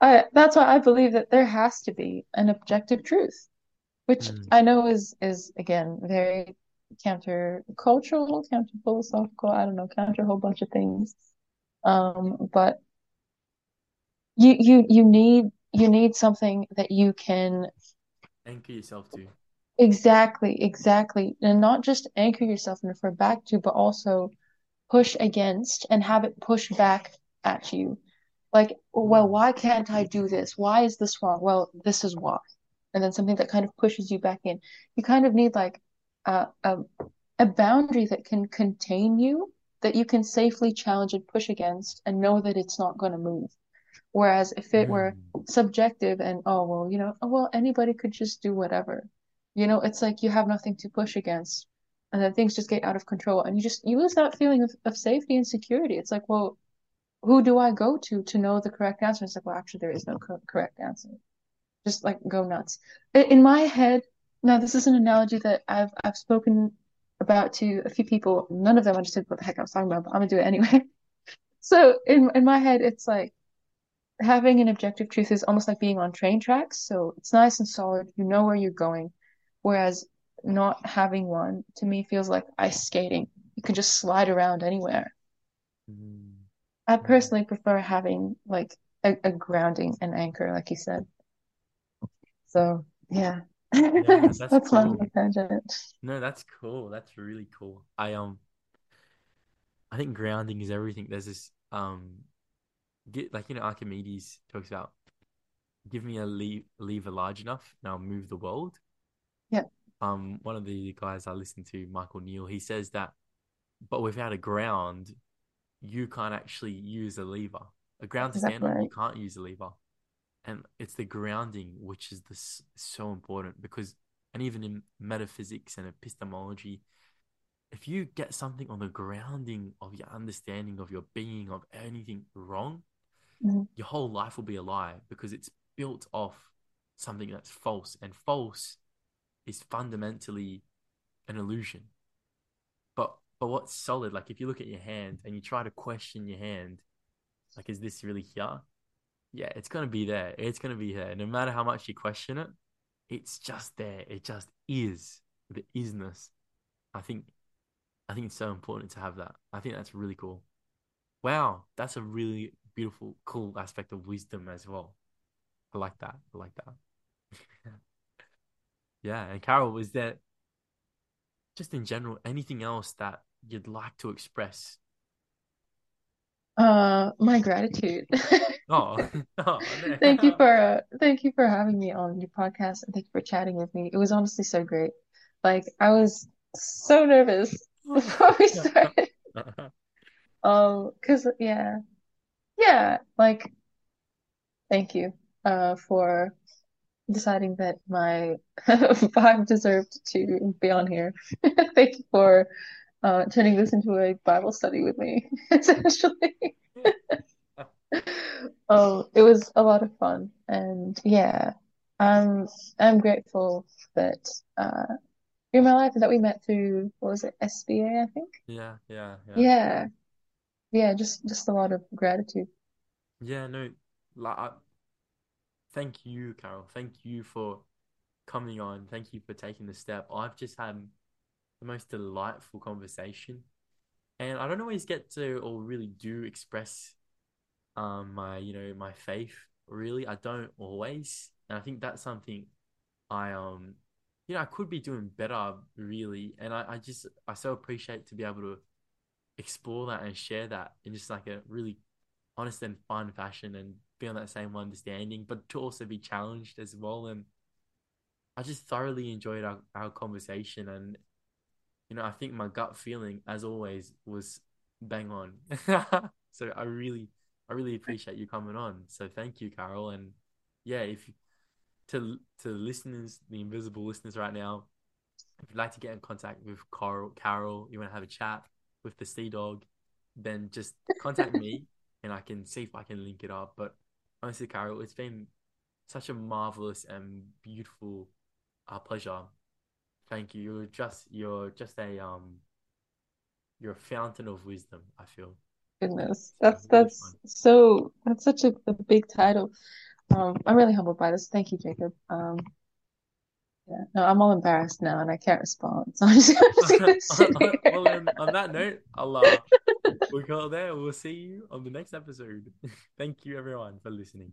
I, that's why I believe that there has to be an objective truth, which Mm, I know is is again very counter cultural, counter philosophical, I don't know, counter a whole bunch of things. Um, but you you you need you need something that you can Anchor yourself to. exactly, exactly, and not just anchor yourself and refer back to, but also push against and have it push back at you. Like, well, Mm. why can't I do this? Why is this wrong? Well, this is why. And then something that kind of pushes you back in. You kind of need like a a, a boundary that can contain you, that you can safely challenge and push against and know that it's not going to move. Whereas if it were Mm. subjective and, oh, well, you know, oh, well, anybody could just do whatever. You know, it's like you have nothing to push against. And then things just get out of control and you just, you lose that feeling of, of safety and security. It's like, well, who do I go to to know the correct answer? It's like, well, actually, there is no co correct answer. Just like go nuts. In my head, now this is an analogy that I've I've spoken about to a few people. None of them understood what the heck I was talking about, but I'm gonna do it anyway. [LAUGHS] So in in my head, it's like having an objective truth is almost like being on train tracks. So it's nice and solid. You know where you're going. Whereas not having one to me feels like ice skating. You can just slide around anywhere. Mm. I personally prefer having like a, a grounding and anchor, like you said. So yeah, Yeah, [LAUGHS] that's that's cool. little tangent. No, that's cool. That's really cool. I um I think grounding is everything. There's this um get like you know Archimedes talks about give me a le lever large enough and I'll move the world. Yeah, Um one of the guys I listen to, Michael Neill, he says that but without a ground, you can't actually use a lever. A ground to stand on, you can't use a lever. And it's the grounding which is this so important because and even in metaphysics and epistemology, if you get something on the grounding of your understanding of your being of anything wrong, Mhm. your whole life will be a lie because it's built off something that's false. And false is fundamentally an illusion. But but what's solid, like if you look at your hand and you try to question your hand, like is this really here? Yeah, it's gonna be there. It's gonna be there. No matter how much you question it, it's just there. It just is the isness. I think I think it's so important to have that. I think that's really cool. Wow, that's a really beautiful, cool aspect of wisdom as well. I like that. I like that. [LAUGHS] Yeah, and Carol, was there just in general anything else that you'd like to express? Uh, my gratitude. [LAUGHS] Oh, [LAUGHS] oh Thank you for uh, thank you for having me on your podcast and thank you for chatting with me. It was honestly so great. Like I was so nervous [LAUGHS] before we started. Um, 'cause yeah, yeah, like thank you uh for deciding that my vibe deserved to be on here. Thank you for uh turning this into a Bible study with me, [LAUGHS] essentially. [LAUGHS] Oh, it was a lot of fun, and yeah, I'm I'm grateful that uh you're in my life and that we met through what was it, SBA, I think. Yeah, yeah, yeah. Yeah, yeah, just just a lot of gratitude. Yeah, no, like, I, thank you, Carol. Thank you for coming on. Thank you for taking the step. I've just had the most delightful conversation, and I don't always get to or really do express um my, you know, my faith. Really, I don't always, and I think that's something I um, you know, I could be doing better, really, and I, I just I so appreciate to be able to explore that and share that in just like a really honest and fun fashion and be on that same understanding, but to also be challenged as well. And I just thoroughly enjoyed our, our conversation. And, you know, I think my gut feeling, as always, was bang on. [LAUGHS] so I really, I really appreciate you coming on. So thank you, Carol. And yeah, if to to listeners, the invisible listeners right now, if you'd like to get in contact with Carol, Carol, you want to have a chat with the Sea Dog, then just contact me [LAUGHS] and I can see if I can link it up. But honestly, Carol, it's been such a marvelous and beautiful uh, pleasure. Thank you. You're just you're just a um you're a fountain of wisdom, I feel. Goodness, that's really that's fun. so that's such a, a big title. Um, I'm really humbled by this. Thank you, Jacob. Um, Yeah, no, I'm all embarrassed now and I can't respond. So I'm just, I'm just [LAUGHS] well, on, on that note, I'll uh, we'll go there. We'll see you on the next episode. [LAUGHS] Thank you, everyone, for listening.